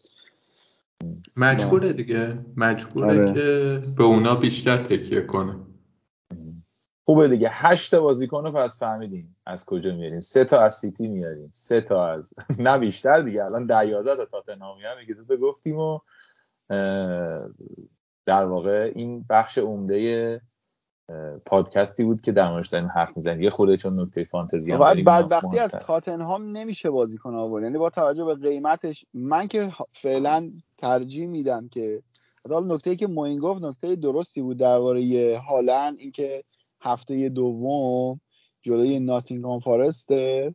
مجبوره دیگه. مجبوره آره. که به اونا بیشتر تکیه کنه. خوبه دیگه. هشت بازیکن رو پس فهمیدیم از کجا میاریم. سه تا از سیتی میاریم. سه تا از نه بیشتر دیگه. الان ده یازده تا تاتنهامی هم میگه تو گفتیم و در واقع این بخش عمده پادکستی بود که در موردش داریم حرف می‌زنیم. یه خورده چون نکته فانتزی هم بعد بدبختی از تاتنهام نمیشه بازیکن آورد. یعنی با توجه به قیمتش من که فعلا ترجیح میدم که حالا نکته که موین گفت نکته درستی بود درباره هالند اینکه هفته دوم جلوی ناتینگهام فارسته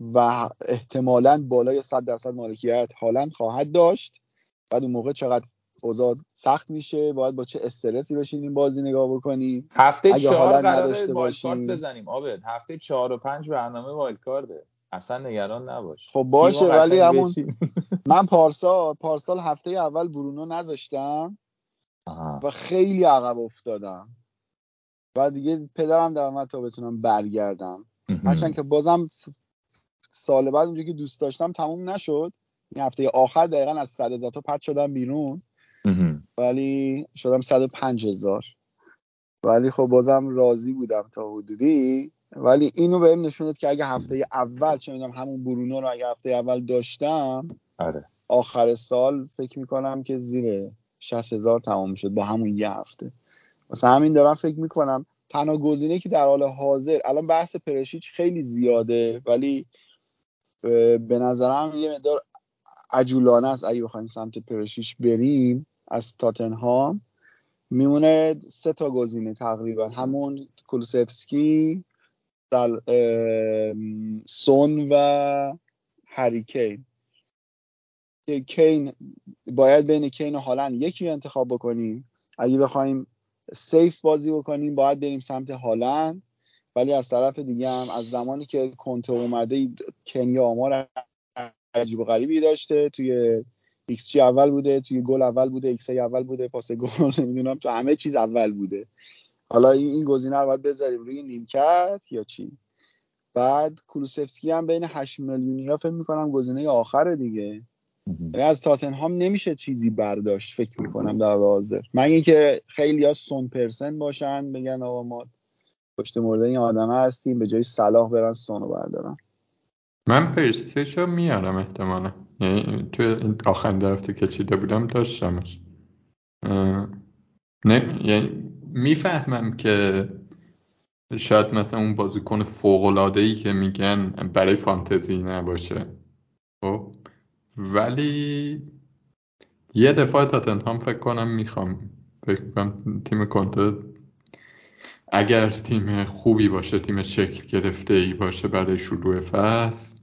و احتمالا بالای 100 درصد مالکیت هالند خواهد داشت. بعد اون موقع چقدر اوضاع سخت میشه باید با چه استرسی بشینیم بازی نگاه بکنیم هفته چهار قراره وایلد کارت بزنیم آبد هفته چهار و پنج برنامه وایلد کارده. اصلا نگران نباش. خب باشه ولی همون من پارسال پارسال هفته اول برونو نذاشتم و خیلی عقب افتادم. و دیگه پدرم در اومد تا بتونم برگردم. هرچند که بازم سال بعد اونجوری که دوست داشتم تموم نشد. این هفته آخر دقیقا از صد هزار تا پرت شدم بیرون. ولی شدم صد و پنج هزار. ولی خب بازم راضی بودم تا حدودی. ولی اینو بهم نشون که اگه هفته اول چه می‌دونم همون برونو رو اگه هفته اول داشتم آره. آخر سال فکر می‌کنم که زیر 60 هزار تمام شد با همون یه هفته. واسه همین دارم فکر می‌کنم تنها گزینه که در حال حاضر الان بحث پرشیچ خیلی زیاده ولی به نظرم یه مقدار عجولانه است اگه بخوایم سمت پرشیچ بریم. از تاتنهام. میمونه سه تا گزینه تقریبا. همون کولوسفسکی سون و هریکین. کین باید بین کین و هالند یکی انتخاب بکنیم. اگه بخوایم سیف بازی بکنیم باید بریم سمت هالند. ولی از طرف دیگه هم از زمانی که کنتو اومده کنیا آمار عجیب و غریبی داشته توی ایکس جی اول بوده توی گل اول بوده xA اول بوده پاس گل نمی‌دونم تو همه چیز اول بوده. حالا این گزینه رو باید بذاریم روی نیمکت یا چی؟ بعد کولوسفسکی هم بین 8 میلیونی ها فکر می‌کنم گزینه آخر دیگه. یعنی از تاتنهام نمیشه چیزی برداشت فکر می‌کنم در حاضر. من اینکه خیلی ها سون person باشن بگن آقا ما پشت مورد این آدمه هستیم به جای صلاح برن سونو بردارن. من پرسیش رو میارم احتمالا. یعنی تو آخرین درفته که چیده بودم داشتمش. نه یعنی می‌فهمم که شاید مثلا اون بازیکن فوق ای که میگن برای فانتزی نباشه. خب؟ ولی یه دفاع تاتنهام فکر کنم می‌خوام. فکر کنم تیم کنته اگر تیم خوبی باشه تیم شکل گرفته ای باشه برای شروع فصل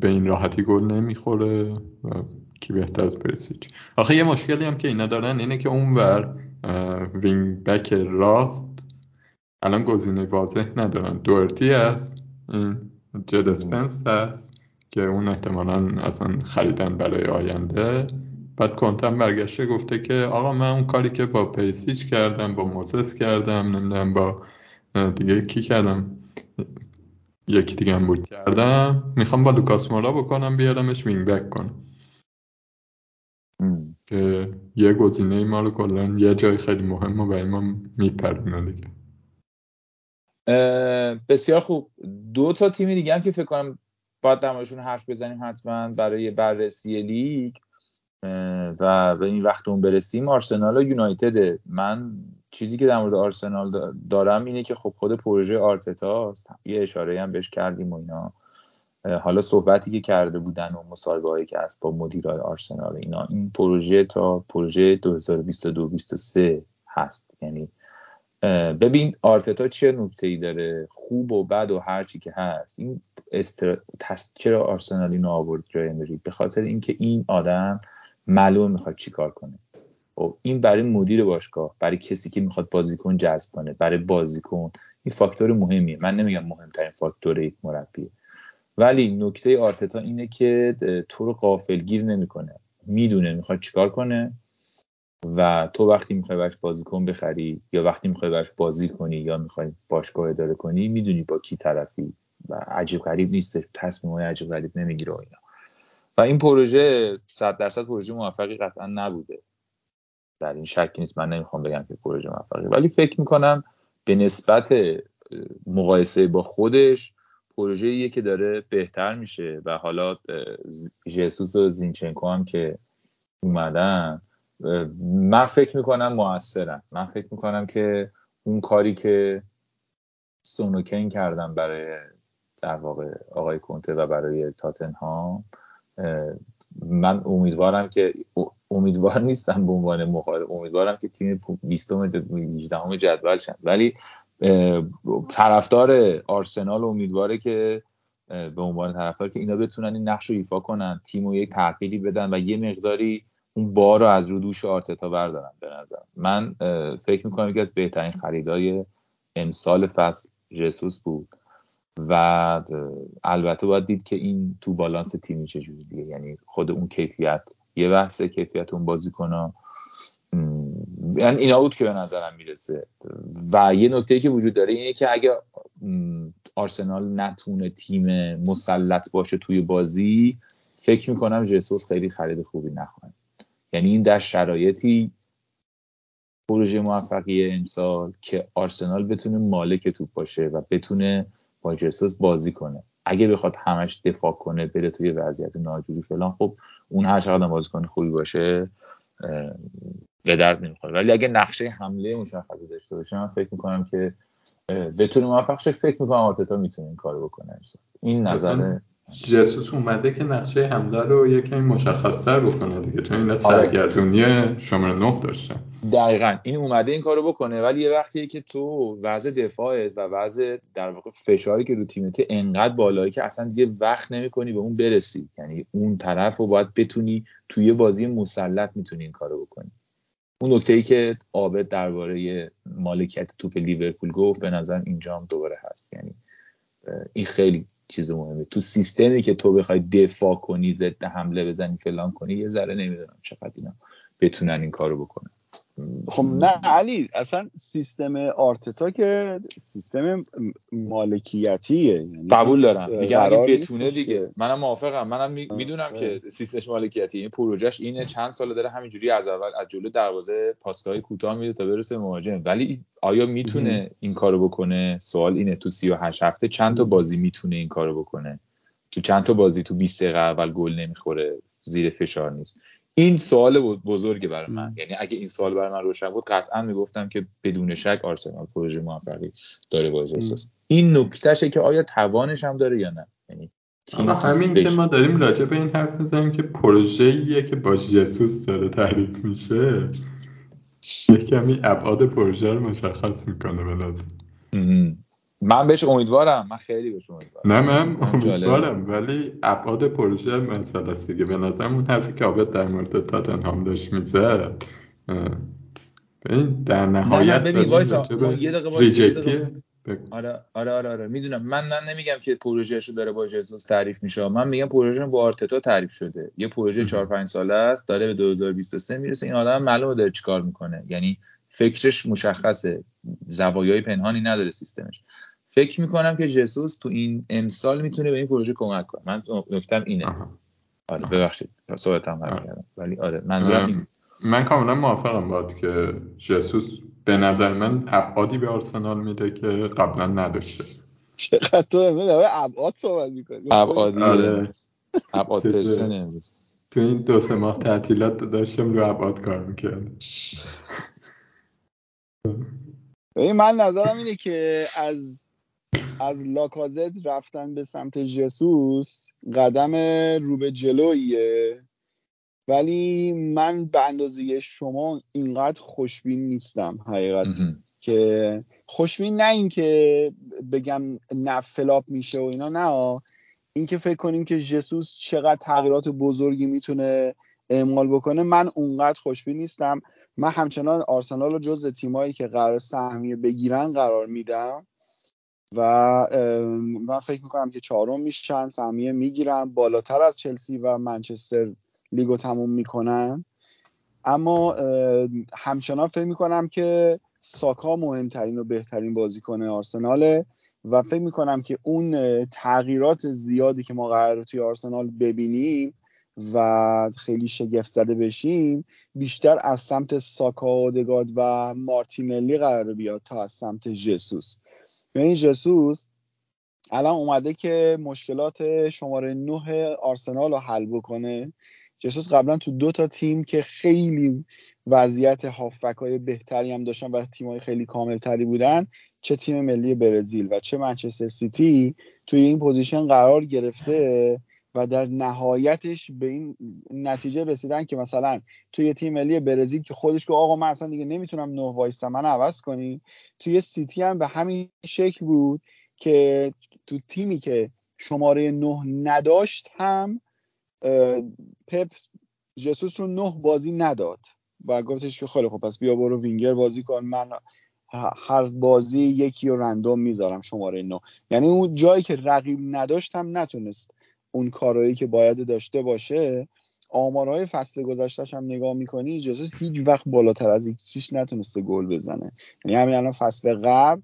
به این راحتی گل نمی‌خوره و کی بهتر از پریشیچ. آخه یه مشکلی هم که اینا دارن اینه که اونور wing back راست الان گزینه واضح ندارن. دورتی هست این جد اسپنس هست که اون احتمالا اصلا خریدن برای آینده. بعد کنتم برگشته گفته که آقا من اون کاری که با پریشیچ کردم با موزس کردم نمی‌دونم با دیگه کی کردم؟ یکی دیگه هم بود کردم. می‌خوام با لوکاس مورا بکنم بیارمش wing back کنم که یه گزینه ما رو کلا یه جای خیلی مهم و برای ما میپرونه دیگه. بسیار خوب. دو تا تیم دیگه هم که فکر کنم باید در موردشون حرف بزنیم حتما برای بررسی لیگ. و به این وقت اون برسیم. آرسنال و یونایتد. من چیزی که در مورد آرسنال دارم اینه که خب خود پروژه آرتتا یه اشاره هم بهش کردیم و اینا. حالا صحبتی که کرده بودن و مصاحبه هایی که هست با مدیرای آرسنال اینا این پروژه تا پروژه 2022 23 هست. یعنی ببین آرتتا چه نکته ای داره؟ خوب و بد و هر چی که هست. این استر... چرا آرسنال اینو آورد جای امری به خاطر اینکه این آدم معلومه می‌خواد چیکار کنه. خب این برای مدیر باشگاه برای کسی که می‌خواد بازیکن جذب کنه برای بازیکن این فاکتور مهمیه. من نمیگم مهمترین فاکتور یک مربیه ولی نکته آرتتا اینه که تو رو قافلگیر نمی‌کنه. می‌دونه می‌خواد چیکار کنه و تو وقتی می‌خوای باش بازیکن بخری یا وقتی می‌خوای باش بازی کنی یا می‌خوای باشگاه اداره کنی می‌دونی با کی طرفی و عجیب غریب نیست تصمیم های عجیب غریب نمی‌گیره و اینا. و این پروژه صد درصد پروژه موفقی قطعا نبوده. در این شکی نیست. من نمی‌خوام بگم که پروژه موفقی ولی فکر می‌کنم به نسبت مقایسه با خودش پروژه که داره بهتر میشه و حالا جسوس و زینچنکو هم که اومدن من فکر می‌کنم موثرن. من فکر می‌کنم که اون کاری که سونوکین کردن برای در واقع آقای کنته و برای تاتنهام من امیدوارم که امیدوار نیستم به عنوان مخالف. امیدوارم که تیم 20 18 جدول شن. ولی طرفدار آرسنال امیدواره که به عنوان طرفدار که اینا بتونن این نقش رو ایفا کنن. تیم رو یک تغییری بدن و یه مقداری اون بار رو از رو دوش آرتتا بردارن به نظر من فکر می‌کنم که از بهترین خریدای امسال فصل جسوس بود. و البته باید دید که این تو بالانس تیمی چجوریه یعنی خود اون کیفیت یه بحث کیفیت اون بازیکن یعنی اینا بود که به نظرم می‌رسه. و یه نکته که وجود داره اینه که اگه آرسنال نتونه تیم مسلط باشه توی بازی فکر می‌کنم جسوس خیلی خرید خوبی نخواهد. یعنی این در شرایطی پروژه موفقی امسال که آرسنال بتونه مالک توپ باشه و بتونه با جسوس بازی کنه. اگه بخواد همش دفاع کنه بره توی وضعیت ناجوری فلان خب اون هر چقدر بازیکن خوبی باشه به درد نمی‌خوره. ولی اگه نقشه حمله مشخصی داشته باشه من فکر می‌کنم که بتونه موفق شه فکر می‌کنم آرتتا می‌تونه این کارو بکنه این نظر جسوس اومده که نقشه حمله رو یکمی مشخصتر بکنه دیگه چون اینا آره. سرگردونی شماره 9 داشتن دقیقا این اومده این کارو بکنه ولی یه وقتیه که تو وضع دفاعت و وضع در واقع فشاری که رو تیمت انقدر بالایی که اصلا دیگه وقت نمی‌کنی به اون برسی. یعنی اون طرف رو باید بتونی توی بازی مسلط می‌تونی این کارو بکنی. اون نکته ای که عابد درباره مالکیت توپ لیورپول گفت به نظر اینجا هم دوباره هست. یعنی این خیلی چیز مهمه. تو سیستمی که تو بخوای دفاع کنی ضد حمله بزنی فلان کنی یه ذره نمی‌دونم چقدر اینا بتونن این کارو بکنن. خب نه علی اصلا سیستم آرتتا که سیستم مالکیتیه یعنی قبول دارم. میگم اگه بتونه دیگه. منم موافقم. منم می‌دونم که سیستمش مالکیتی این پروژهش اینه. چند ساله داره همینجوری از اول از جلو دروازه پاسکای کوتاه میده تا برسه مهاجم. ولی آیا می‌تونه این کارو بکنه؟ سوال اینه تو 38 هفته چند تا بازی می‌تونه این کارو بکنه؟ تو چند تا بازی تو 20 دقیقه اول گل نمی‌خوره زیر فشار نیست. این سوال بزرگه برای من. یعنی اگه این سوال برای من روشن بود قطعا می‌گفتم که بدون شک آرسنال پروژه موفقی داره با احساس این نکتهشه که آیا توانش هم داره یا نه؟ یعنی اما همین که ما داریم راجع به این حرف می‌زنیم که پروژه که با جسوس داره تعریف میشه یه کمی ابعاد پروژه رو مشخص می‌کنه به من بهش امیدوارم. من خیلی بهش امیدوارم. نه من امیدوارم ولی ابعاد پروژه مسئله است دیگه. به نظرم اون حرفی که عابد در مورد تاتنهام داشت می‌زد ببین در نهایت ببین وایسا یه دقیقه آره آره آره آره. می‌دونم. من من نمیگم که پروژهشو داره با جزوس تعریف میشه. من میگم پروژه با آرتتا تعریف شده. یه پروژه 4 5 ساله است داره به 2023 می‌رسه. این آدم معلومه داره چیکار می‌کنه. یعنی فکرش مشخصه. زوایای پنهانی نداره سیستمش. فکر می‌کنم که جسوس تو این امسال می‌تونه به این پروژه کمک کنه. من نکتم اینه. آره ببخشید. صحبتم کردم ولی آره منظورم این من کاملا موافقم باد که جسوس به نظر من ابعادی به آرسنال میده که قبلا نداشته. چقدر تو امروز ابعاد صحبت می‌کنی؟ ابعادی. آره. ابعاد پرسن امروز. تو این دو سه ماه تعطیلات داشتم رو ابعاد کار می‌کردم. من نظرم اینه که از از لاکازت رفتن به سمت جسوس قدم رو به جلویه ولی من به اندازه شما اینقدر خوشبین نیستم حقیقت. که خوشبین نه اینکه بگم نه فلاپ میشه و اینا نه اینکه فکر کنیم که جسوس چقدر تغییرات بزرگی می‌تونه اعمال بکنه من اونقدر خوشبین نیستم. من همچنان آرسنال رو جز تیمایی که قرار سهمیه بگیرن قرار میدم. و من فکر می‌کنم که چهارم میشن سهمیه می‌گیرن بالاتر از چلسی و منچستر لیگو تموم می‌کنن. اما همچنان فکر می‌کنم که ساکا مهمترین و بهترین بازیکن آرسناله و فکر می‌کنم که اون تغییرات زیادی که ما قرار توی آرسنال ببینیم و خیلی شگفت زده بشیم بیشتر از سمت ساکا اودگارد و مارتینلی قرار بیاد تا از سمت جسوس. یعنی جسوس الان اومده که مشکلات شماره نه آرسنال رو حل بکنه. جسوس قبلا تو دو تا تیم که خیلی وضعیت هافبک های بهتری هم داشتن و تیم های خیلی کامل تری بودن چه تیم ملی برزیل و چه منچستر سیتی توی این position قرار گرفته. و در نهایتش به این نتیجه رسیدن که مثلا توی تیم ملی برزیل که خودش گفت آقا من اصلا دیگه نمی‌تونم نه وایستم من عوض کنی. توی سیتی هم به همین شکل بود که تو تیمی که شماره نه نداشت هم پپ جسوس رو نه بازی نداد و گفتش که خیلی خب پس بیا برو وینگر بازی کن من هر بازی یکی رو random می‌ذارم شماره نه. یعنی اون جایی که رقیب نداشت هم نتونست اون کارهایی که باید داشته باشه آمارهای فصل گذشتهش هم نگاه می‌کنی جسوس هیچ وقت بالاتر از ایکس نتونسته گل بزنه. یعنی همین الان فصل قبل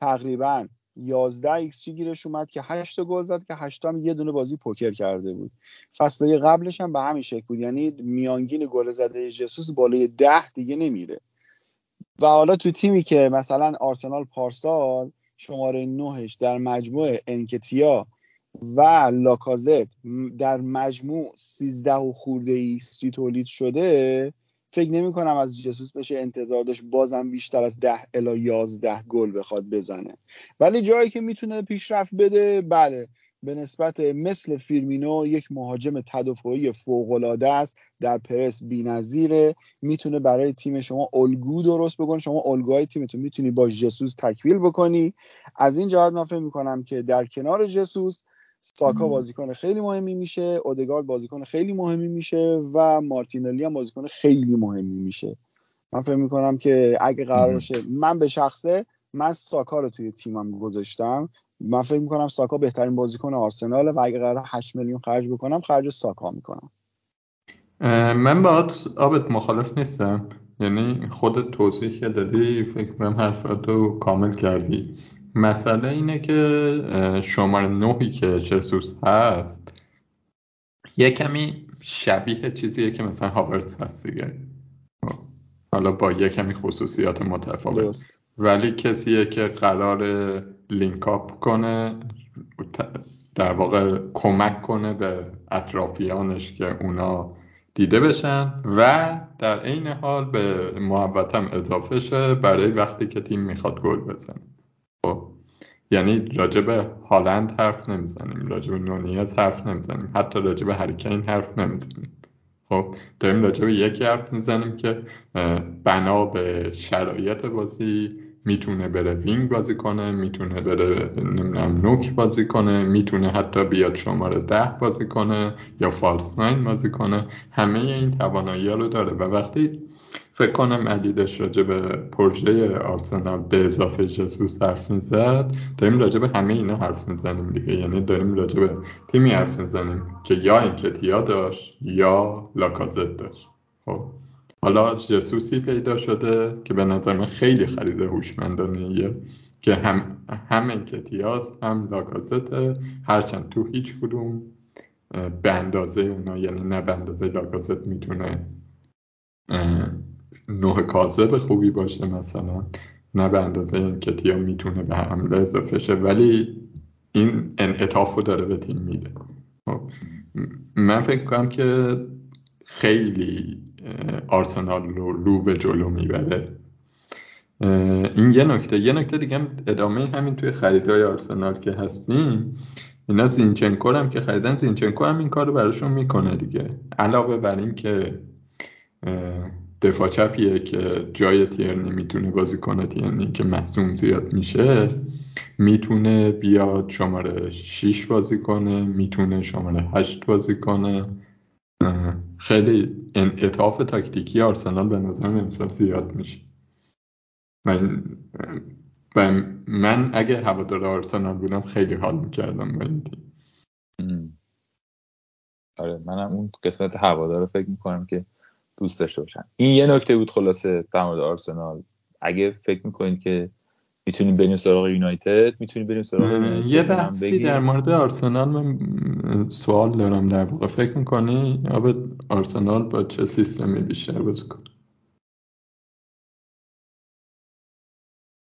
تقریبا 11 ایکس گیرش اومد که 8 گل زد که 8 هم یه دونه بازی پوکر کرده بود. فصل قبلش هم به همین شکل بود. یعنی میانگین گل زده جسوس بالای 10 دیگه نمیره. و حالا تو تیمی که مثلا آرسنال پارسال شماره 9 در مجموع انکتیا و لاکازت در مجموع 13 و خورده ایکسی تولید شده فکر نمی کنم از جسوس بشه انتظار داشت بازم بیشتر از 10 الی 11 گل بخواد بزنه. ولی جایی که می‌تونه پیشرفت بده بله به نسبت مثل فیرمینو یک مهاجم تدافعی فوق است در پرس بی‌نظیره. می‌تونه برای تیم شما الگو درست بکنه. شما الگوهای تیمتون می‌تونی با جسوس تکمیل بکنی. از این جهت من فکر می‌کنم که در کنار جسوس ساکا بازیکن خیلی مهمی میشه اودگارد بازیکن خیلی مهمی میشه و مارتینلی هم بازیکن خیلی مهمی میشه. من فکر می‌کنم که اگه قرار باشه من به شخصه من ساکا رو توی تیمم گذاشتم. من فکر می‌کنم ساکا بهترین بازیکن آرسناله و اگه قرار 8 میلیون خرج بکنم خرج ساکا می‌کنم. من با آبت مخالف نیستم. یعنی خود توضیح که دادی فکر کنم حرفاتو کامل کردی. مسئله اینه که شماره نوحی که جسوس هست یه کمی شبیه چیزیه که مثلا هاورت هست دیگه. حالا با یه کمی خصوصیات متفاوت. ولی کسیه که قرار لینک اپ کنه در واقع کمک کنه به اطرافیانش که اونا دیده بشن و در عین حال به محبت هم اضافه شه برای وقتی که تیم می‌خواد گل بزنه. خب یعنی راجب هالند حرف نمی‌زنیم راجب نونیز حرف نمی‌زنیم حتی راجب هریکین حرف نمی‌زنیم. خب داریم راجب یکی حرف می‌زنیم که بنا به شرایط بازی می‌تونه بره وینگ بازی کنه می‌تونه بره نمی‌دونم نوک بازی کنه می‌تونه حتی بیاد شماره ده بازی کنه یا فالس ناین بازی کنه. همه این توانایی رو داره. و وقتی فکر کنم علی داشت راجع به پروژه آرسنال به اضافه جسوس حرف می‌زد. داریم راجع به همه اینا حرف می‌زنیم دیگه. یعنی داریم راجع به تیمی حرف می‌زنیم که یا اینکتیا داشت یا لاکازت داشت. خب. حالا جسوسی پیدا شده که به نظر من خیلی خرید هوشمندانه که هم هم انکتیاز هم لاکازت هرچند تو هیچ کدوم به اندازه اونا یعنی نه به اندازه لاکازت می‌تونه نوع کاذب خوبی باشه مثلا. نه به اندازه کتیا می‌تونه به حمله اضافه شه ولی این انعطاف رو داره به تیم میده. خب، من فکر کنم که خیلی آرسنال رو رو به جلو می‌بره. این یه نکته. یه نکته دیگه هم ادامه همین توی خریدهای آرسنال که هستیم اینا زینچنکو هم که خریدن زینچنکو هم این کار رو براشون می‌کنه دیگه. علاوه بر این که دفاع چپیه که جای تیرنی می‌تونه بازی کنه. یعنی که مصدوم زیاد میشه می‌تونه بیاد شماره 6 بازی کنه می‌تونه شماره 8 بازی کنه. خیلی انعطاف تاکتیکی آرسنال به نظرم امسال زیاد میشه. من, من اگه هوادار آرسنال بودم خیلی حال می‌کردم با این آره منم اون قسمت هوادار فکر می‌کنم که دوست داشته باشن. این یه نکته بود خلاصه در مورد آرسنال. اگه فکر می‌کنید که می‌تونیم بریم سراغ یونایتد می‌تونیم بریم سراغ یه بحثی در مورد آرسنال من سوال دارم در واقع. فکر می‌کنی به آرسنال با چه سیستمی بیشتر بازی کنه؟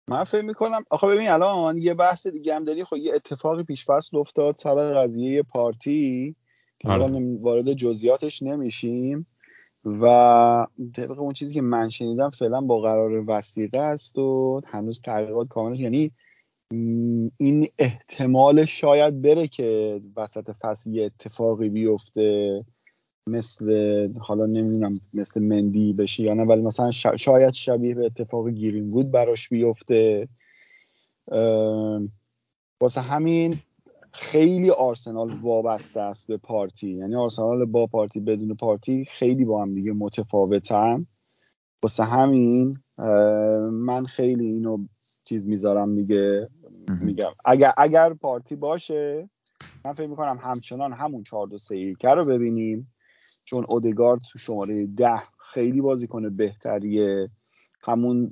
من فکر می‌کنم آخه ببین الان یه بحث دیگه هم داری. خب یه اتفاقی پیش فصل افتاد سر قضیه پارتی که آره. وارد جزئیاتش نمیشیم. و طبق اون چیزی که من شنیدم فعلا با قرار وسیقه است و هنوز تحقیقات کامل یعنی این احتمال شاید بره که وسط فصل یه اتفاقی بیفته مثل حالا نمی‌دونم مثل مندی بشه یا نه ولی مثلا شاید شبیه به اتفاق گیرین وود براش بیفته. واسه همین خیلی آرسنال وابسته است به پارتی. یعنی آرسنال با پارتی بدون پارتی خیلی با هم دیگه متفاوتن. واسه همین من خیلی اینو چیز می‌ذارم دیگه. میگم. اگر اگر پارتی باشه من فکر می‌کنم همچنان همون 4 2 3 رو ببینیم. چون اودگارد تو شماره ده خیلی بازیکن بهتریه. همون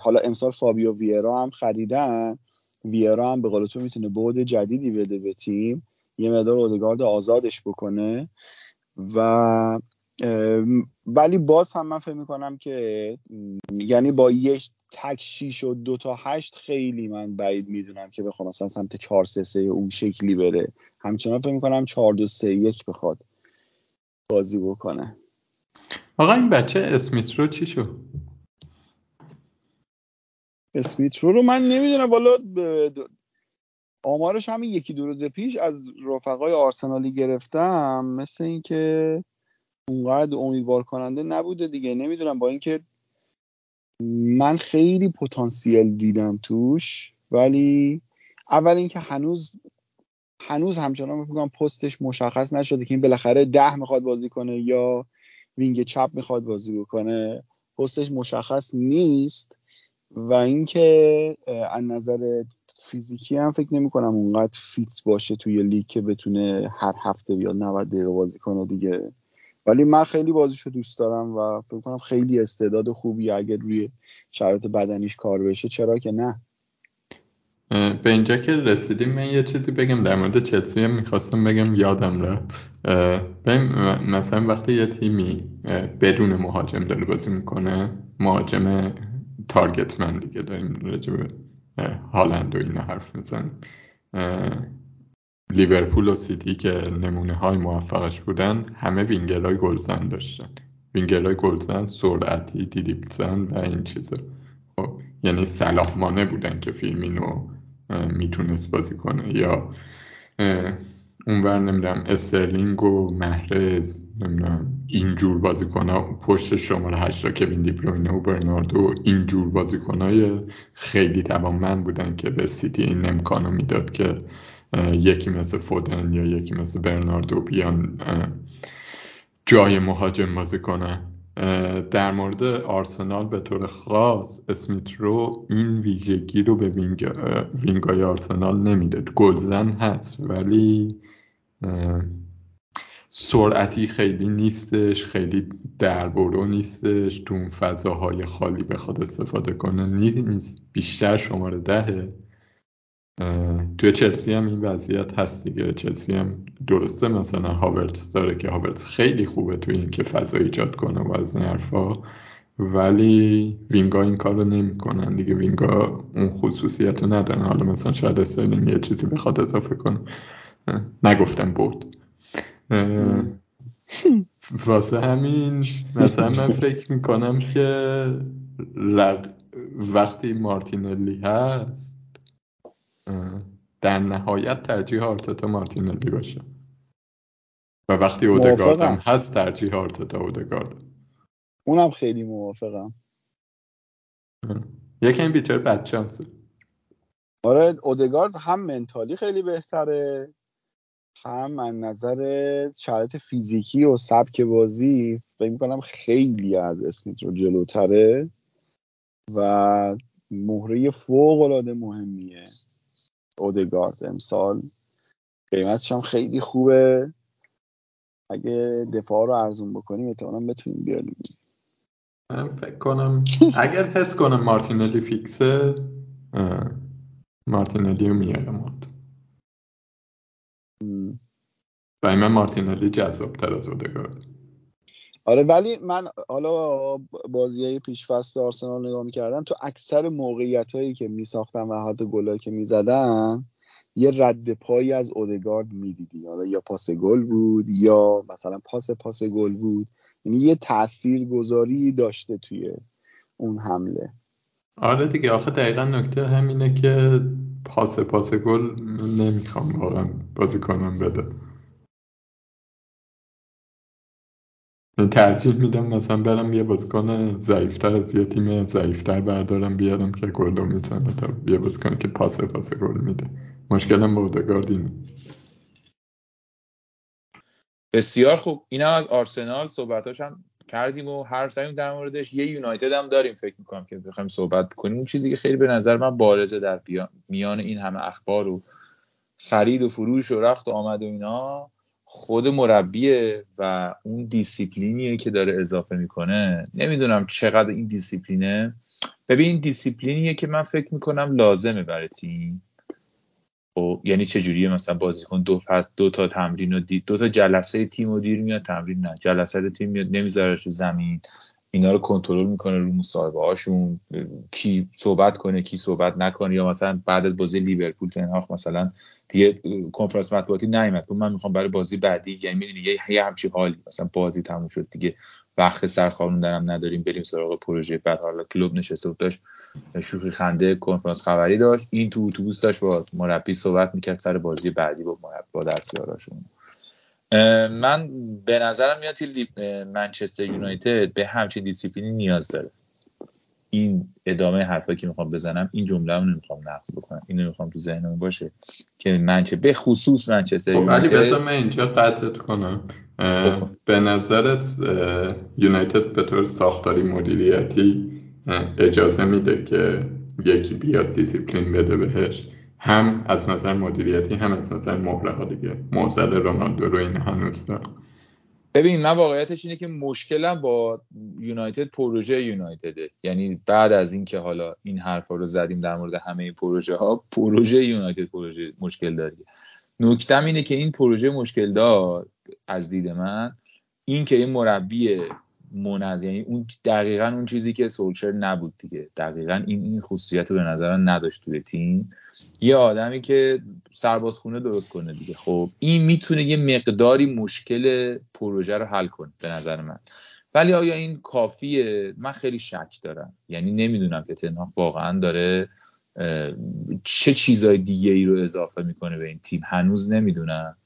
حالا امسال فابیو ویرا هم خریدن. ویرا هم به قول تو می‌تونه بود جدیدی بده به تیم. یه مقدار اودگارد آزادش بکنه. و ولی باز هم من فکر می‌کنم که یعنی با یک تک شیش و دو تا هشت خیلی من بعید می‌دونم که بخوام مثلا سمت چهار سه سه اون شکلی بره. همچنان فکر می‌کنم چهار دو سه یک بخواد بازی بکنه. آقا این بچه اسمیت رو چی شد؟ اسمیت رو رو من نمی‌دونم. والا آمارش همین یکی دو روز پیش از رفقای آرسنالی گرفتم. مثل اینکه اونقدر امیدوار کننده نبوده دیگه. نمی‌دونم با اینکه من خیلی پتانسیل دیدم توش ولی اول اینکه هنوز هنوز همچنان میگم پستش مشخص نشده که این بالاخره ده می‌خواد بازی کنه یا وینگ چپ می‌خواد بازی بکنه. پستش مشخص نیست. و اینکه از نظر فیزیکی هم فکر نمی کنم اونقدر فیت باشه توی لیگ که بتونه هر هفته بیاد 90 دقیقه بازی کنه دیگه. ولی من خیلی بازیشو دوست دارم و فکر کنم خیلی استعداد خوبی اگر روی شرایط بدنیش کار بشه چرا که نه. به اینجا که رسیدیم من یه چیزی بگم در مورد چلسی هم می‌خواستم بگم یادم رفت. مثلا وقتی یه تیمی بدون مهاجم داره بازی می‌کنه مهاجم target man دیگه داریم به هالند و اینا حرف می‌زنیم لیورپول و سیتی که نمونه های موفقش بودن همه وینگرهای گلزن داشتن وینگرهای گلزن سرعتی دریبل و این چیزا خب یعنی صلاح بودن که فیرمینو می‌تونست بازی کنه یا اونور نمی‌دونم استرلینگ و محرز نمی‌دونم اینجور بازیکنها پشت شماره هشتا کوین دیبروینه و برناردو اینجور بازیکنهای خیلی توانمند بودن که به سیتی این امکانو می‌داد که یکی مثل فودن یا یکی مثل برناردو بیان جای مهاجم بازی کنن در مورد آرسنال به طور خاص اسمیت رو این ویژگی رو به wing وینگای آرسنال نمیده گلزن هست ولی سرعتی خیلی نیستش خیلی دربرو نیستش تو اون فضاهای خالی بخواد استفاده کنه. نیست بیشتر شماره دهه. توی چلسی هم این وضعیت هست دیگه. چلسی هم درسته مثلا هاورتس داره که هاورتس خیلی خوبه توی این که فضا ایجاد کنه و از این ولی وینگا این کار رو نمی کنن دیگه. وینگا اون خصوصیت رو ندارن. حالا مثلا شاید استرلینگ یه چیزی بخواد اضافه کنه. نگفتم برد. واسه همین مثلا من فکر می‌کنم که وقتی مارتینلی هست در نهایت ترجیح آرتتا مارتینلی باشه. و وقتی اودگارد هم هست ترجیح آرتتا اودگارد. اونم خیلی موافقم. یکی این بیچاره بدچانسه آره اودگارد هم منتالی خیلی بهتره. هم از نظر شرایط فیزیکی و سبک بازی فکر می‌کنم خیلی از اسمیت رو جلوتره و مهره فوق العاده مهمیه. اودگارد امسال قیمتش هم خیلی خوبه. اگه دفاع رو ارزون بکنیم احتمالا بتونیم بیاریم. من فکر کنم اگر حس کنم مارتینلی فیکسه مارتینلی رو میارم. برای من مارتینلی جذابتر از اودگارد. آره ولی من حالا بازی های پیشفست آرسنال نگاه می‌کردم تو اکثر موقعیت هایی که میساختن و حتی گلایی که می‌زدن یه رد پایی از اودگارد می‌دیدی. حالا یا پاس گل بود یا مثلا پاس پاس گل بود. یعنی یه تأثیر گذاری داشته توی اون حمله. آره دیگه آخه دقیقا نکته همینه که پاس پاس گل نمی‌خوام واقعا بازی کنم بده. ترجیح میدم مثلا برم یه بازیکن ضعیفتر از یه تیم ضعیفتر بردارم بیارم که گل می‌زنه تا یه بازیکن که پاس پاس گل میده. مشکلم با اودگارد اینه. بسیار خوب. اینم از آرسنال. صحبتاش هم کردیم و هر زدیم در موردش یه یونایتد هم داریم فکر می‌کنم که بخوایم صحبت کنیم. چیزی که خیلی به نظر من بارزه در میان این همه اخبار و خرید و فروش و رفت و آمد و اینا خود مربیه و اون دیسیپلینیه که داره اضافه می‌کنه. نمی‌دونم چقدر این دیسیپلینه. ببین دیسیپلینیه که من فکر می‌کنم لازمه برای تیم. خب یعنی چجوریه مثلا بازیکن دو دو تا تمرین و دو تا جلسه تیم و دیر میاد تمرین نه. جلسه تیم میاد نمی‌ذاره رو زمین. اینا رو کنترل می‌کنه رو مصاحبه هاشون کی صحبت کنه کی صحبت نکنه. یا مثلا بعد از بازی لیورپول تن‌هاخ مثلا دیگه کنفرانس مطبوعاتی نیومد. من می‌خوام برای بازی بعدی یعنی می‌دونی یه, یه همچی حالی. مثلا بازی تموم شد دیگه. وقت سرخوابوندنم نداریم بریم سراغ پروژه. بعد حالا کلوب نشسته بود داشت شوخی خنده کنفرانس خبری داشت. این تو اتوبوس داشت با مربی صحبت می‌کرد سر بازی بعدی با با دستیاراشون. من به نظرم میاد منچستر یونایتد به همچین دیسیپلینی نیاز داره. این ادامه حرفایی که می‌خوام بزنم این جمله رو نمی‌خوام نقد بکنم. اینو می‌خوام تو ذهنم باشه که منچه به خصوص منچستر خب ولی بذار من اینجا قطعت کنم. به نظرت یونایتد به طور ساختاری مدیریتی اجازه میده که یکی بیاد دیسیپلین بده بهش. هم از نظر مدیریتی هم از نظر مهره ها دیگه. معضل رونالدو رو این هنوز دارم. ببین من واقعیتش اینه که مشکلم با یونایتد پروژه یونایتده. یعنی بعد از اینکه حالا این حرفا رو زدیم در مورد همه این پروژه ها پروژه یونایتد پروژه مشکل داره. نکتم اینه که این پروژه مشکل دار از دید من این که این مربی منز یعنی اون دقیقا اون چیزی که سولشر نبود دیگه. دقیقا این این خصوصیت رو به نظر نداشت توی تیم. یه آدمی که سربازخونه درست کنه دیگه. خب این می‌تونه یه مقداری مشکل پروژه رو حل کنه به نظر من. ولی آیا این کافیه؟ من خیلی شک دارم. یعنی نمی‌دونم که تنها واقعا داره چه چیزای دیگه ای رو اضافه می‌کنه به این تیم. هنوز نمی‌دونم.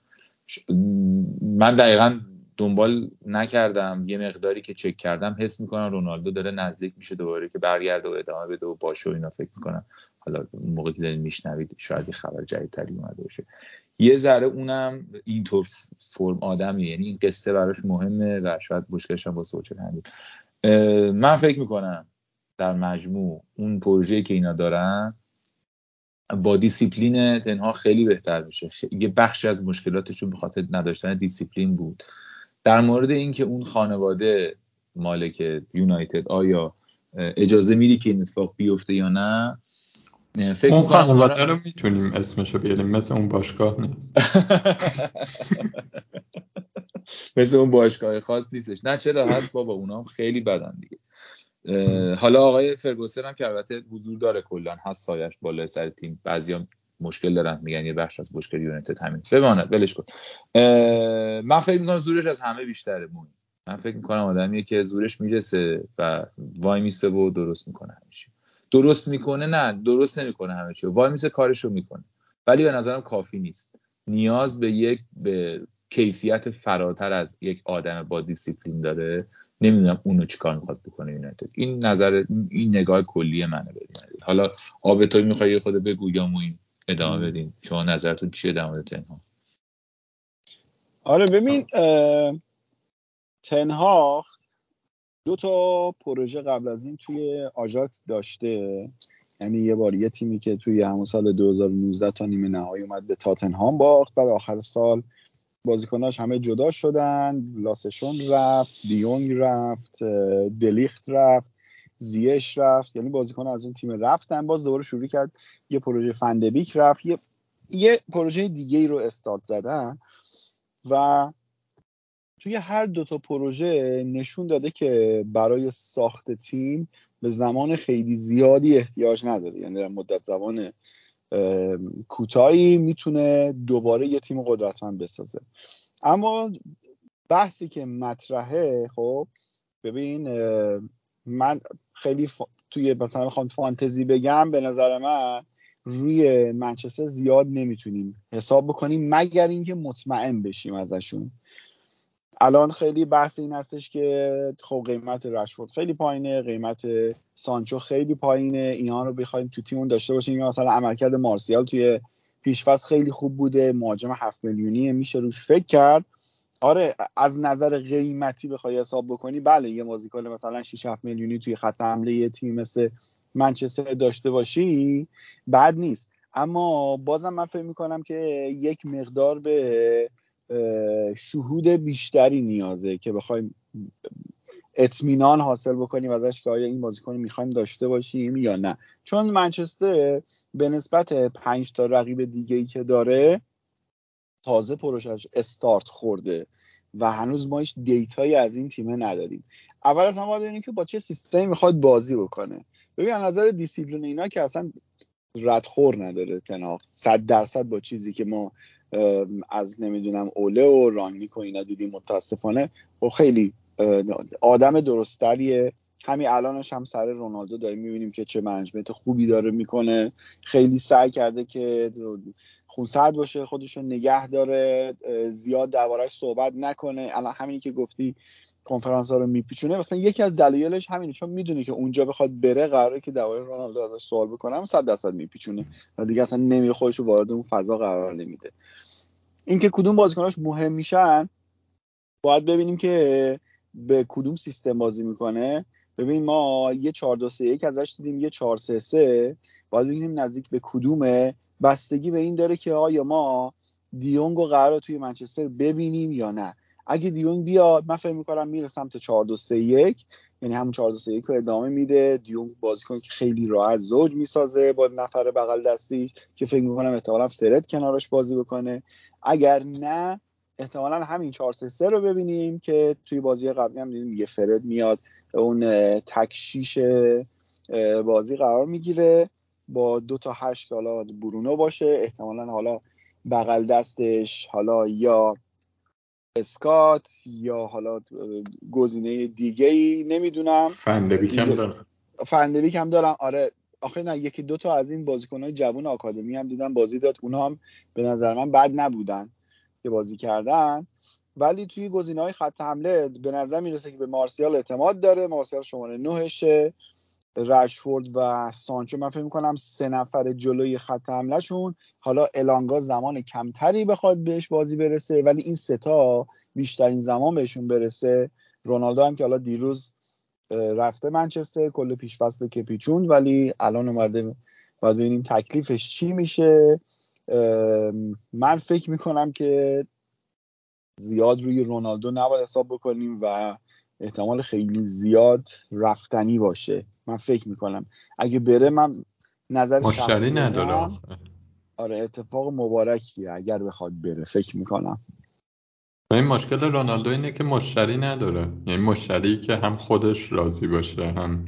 من دقیقا دنبال نکردم یه مقداری که چک کردم حس می‌کنم رونالدو داره نزدیک میشه دوباره که برگرده و ادامه بده و باشه و اینا فکر می‌کنم. حالا موقعی که دارین میشنوید شاید یه خبر جدیدتری اومده باشه. یه ذره اونم اینطور فرم آدمیه یعنی این قصه براش مهمه و شاید مشکلش هم با سوچل همین من فکر می‌کنم در مجموع اون پروژه‌ای که اینا دارن با دیسیپلین تن‌هاخ خیلی بهتر میشه. یه بخشی از مشکلاتشون به خاطر نداشتن دیسیپلین بود. در مورد اینکه اون خانواده مالک یونایتد آیا اجازه میدن که این اتفاق بیفته یا نه؟ فکر اون خانواده رو می‌تونیم اسمشو بیاریم. مثل اون باشگاه نیست. مثل اون باشگاه خاص نیستش. نه چرا؟ هست بابا اونا هم خیلی بدن دیگه. حالا آقای فرگوسن هم که البته حضور داره کلا هست سایه‌ش بالای سر تیم. بعضیا مشکل دارن. میگن یه بخش از مشکل یونایتد همین. بمانه ولش کن. من فکر می‌کنم زورش از همه بیشتره چون من فکر می‌کنم آدمیه که زورش می‌رسه و وای میسه و درست می‌کنه همیشه درست می‌کنه؟ نه درست نمی‌کنه همه چی. وای میسه کارشو می‌کنه. ولی به نظرم کافی نیست. نیاز به یک به کیفیت فراتر از یک آدم با دیسیپلین داره. نمی‌دونم اونو چیکار می‌خواد بکنه یونایتد. این نظر این نگاه کلی منه به حالا آب تو می‌خوای خود بگو یا این ادامه بدیم شما نظرتون چیه در مورد تنها؟ آره ببین تنها دو تا پروژه قبل از این توی آژاکس داشته. یعنی یه بار یه تیمی که توی همون سال 2019 تا نیمه نهایی اومد به تاتنهام باخت. بعد آخر سال بازیکناش همه جدا شدن. لاسشون رفت دیونگ رفت دلیخت رفت. زیش رفت یعنی بازیکن از اون تیم رفتن باز دوباره شروع کرد یه پروژه فندبیک رفت یه, یه پروژه دیگه ای رو استارت زدن و توی هر دوتا پروژه نشون داده که برای ساخت تیم به زمان خیلی زیادی احتیاج نداره. یعنی در مدت زمان کوتاهی می‌تونه دوباره یه تیم قدرتمند بسازه. اما بحثی که مطرحه خب ببین من خیلی توی مثلا می‌خوام فانتزی بگم به نظر من روی منچستر زیاد نمی‌تونیم حساب بکنیم مگر اینکه مطمئن بشیم ازشون. الان خیلی بحث این هستش که خب قیمت رشفورد خیلی پایینه قیمت سانچو خیلی پایینه اینا رو بخوایم تو تیمون داشته باشیم. یا مثلا عملکرد مارسیال توی پیشفاز خیلی خوب بوده مهاجم هفت میلیونی میشه روش فکر کرد. آره از نظر قیمتی بخوای حساب بکنی بله یه بازیکن مثلا 6 7 میلیونی توی خط حمله یه تیم مثل منچستر داشته باشی بد نیست. اما بازم من فکر می‌کنم که یک مقدار به شهود بیشتری نیازه که بخوایم اطمینان حاصل بکنیم ازش که آیا این بازیکن می‌خوایم داشته باشیم یا نه. چون منچستر به نسبت پنج تا رقیب دیگه ای که داره تازه پروژه‌ش استارت خورده و هنوز ما هیچ data یی از این تیمه نداریم. اول از همه باید که با چه سیستمی می‌خواد بازی بکنه. ببین از نظر دیسیپلین اینا که اصلا ردخور نداره تن‌هاخ صد درصد با چیزی که ما از نمی‌دونم اوله و رانگنیک و اینا دیدیم متاسفانه و خب خیلی آدم درستریه همین الانش هم سر رونالدو داریم می‌بینیم که چه منجمنت خوبی داره می‌کنه. خیلی سعی کرده که خونسرد باشه خودشو نگه داره زیاد دربارهش صحبت نکنه. الان همینی که گفتی کنفرانس ها رو میپیچونه. مثلا یکی از دلایلش همینه چون می‌دونه که اونجا بخواد بره قراره که درباره رونالدو ازش سوال بکنم صد درصد میپیچونه. و دیگه اصلا نمیره خودش رو وارد اون فضا قرار نمیده. اینکه کدوم بازیکناش مهم میشن باید ببینیم که به کدوم سیستم بازی می‌کنه. ببین ما یه 4 2 3 1 ازش دیدیم یه 4 3 3 باید ببینیم نزدیک به کدومه. بستگی به این داره که آیا ما دیونگ رو قرار توی منچستر ببینیم یا نه. اگه دیونگ بیاد من فکر می‌کنم میره سمت 4 2 3 1 یعنی همون 4 2 3 1 رو ادامه میده. دیونگ بازیکن که خیلی راحت زوج می‌سازه با نفر بغل دستی که فکر می‌کنم احتمالا فرد کنارش بازی بکنه. اگر نه احتمالا همین 4 3 3 رو ببینیم که توی بازی قبلی هم دیدیم یه فرد میاد. اون تکشیش بازی قرار می‌گیره. با دو تا هشت که حالا برونو باشه. احتمالا حالا بغل دستش حالا یا اسکات یا حالا گزینه دیگه ای نمی‌دونم. فندبیک هم دارم. فندبیک هم دارم. آره آخه نه یکی دو تا از این بازیکنهای جوون آکادمی هم دیدم بازی داد. اونا هم به نظر من بد نبودن که بازی کردن. ولی توی گزینه های خط حمله به نظر می‌رسه که به مارسیال اعتماد داره. مارسیال شماره نهشه. رشفورد و سانچو من فکر می‌کنم سه نفر جلوی خط حملهشون. حالا الانگا زمان کمتری بخواد بهش بازی برسه ولی این ستا بیشترین زمان بهشون برسه. رونالدو هم که حالا دیروز رفته منچستر کل پیش فصل که پیچوند ولی الان اومده. باید ببینیم تکلیفش چی میشه. من فکر می‌کنم که زیاد روی رونالدو نباید حساب بکنیم و احتمال خیلی زیاد رفتنی باشه. من فکر می‌کنم. اگه بره من نظر مشتری نداره آره اتفاق مبارکیه اگر بخواد بره. فکر می‌کنم. این مشکل رونالدو اینه که مشتری نداره. یعنی مشتری که هم خودش راضی باشه هم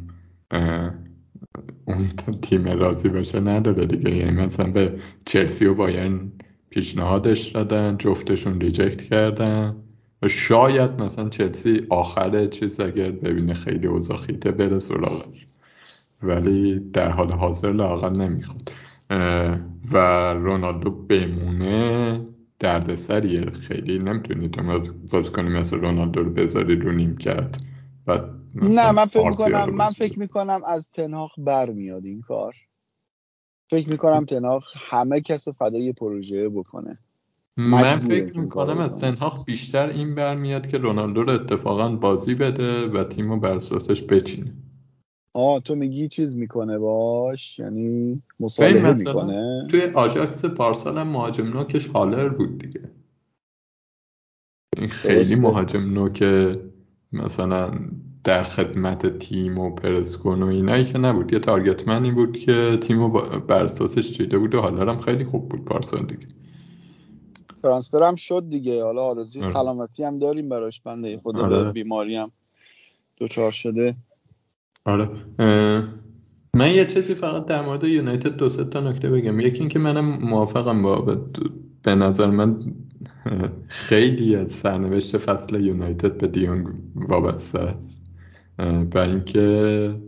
اون تیم راضی باشه نداره دیگه. یعنی مثلا به چلسی و بایرن پیشنهادش دادن جفتشون ریجکت کردن و شاید مثلا چلسی آخر چیز اگر ببینه خیلی اوضاع خیته بره سراغش. ولی در حال حاضر لاقل نمی‌خواد. و رونالدو بمونه دردسریه. خیلی نمی‌تونی تو باز کنی مثل رونالدو رو بذاری رو نیم کرد. و نه من فکر می‌کنم من فکر می‌کنم از تنهاق برمیاد این کار. فکر می‌کنم تنهاق همه کس رو فدای پروژه بکنه. من فکر می‌کنم از تنهاق بیشتر این برمیاد که رونالدو رو اتفاقا بازی بده و تیم رو بر اساسش بچینه. آه تو میگی چیز می‌کنه باش؟ یعنی مصالحه می‌کنه؟ توی آژاکس پارسال هم مهاجم نوکش هالر بود دیگه. این خیلی مهاجم نوک مثلا در خدمت تیم و پرسکون و اینایی که نبود. یه تارگتمنی بود که تیم رو بر اساسش چیده بود و حالا هم خیلی خوب بود پارسال دیگه. ترانسفر هم شد دیگه. حالا آرزوی آره. سلامتی هم داریم براش. بنده خدا آره. بیماری هم دوچار شده. آره. من یه چیزی فقط در مورد یونایتد دو تا نکته بگم. یکی اینکه منم موافقم با به- نظر من خیلی از سرنوشت فصل یونایتد به دیونگ وابسته است. و اینکه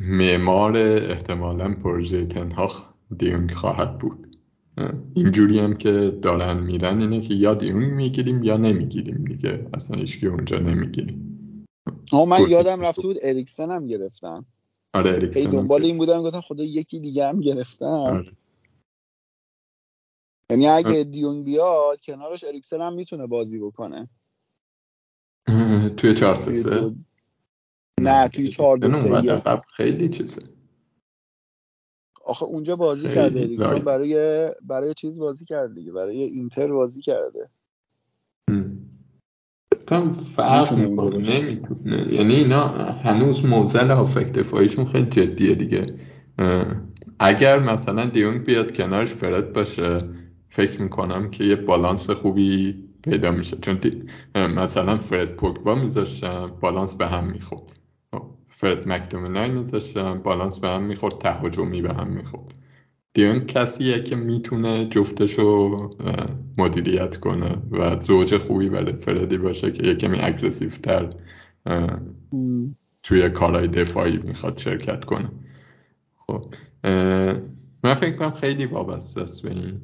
معمار احتمالا پروژه تنهاخ دیونگ خواهد بود. اینجوری هم که دارن میرن اینه که یا دیونگ می‌گیریم یا نمی‌گیریم دیگه. اصلا هیچکی اونجا نمی‌گیریم آه من یادم. رفته بود اریکسن هم گرفتن. آره اریکسن هم دنبال این بودم گفتم خدا یکی دیگه هم گرفتم آره. یعنی اگه دیونگ بیاد کنارش اریکسن هم می‌تونه بازی بکنه. توی چهار سه توی سه؟ دو- نه توی چهار دو اریکسن سه اومد یک. عقب خیلی چیزه. آخه اونجا بازی کرده اریکسن لایت. برای برای چیز بازی کرده دیگه برای اینتر بازی کرده. کم فرق می‌کنه. نمی‌تونه. یعنی اینا هنوز موزل هافک دفاعیشون خیلی جدیه دیگه. اگر مثلا دیونگ بیاد کنارش فرد باشه فکر می‌کنم که یه بالانس خوبی پیدا میشه چون مثلا فرد پوگبا میذاشتم بالانس به هم می‌خورد. خب، فرد مکتومینای میذاشتم بالانس به هم می‌خورد تهاجمی به هم می‌خورد. دیون کسیه که می‌تونه جفتشو مدیریت کنه و زوج خوبی برای فردی باشه که یه کمی اگریسیو تر. توی کارهای دفاعی می‌خواد شرکت کنه. خب من فکر کنم خیلی وابسته است به این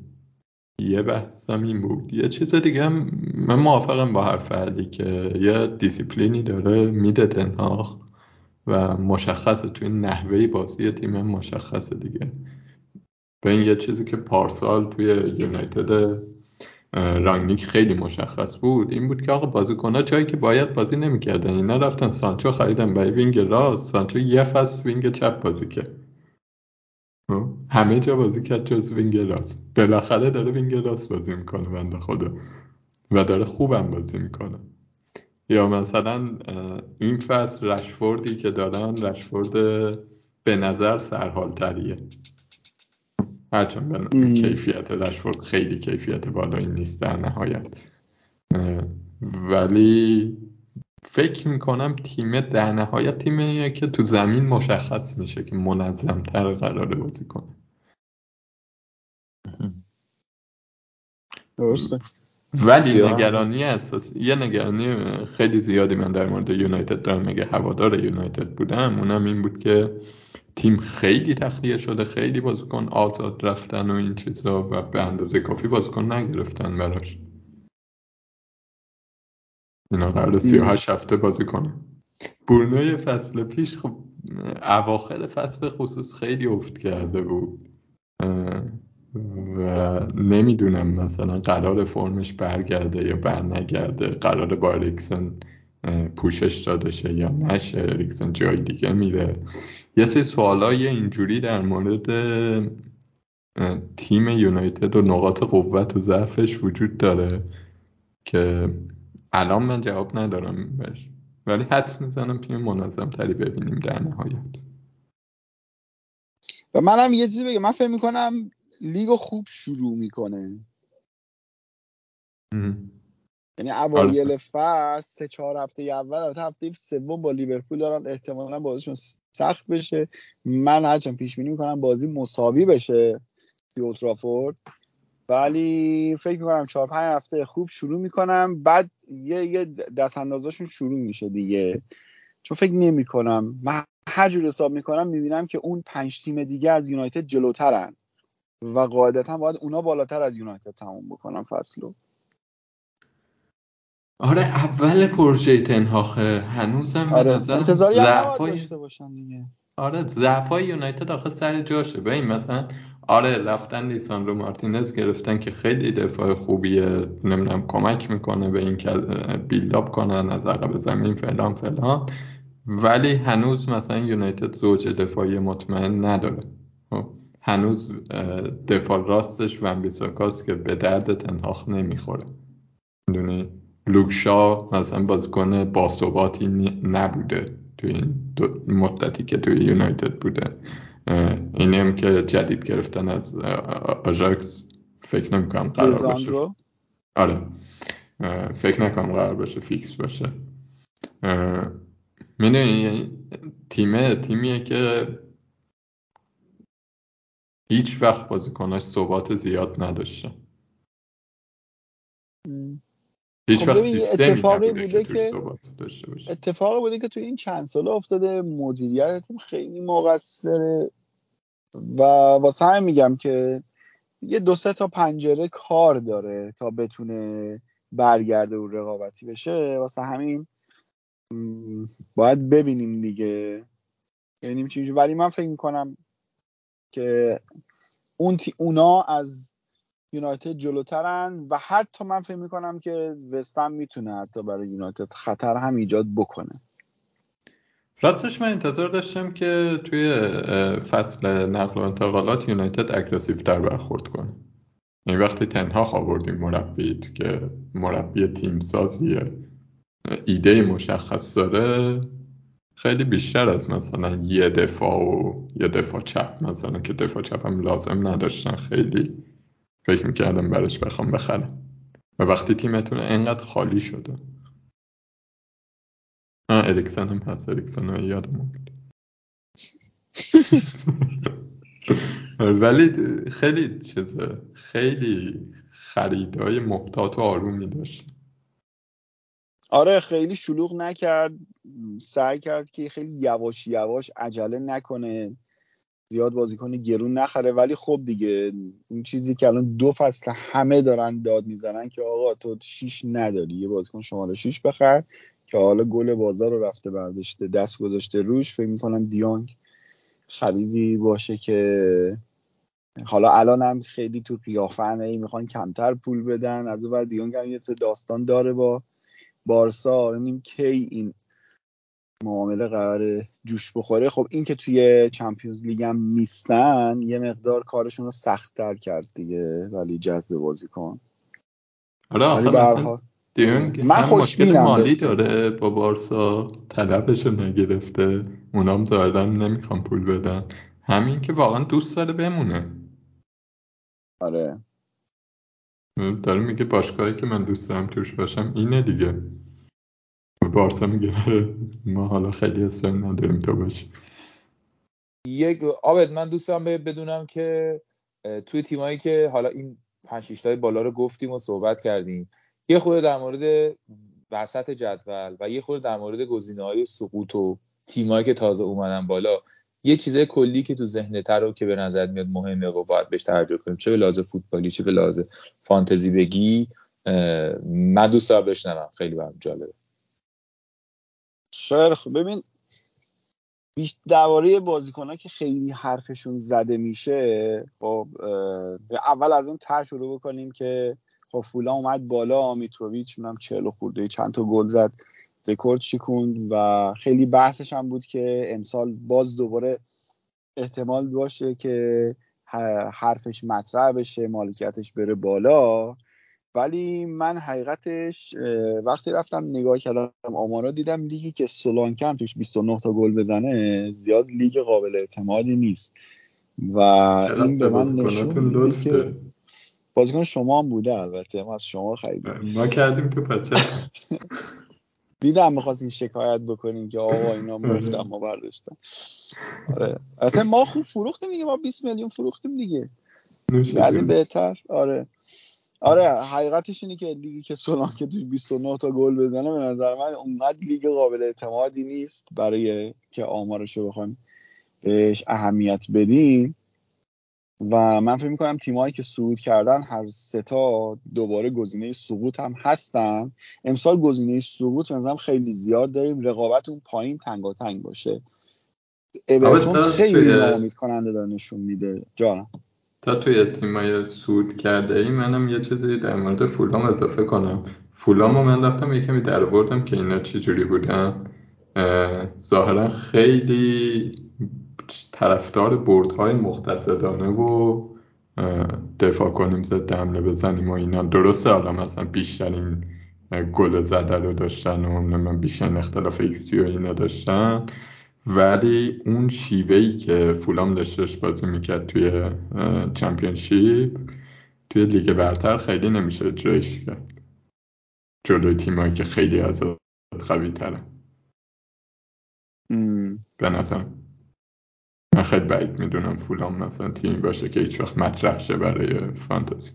یه بحثم این بود. یه چیز دیگه هم من موافقم با حرف علی که یه دیسیپلینی داره میده تن هاخ و مشخصه. توی نحوه بازی تیم مشخصه دیگه. به این یه چیزی که پارسال توی یونایتد رانگنیک خیلی مشخص بود. این بود که آقا بازیکن‌ها جایی که باید بازی نمی‌کردن. اینا رفتن سانچو خریدن. برای وینگ راست. سانچو یه فصل وینگ چپ بازی کرد؟ همه جا بازی کرد جز وینگ راست بالاخره داره وینگ راست بازی می‌کنه بنده خدا. و داره خوبم بازی می‌کنه. یا مثلا این فصل رشفوردی که دارن رشفورد به نظر سرحال تریه هرچند. کیفیت رشفورد خیلی کیفیت بالایی نیست در نهایت. ولی فکر می‌کنم تیم در نهایت تیمیه که تو زمین مشخص میشه که منظمتر قراره بازی کنه. درسته. ولی. نگرانی اساسی یه نگرانی خیلی زیادی من در مورد یونایتد دارم. مگه هوادار یونایتد بودم اونم این بود که تیم خیلی تخلیه شده خیلی بازیکن آزاد رفتن و این چیزا و به اندازه کافی بازیکن نگرفتن براش. اینا قرار 38 هفته بازی کنه. برونو فصل پیش خب اواخر فصل به خصوص خیلی افت کرده بود. و نمی‌دونم مثلا قرار فرمش برگرده یا برنگرده قرار با اریکسن پوشش داده شه یا نشه اریکسن جای دیگه میره. یه سری سوالای اینجوری در مورد تیم یونایتد و نقاط قوت و ضعفش وجود داره که الان من جواب ندارم بهش. ولی حدس می‌زنم تیم منظم تری ببینیم در نهایت. و منم یه چیزی بگم. من فکر می‌کنم لیگو خوب شروع می‌کنه. یعنی اوایل فصل سه چهار هفته اول البته هفته سوم با لیورپول دارن احتمالا بازیشون سخت بشه. من هرچند پیش بینی می‌کنم بازی مساوی بشه توی اولترافورد ولی فکر می‌کنم چهار پنج هفته خوب شروع می‌کنم. بعد یه یه دست اندازاشون شروع میشه دیگه. چون فکر نمی‌کنم. من هر جور حساب می‌کنم می‌بینم که اون پنج تیم دیگه از یونایتد جلوترن. و قاعدتا باید اونا بالاتر از یونایتد تموم بکنن فصلو. آره اول پروژه تنهاخه هنوزم آره انتظاری ضعفای داشته باشن دیگه. آره ضعفای یونایتد آخه سر جاشه. ببین مثلا آره رفتن لیساندرو مارتینز گرفتن که خیلی دفاع خوبیه نمی‌دونم کمک می‌کنه به این که بیلداپ کنن از عقب زمین فلان فلان. ولی هنوز مثلا یونایتد زوج دفاعی مطمئن نداره. خب، هنوز دفاع راستش ون بیساکاست که به درد تنهاخ نمی‌خوره. می‌دونی؟ لوکشا مثلا بازیکن باثباتی نبوده توی این مدتی که توی یونایتد بوده. اینی هم که جدید گرفتن از آژاکس. فکر نمی‌کنم قرار باشه آره. فکر نکنم قرار باشه فیکس باشه. می‌دونی تیمه تیمیه که هیچ وقت بازیکناش ثبات زیاد نداشته. هیچ خب وقت سیستمی اتفاقی بوده که, داشته باشه. اتفاقی بوده که تو این چند ساله افتاده مدیریت خیلی مقصره و واسه همین میگم که یه دو سه تا پنجره کار داره تا بتونه برگرده و رقابتی بشه. واسه همین باید ببینیم دیگه. چی ولی من فکر می‌کنم که اون تی اونا از یونایتد جلوترن و حتی من فکر می‌کنم که وستم می‌تونه حتی برای یونایتد خطر هم ایجاد بکنه. راستش من انتظار داشتم که توی فصل نقل و انتقالات یونایتد اگرسیو تر برخورد کنه. این وقتی تنها آوردیم مربیت که مربی تیم سازیه ایده مشخص داره خیلی بیشتر از مثلا یه دفاع و یه دفاع چپ مثلا که دفاع چپ هم لازم نداشتن خیلی. فکر می‌کردم برش بخوام بخرم. و وقتی تیمتون انقدر خالی شده. آه اریکسن هم هست. اریکسن ها یادم ولی خیلی چیزه. خیلی خریدهای محتاط و آرومی داشت آره خیلی شلوغ نکرد. سعی کرد که خیلی یواش یواش عجله نکنه. زیاد بازیکن گرون نخره. ولی خب دیگه این چیزی که الان دو فصل همه دارن داد می‌زنن که آقا تو شیش نداری. یه بازیکن شماره شیش بخر که حالا گل بازار رو رفته برداشته دست گذاشته روش. فکر می‌کنم دیانگ خریدی باشه که حالا الان هم خیلی تو قیافن ای می‌خوان کمتر پول بدن. از اون دیانگ هم یه داستان داره با بارسا. ببینیم کی این معامله قرار جوش بخوره. خب این که توی چمپیونز لیگ هم نیستن یه مقدار کارشون رو سختتر کرد دیگه. ولی جذب بازیکن آره آخه دیونگ من مشکل مالی داره با بارسا طلبش نگرفته. اونام ظاهرا نمی‌خوان پول بدن. همین که واقعا دوست داره بمونه. آره. داره میگه باشگاهی که من دوست دارم توش باشم اینه دیگه. بارسا میگه ما حالا خیلی اصلا نداریم تو باشی یک آبد من دوستم بدونم که توی تیمایی که حالا این 5 6 بالا رو گفتیم و صحبت کردیم یه خود در مورد وسط جدول و یه خود در مورد گزینه های سقوط و تیمایی که تازه اومدن بالا یه چیزای کلی که تو ذهنتر رو که به نظر میاد مهمه و باید بهش توجه کنیم. چه به لحاظ فوتبالی چه به لحاظ فانتزی بگی من دوست دارم بشنوم. خیلی برام جالبه. خیلی خب ببین درباره بازیکن که خیلی حرفشون زده میشه خب اول از اون تر شروع بکنیم که خب فولا اومد بالا میتروویچ می‌دونم 40 خورده چند تا گل زد رکورد شکوند و خیلی بحثش هم بود که امسال باز دوباره احتمال باشه که حرفش مطرح بشه مالکیتش بره بالا. ولی من حقیقتش وقتی رفتم نگاه کردم آمارا دیدم لیگی که سولانکم توش 29 تا گل بزنه زیاد لیگ قابل اعتمادی نیست. و این به من نشون که بازیکن شما هم بوده البته. ما از شما خریدیم. ما کردیم تو پچه. دیدم این شکایت بکنیم که آقا اینا آره. مفتم ما برداشتن. آره. البته ما خوب فروختیم دیگه. ما 20 میلیون فروختیم دیگه. از این بهتر. آره. آره حقیقتش اینه که لیگی که سولان که توی 29 تا گل بزنه به نظر من اونقدر لیگ قابل اعتمادی نیست برای که آمارش رو بخوایم بهش اهمیت بدیم. و من فکر می‌کنم تیمایی که صعود کردن هر سه تا دوباره گزینه سقوط هم هستن. امسال گزینه سقوط مثلا خیلی زیاد داریم. رقابت اون پایین تنگ تنگ باشه اورتون خیلی ناامید کننده داره نشون میده. جانم. تا توی تیمای سود کرده ای منم یه چیزی در مورد فولام اضافه کنم. فولام من رفتم یه کمی در بردم که اینا چی جوری بودن. ظاهرا خیلی طرفدار بردهای مقتصدانه و دفاع کنیم ضد حمله بزنیم و اینا. درسته حالا مثلا بیشترین گل زده رو داشتن و من بیشتر اختلاف ایکس و اینا داشتن. ولی اون شیوهی که فولام داشتش بازی می‌کرد توی چمپیونشیپ توی لیگ برتر خیلی نمیشه اجرایش کرد. جلوی تیمایی که خیلی از قوی ترن به نظر من خیلی بعید می‌دونم فولام مثلا تیمی باشه که هیچ وقت مطرح شه برای فانتزی.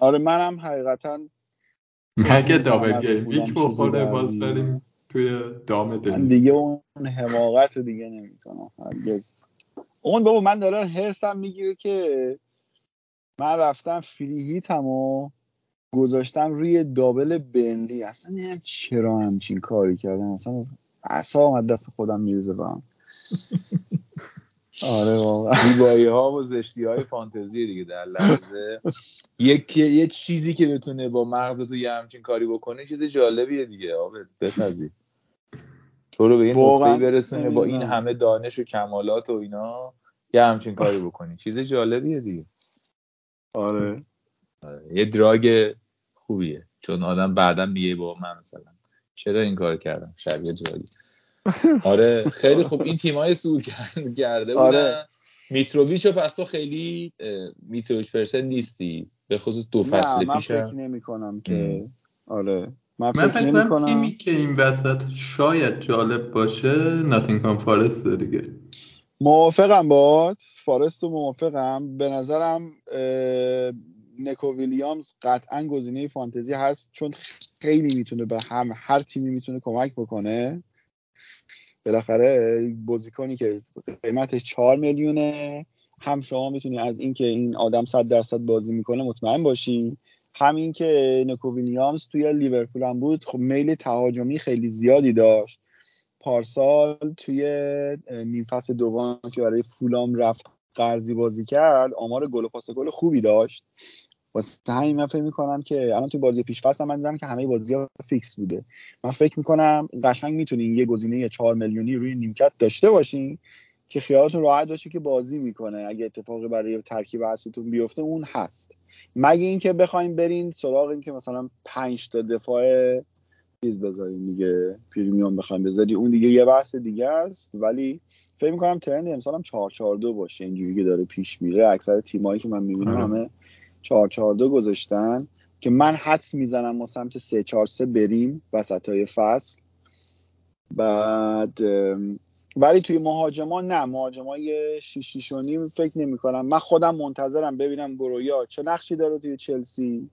آره منم حقیقتا مگه دابل گیم ویک بخوره باز بریم توی دام من دیگه اون حماقت دیگه نمی‌کنم هرگز. اون بابا من داره هرسم می‌گیره که من رفتم فریهیتم و گذاشتم روی دابل بنلی. اصلا نمی‌دونم چرا همچین کاری کردم. اصلا اصلا آمد دست خودم میرزه با هم. آره واقعا. زیبایی ها و زشتی های فانتزی دیگه در لحظه. یک یه چیزی که بتونه با مغز تو یه همچین کاری بکنه چیز جالبیه دیگه. آبت بپذیر تو رو به این نقطه برسونه با این همه دانش و کمالات و اینا یه همچین کاری بکنی. چیز جالبیه دیگه. آره, آره. یه دراگ خوبیه. چون آدم بعدا میگه با من مثلا. چرا این کار کردم؟ شبیه دراگی. آره خیلی خوب. این تیمای سود کرده بودن آره. میتروویچ پس تو خیلی میتروویچ پرسن نیستی. به خصوص دو فصل پیش من فکر نمی کنم که آره. من فکر نمی کنم تیمی که این وسط شاید جالب باشه ناتینگهام فارست دیگه. موافقم باد. فارست و موافقم. به نظرم نکو ویلیامز قطعا گزینه فانتزی هست چون خیلی می‌تونه به هم هر تیمی می‌تونه کمک بکنه. بالاخره بازیکنی که قیمتش 4 میلیونه هم شما می‌تونی از اینکه این آدم 100 درصد بازی می‌کنه مطمئن باشی. همین که نکو ویلیامز توی لیورپول هم بود خب میل تهاجمی خیلی زیادی داشت. پارسال توی نیم فصل دوم که برای فولام رفت قرضی بازی کرد آمار گل و پاس گل خوبی داشت. واسه همین من فکر می‌کنم که الان تو بازی پیش فصل من دیدم که همه بازی ها فیکس بوده. من فکر می‌کنم قشنگ می‌تونین یه گزینه 4 میلیونی روی نیمکت داشته باشین. که خیالتون راحت باشه که بازی می‌کنه. اگه اتفاقی برای ترکیب اصلیتون بیفته اون هست. مگه اینکه بخوایم برین سراغ اینکه مثلا 5 تا دفاع چیز بذاریم دیگه پریمیوم بخوایم بذاری اون دیگه یه بحث دیگه است ولی فکر می‌کنم ترند امسال هم 4 4 2 باشه. اینجوری که داره پیش میره. اکثر تیمایی که من می‌بینم آره. همه 4 4 2 گذاشتن که من حدس می‌زنم ما سمت 3 4 3 بریم وسط های فصل. بعد ولی توی مهاجما نه مهاجمای 6 6 نیم فکر نمی کنم من خودم منتظرم ببینم گرویا چه نقشی داره توی چلسی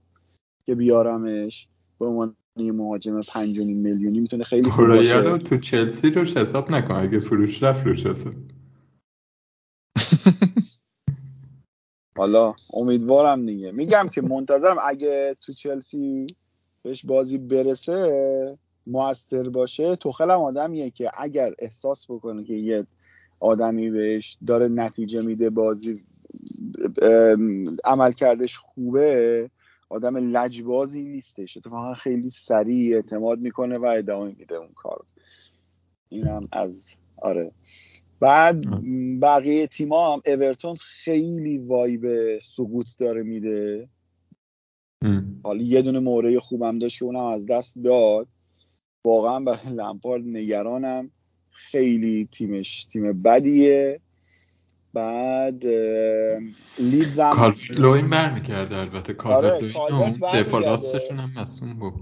که بیارمش. به عنوان یه مهاجم 5 میلیونی می‌تونه خیلی خوب باشه. رو تو چلسی روش حساب نکن. اگه فروش رفت روش حساب. حالا امیدوارم دیگه. میگم که منتظرم اگه تو چلسی بهش بازی برسه موثر باشه توخل هم آدمیه که اگر احساس بکنه که یه آدمی بهش داره نتیجه میده بازی عمل کردش خوبه آدم لجبازی نیستش. اتفاقا خیلی سریع اعتماد می‌کنه و ادامه میده اون کار اینم از آره. بعد بقیه تیما هم اورتون خیلی وایب سقوط داره میده. حالا یه دونه موره خوبم داشت که اونم از دست داد. واقعا برای لمپارد نگرانم. خیلی تیمش تیم بدیه. بعد لیدز هم کالورت لوین برمیگرده البته. کالورت آره، دفاع راستشون هم مصدوم بود.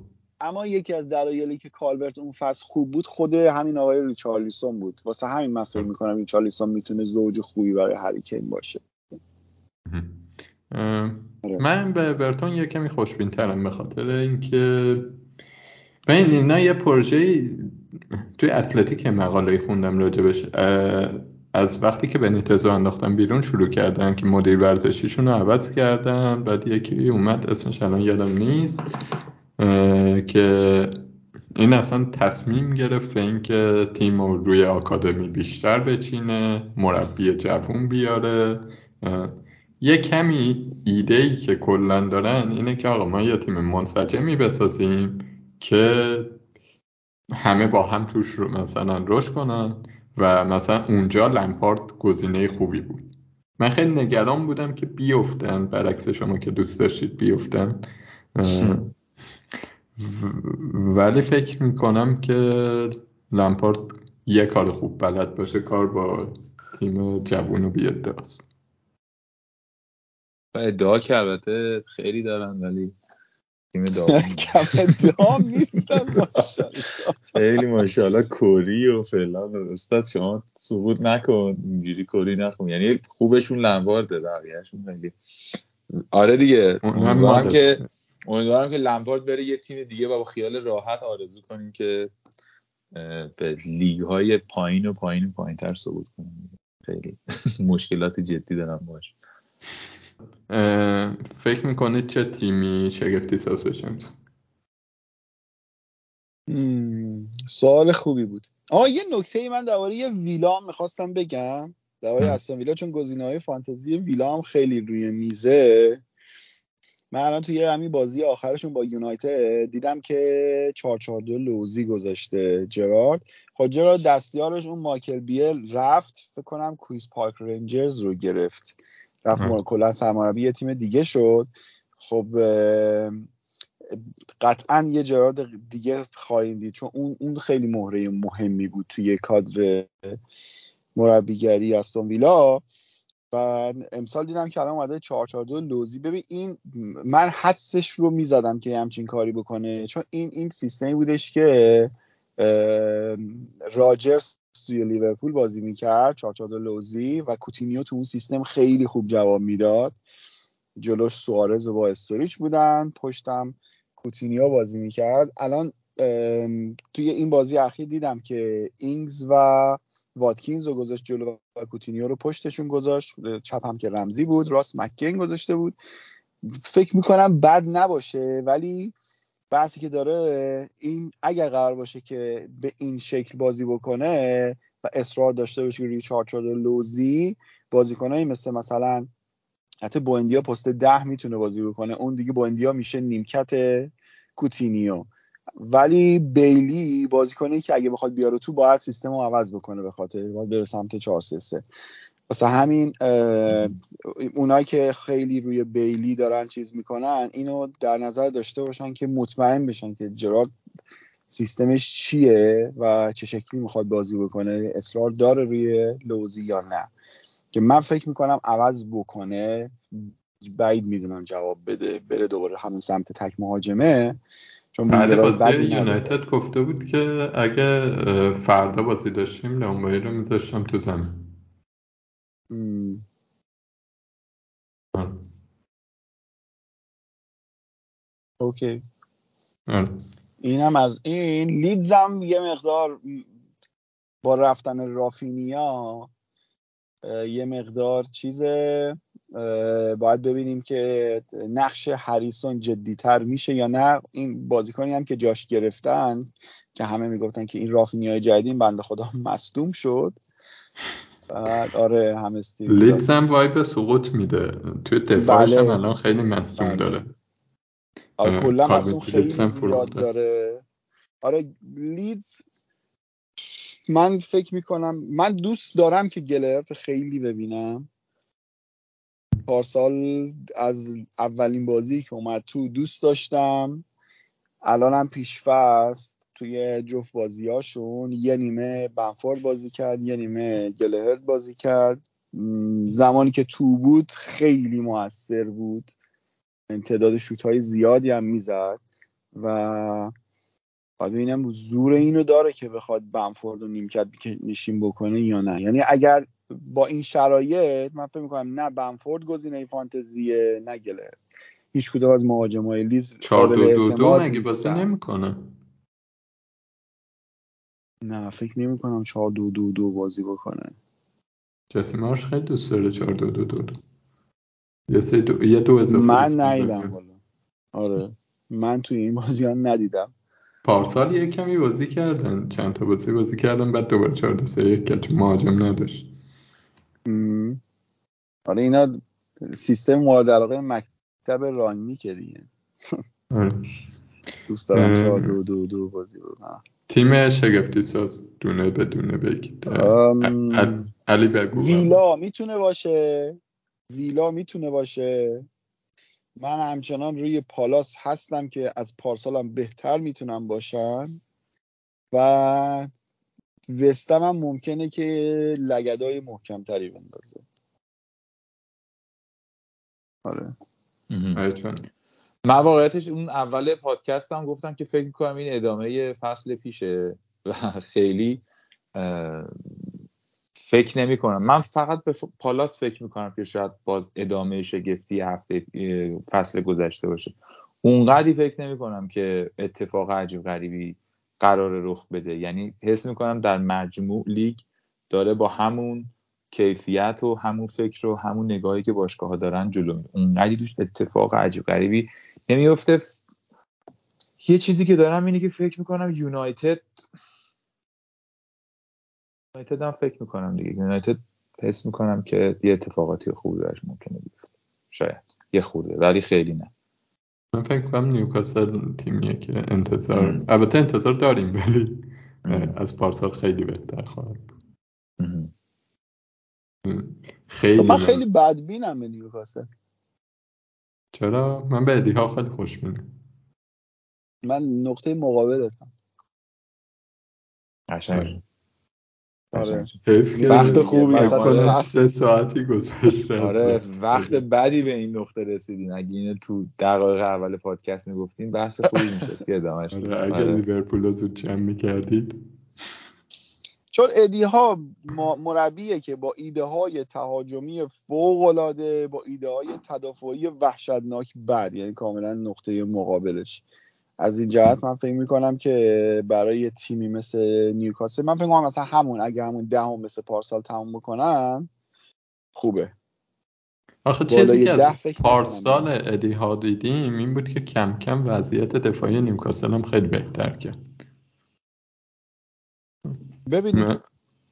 اما یکی از دلایلی که کالورت اون فصل خوب بود خود همین آقای ریچارلیسون بود. واسه همین من فکر می‌کنم ریچارلیسون می‌تونه زوج خوبی برای هریکین باشه. آره. من به برتون یه کمی خوشبین ترم به خاطر اینکه ببین اینا یه پروژه توی اتلتیک مقاله خوندم راجبش از وقتی که بنیتزو انداختن بیرون شروع کردن که مدیر ورزشیشون رو عوض کردن. بعد یکی اومد اسمش الان یادم نیست که این اصلا تصمیم گرفت اینکه تیم رو روی آکادمی بیشتر بچینه مربی جوون بیاره. یه کمی ایده ای که کلا دارن اینه که آقا ما یه تیم منسجمی بسازیم. که همه با هم توش رو مثلا رشد کنن و مثلا اونجا لمپارد گزینه خوبی بود. من خیلی نگران بودم که بیفتن برعکس شما که دوست داشتید بیفتن. ولی فکر می‌کنم که لمپارد یه کار خوب بلد باشه کار با تیم جوون و بیاداست ادعا که البته خیلی دارن ولی تیم دام نیستن خیلی ماشاءالله کوری و فلان استاد شما سقوط نکن. اینجوری کوری نکن. یعنی خوبشون لمبارده بقیهشون خیلی. آره دیگه. امیدوارم که امیدوارم که لمپارد بره یه تیم دیگه و با خیال راحت آرزو کنیم که به لیگ های پایین و پایین و پایین تر صعود کنیم. خیلی مشکلات جدی دارم باش فکر می‌کنید چه تیمی شگفتی ساز بشن سوال خوبی بود. آه یه نکته ای من درباره یه ویلا می‌خواستم بگم. درباره استون ویلا چون گزینه های فانتزی ویلا هم خیلی روی میزه. من الان توی همین بازی آخرشون با یونایتد دیدم که 442 لوزی گذاشته جرارد. خب جرارد دستیارش اون مایکل بیل رفت. فکر کنم کویز پارک رنجرز رو گرفت. رفت کلا سرمربی یه تیم دیگه شد. خب قطعا یه جرارد دیگه خواهیم دید. چون اون اون خیلی مهره مهمی بود توی کادر مربیگری استون ویلا. و امسال دیدم که الان اومده 442 لوزی. ببین این من حدسش رو می‌زدم که همچین کاری بکنه. چون این این سیستمی بودش که راجرز توی لیورپول بازی می‌کرد 442 لوزی و کوتینیو تو اون سیستم خیلی خوب جواب می‌داد. جلوش سوارز و با استوریچ بودن پشتم کوتینیو بازی می‌کرد. الان توی این بازی اخیر دیدم که اینگز و واتکینز رو گذاشت جلو و کوتینیو رو پشتشون گذاشت. چپ هم که رمزی بود راست مک‌گین گذاشته بود. فکر می‌کنم بد نباشه ولی بحثی که داره این اگر قرار باشه که به این شکل بازی بکنه و اصرار داشته باشه که ریچارد شده لوزی بازیکنایی مثل مثلا حتی بوندیا پست ده می‌تونه بازی بکنه. اون دیگه بوندیا میشه نیمکت کوتینیو. ولی بیلی بازیکنی که اگه بخواد بیاره تو باید سیستم رو عوض بکنه به خاطر باید بره سمت 4 3 3 واسه همین اونایی که خیلی روی بیلی دارن چیز می‌کنن اینو در نظر داشته باشن که مطمئن بشن که جرارد سیستمش چیه و چه شکلی می‌خواد بازی بکنه اصرار داره روی لوزی یا نه. که من فکر می‌کنم عوض بکنه بعید می‌دونم جواب بده بره دوباره همون سمت تک مهاجمه چون بعد بازی یونایتد گفته بود که اگه فردا بازی داشتیم لامبایی رو میذاشتم تو زمین. اوکی آره. اینم از این لیدزم یه مقدار با رفتن رافینیا یه مقدار چیز باید ببینیم که نقش هریسون جدیتر میشه یا نه. این بازیکنی هم که جاش گرفتن که همه می‌گفتن که این رافینیای جدید بنده خدا مصدوم شد. بعد آره همه لیدز هم وایب سقوط میده. توی دفاعش بله. هم الان خیلی مصدوم بله. داره. آره کلا مصدوم خیلی زیاد داره. آره لیدز من فکر می‌کنم من دوست دارم که گلرت خیلی ببینم. پارسال از اولین بازی که اومد تو دوست داشتم. الانم پیشفست. توی جفت بازیاشون یه نیمه بنفورد بازی کرد یه نیمه گلهرد بازی کرد. زمانی که تو بود خیلی موثر بود. تعداد شوت های زیادی هم می‌زد و باید ببینم زور اینو داره که بخواد بنفورد و نیمکت نشین بکنه یا نه. یعنی اگر با این شرایط من فکر می‌کنم نه بنفورد گزینه فانتزیه نه گلر هیچ کدوم از مهاجمای لیز 4 دو دو دو مگه بازی نمی‌کنه؟ نه فکر نمی کنم 4 دو دو دو بازی بکنه. جسی مارش خیلی دوست داره 4 دو دو دو, دو. یه سه دو یه دو اضافه من ندیدم والا. آره. من توی این بازی ها ندیدم. پارسال یه کمی بازی کردن. چند تا بازی بازی کردن بعد دوباره 4 2 3 1 کرد مهاجم نداشت. آره اینا سیستم مورد علاقه مکتب رانگنیکه دیگه. آره. دوست دارم 4 دو دو دو بازی بکنم. تیم شگفتی ساز دونه به دونه بگید. علی بگو. ویلا می‌تونه باشه. ویلا می‌تونه باشه. من همچنان روی پالاس هستم که از پارسالم بهتر می‌تونم باشم. و وستم هم ممکنه که لگدای محکمتری بندازه. آره. آره چون من واقعیتش اون اول پادکست هم گفتم که فکر می‌کنم این ادامه فصل پیشه و خیلی فکر نمی کنم من فقط به پالاس فکر می‌کنم که شاید باز ادامه شگفتی هفته فصل گذشته باشه. اونقدی فکر نمی کنم که اتفاق عجیب غریبی قرار رخ بده. یعنی حس می‌کنم در مجموع لیگ داره با همون کیفیت و همون فکر و همون نگاهی که باشگاه ها دارن جلو میره. توش اتفاق عجیب غریبی نمیفته یه چیزی که دارم اینه که فکر می‌کنم یونایتد یونایتد هم فکر می‌کنم دیگه. یونایتد حس می‌کنم که یه اتفاقاتی خوبی براش ممکنه بیفته. شاید. یه خورده. ولی خیلی نه. من فکر کنم نیوکاسل تیمیه که انتظار. البته انتظار داریم ولی. از پارسال خیلی بهتر خواهد. خیلی من من- خیلی بدبینم به نیوکاسل. چرا؟ من به ادی ها خیلی خوشبینم من نقطه مقابلتم قشنگ. آره. وقت خوبی فکر هم، کنم آره. سه ساعتی گذشته. آره وقت بدی به این نقطه رسیدیم اگه اینو تو دقایق اول پادکست می‌گفتیم بحث خوبی می‌شد. که ادامهش آره. اگر آره. لیورپول رو زود جمع می‌کردید. چون ادی ها مربیه که با ایده های تهاجمی فوق العاده با ایده های تدافعی وحشتناک بد یعنی کاملا نقطه مقابلش. از این جهت من فکر می‌کنم که برای تیمی مثل نیوکاسل من فکر می‌کنم مثلا همون اگه همون دهم مثل پارسال تموم بکنن خوبه. آخه چیزی که از پارسال ادی ها دیدیم این بود که کم کم وضعیت دفاعی نیوکاسل هم خیلی بهتر کرد. ببینید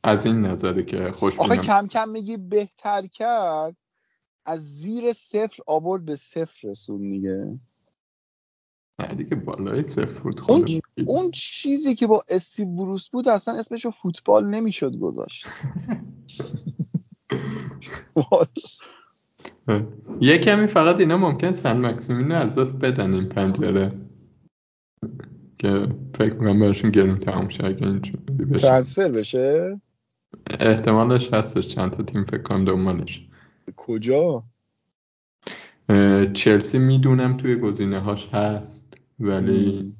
از این نظره که آخه خوشبینم کم کم میگی بهتر کرد از زیر صفر آورد به صفر رسون دیگه. نه دیگه بالای صفر بود اون, اون چیزی که با استیو بروس بود اصلا اسمشو فوتبال نمی‌شد گذاشت. یه کمی فقط اینا ممکن سن مکسیمین از دست بدن این پنجره. که فکر می‌کنم براشون گرون تموم شه اگه اینجوری بشه. ترانسفر بشه؟ احتمالش هستش چند تا تیم فکر کنم دنبالش. کجا؟ چلسی می‌دونم توی گزینه هاش هست ولی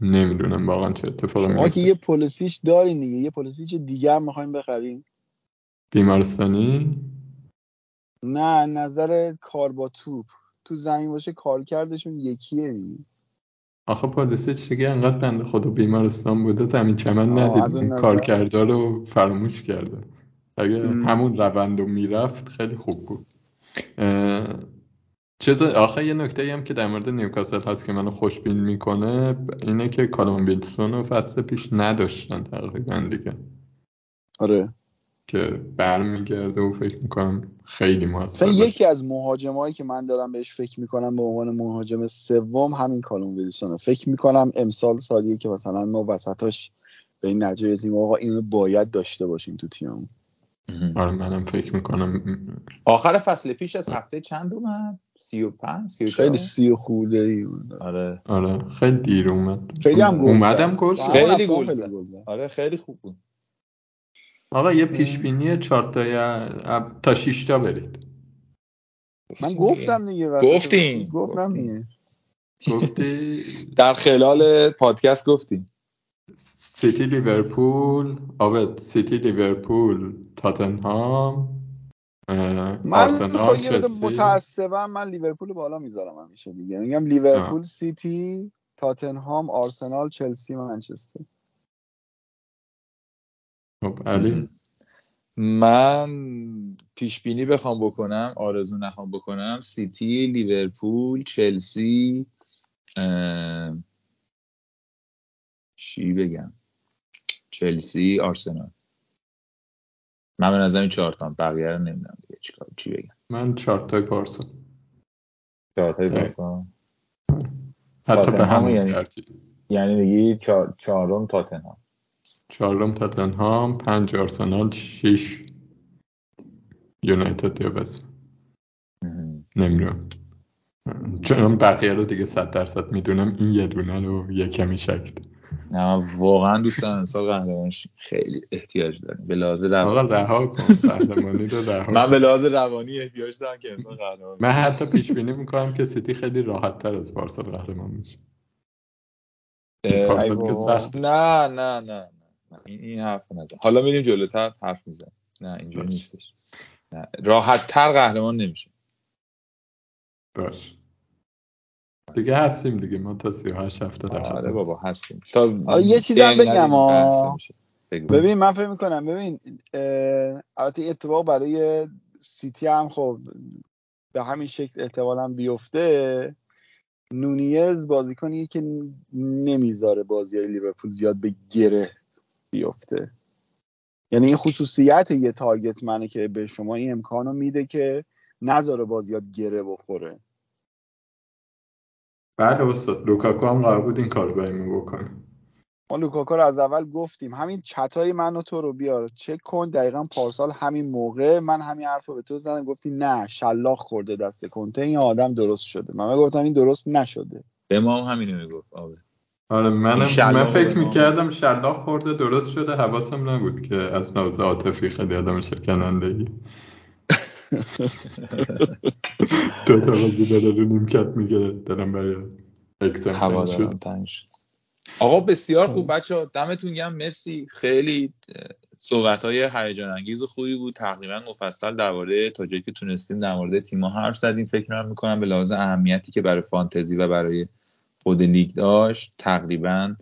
نمی‌دونم واقعا چه اتفاقی شما که میفته یه پلیسیش دارین دیگه یه پلیسیش دیگه هم می‌خوایم بخریم. بیمارستانی؟ نه نظر کار با توپ. تو زمین باشه کار کردشون یکیه دیگه. آخه پالیسیچ دیگه انقدر بنده خدا بیمارستان بوده زمین چمن آه، ندید نظر. کارکردار رو فراموش کرده. اگه. همون روند رو می‌رفت خیلی خوب بود. چیز آخه یه نکته هم که در مورد نیوکاسل هست که منو خوشبین می‌کنه اینه که کالوم ویلسون رو فصل پیش نداشتن تقریبا دیگه. آره. که برمیگرده و فکر می‌کنم خیلی موثر یکی از مهاجمایی که من دارم بهش فکر می‌کنم به عنوان مهاجم سوم همین کالوم ویلسونه فکر می‌کنم امسال سالیه که مثلا ما وسطاش به این نتیجه رسیدیم آقا اینو باید داشته باشیم تو تیممون آره منم فکر می‌کنم. آخر فصل پیش از هفته چند اومد؟ سی و پنج سی و خیلی چهار؟ سی و خورده ای آره. آره خیلی دیر اومد. خیلی هم گل اومدم. گل خیلی گل. آره خیلی خوب بود. آقا یه پیش بینی چهار تا تا 6 تا برید. من گفتم دیگه گفتیم. گفتم. دیگه. گفتی؟ در خلال پادکست گفتیم سیتی لیورپول آبد سیتی لیورپول تاتنهام من آرسنال خب متاسفم من لیورپول رو بالا می‌ذارم همیشه دیگه. میگم لیورپول سیتی تاتنهام آرسنال چلسی منچستر. خب علی؟ من پیش بینی بخوام بکنم آرزو نخوام بکنم. سیتی لیورپول چلسی اه، چی بگم؟ چلسی آرسنال. من به نظر این چهار تا بقیه رو نمی‌دونم دیگه چیکار چی بگم. من چهار تای پارسا چهار. پارسا حتی به همون یعنی- یعنی میگی چهار- چهارم تاتنهام. چهارم تاتنهام پنج آرسنال شیش یونایتد یا بس. نمی‌دونم چون بقیه رو دیگه صد درصد می‌دونم این یه دونه رو یه کمی شک نه واقعا دوست دارم امسال قهرمانش خیلی احتیاج داریم به لحاظ آقا روانی رها کن قهرمانی رو رها من. به لحاظ روانی احتیاج دارم که امسال قهرمان من حتی پیش بینی می‌کنم که سیتی خیلی راحت تر از پارسال قهرمان میشه پارسال که. سخت نه نه نه. این, این حرف نزن. حالا میریم جلوتر حرف میزن نه اینجوری. نیستش. نه. راحت تر قهرمان نمیشه باش. دیگه هستیم دیگه. ما تا 38 هفته در آره. بابا هستیم. تا یه چیزم بگم، آه. ببین من فکر می‌کنم ببین البته این اتفاق برای سیتی هم خب به همین شکل احتمالا بیفته. نونیز بازیکنیه که نمی‌ذاره بازی های لیورپول زیاد به گره بیفته. یعنی این خصوصیت یه target man ه که به شما این امکانو میده که نذاره بازی ها گره بخوره. بله استاد لوکاکو هم قرار بود این کار برای ما بکنه. ما لوکاکو رو از اول گفتیم همین چتای من و تو رو بیار. چک کن دقیقا پارسال همین موقع من همین حرف رو به تو زدم گفتی نه شلاق خورده دست کنته این آدم درست شده. من گفتم این درست نشده. به ما هم همینو می‌گفت آره آره منم من رو فکر می‌کردم شلاق خورده درست شده حواسم نبود که از لحاظ عاطفی خیلی آدم شکننده ای دو تا بازی داره رو نیمکت میگه دلم برای هواداران شد. آقا بسیار خوب. بچه دمتون گرم. مرسی. خیلی صحبت های هیجان انگیز و خوبی بود. تقریبا مفصل درباره تا جایی که تونستیم در مورد تیم‌ها حرف زدیم. فکر من می‌کنم به لحاظ اهمیتی که برای فانتزی و برای خود لیگ داشت تقریبا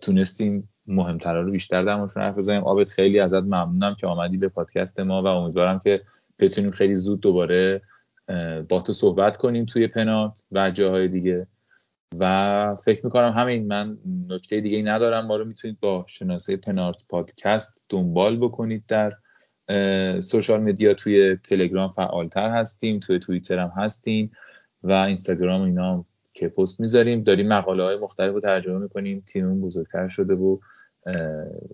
تونستیم مهمترها رو بیشتر در موردشون حرف بزنیم. آبت خیلی ازت ممنونم که آمدی به پادکست ما و امیدوارم که بتونیم خیلی زود دوباره با تو صحبت کنیم توی پنات و جاهای دیگه. و فکر می‌کنم همین من نکته دیگه ندارم. ما رو می‌تونید با شناسه پنارت پادکست دنبال بکنید در سوشال مدیا. توی تلگرام فعالتر هستیم توی توییتر هم هستیم و اینستاگرام اینا که پست می‌ذاریم. داریم مقاله های مختلف رو ترجمه می‌کنیم. تیممون بزرگتر شده و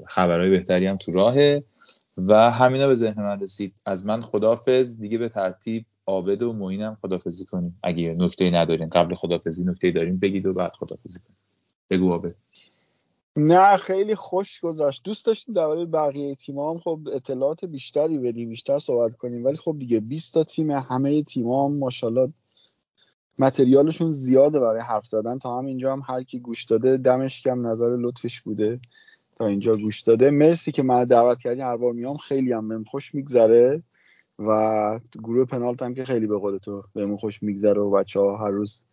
خبرهای بهتری هم تو راهه. و همینا به ذهن من رسید. از من خدافز دیگه به ترتیب عابد و معینم خدافزی کنیم. اگه نکته ندارین قبل خدافزی نکته داریم بگید و بعد خدافزی کنیم. بگو عابد. نه خیلی خوش گذشت. دوست داشتیم درباره بقیه تیم هم خب اطلاعات بیشتری بدیم بیشتر صحبت کنیم. ولی خب دیگه 20 تا تیم همه تیم هم ماشاءالله متریالشون زیاده برای حرف زدن. تا همینجا هم هر کی گوش داده دمش کم نظر لطفش بوده. تا اینجا گوش داده. مرسی که من دعوت کردین هر بار میام خیلی هم بهم خوش میگذره و گروه پنالت هم که خیلی به قول تو بهمون خوش میگذره و بچه ها هر روز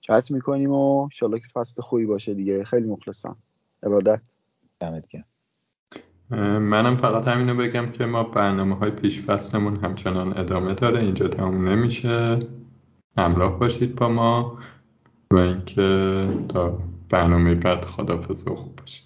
چت می‌کنیم و انشالله که فصل خوبی باشه دیگه. خیلی مخلصم. ارادت دمت گرم. منم فقط همینو بگم که ما برنامه های پیش فصلمون همچنان ادامه داره. اینجا تموم نمیشه. همراه باشید با ما و اینکه تا برنامه بعد خدافظ و خوب باشید.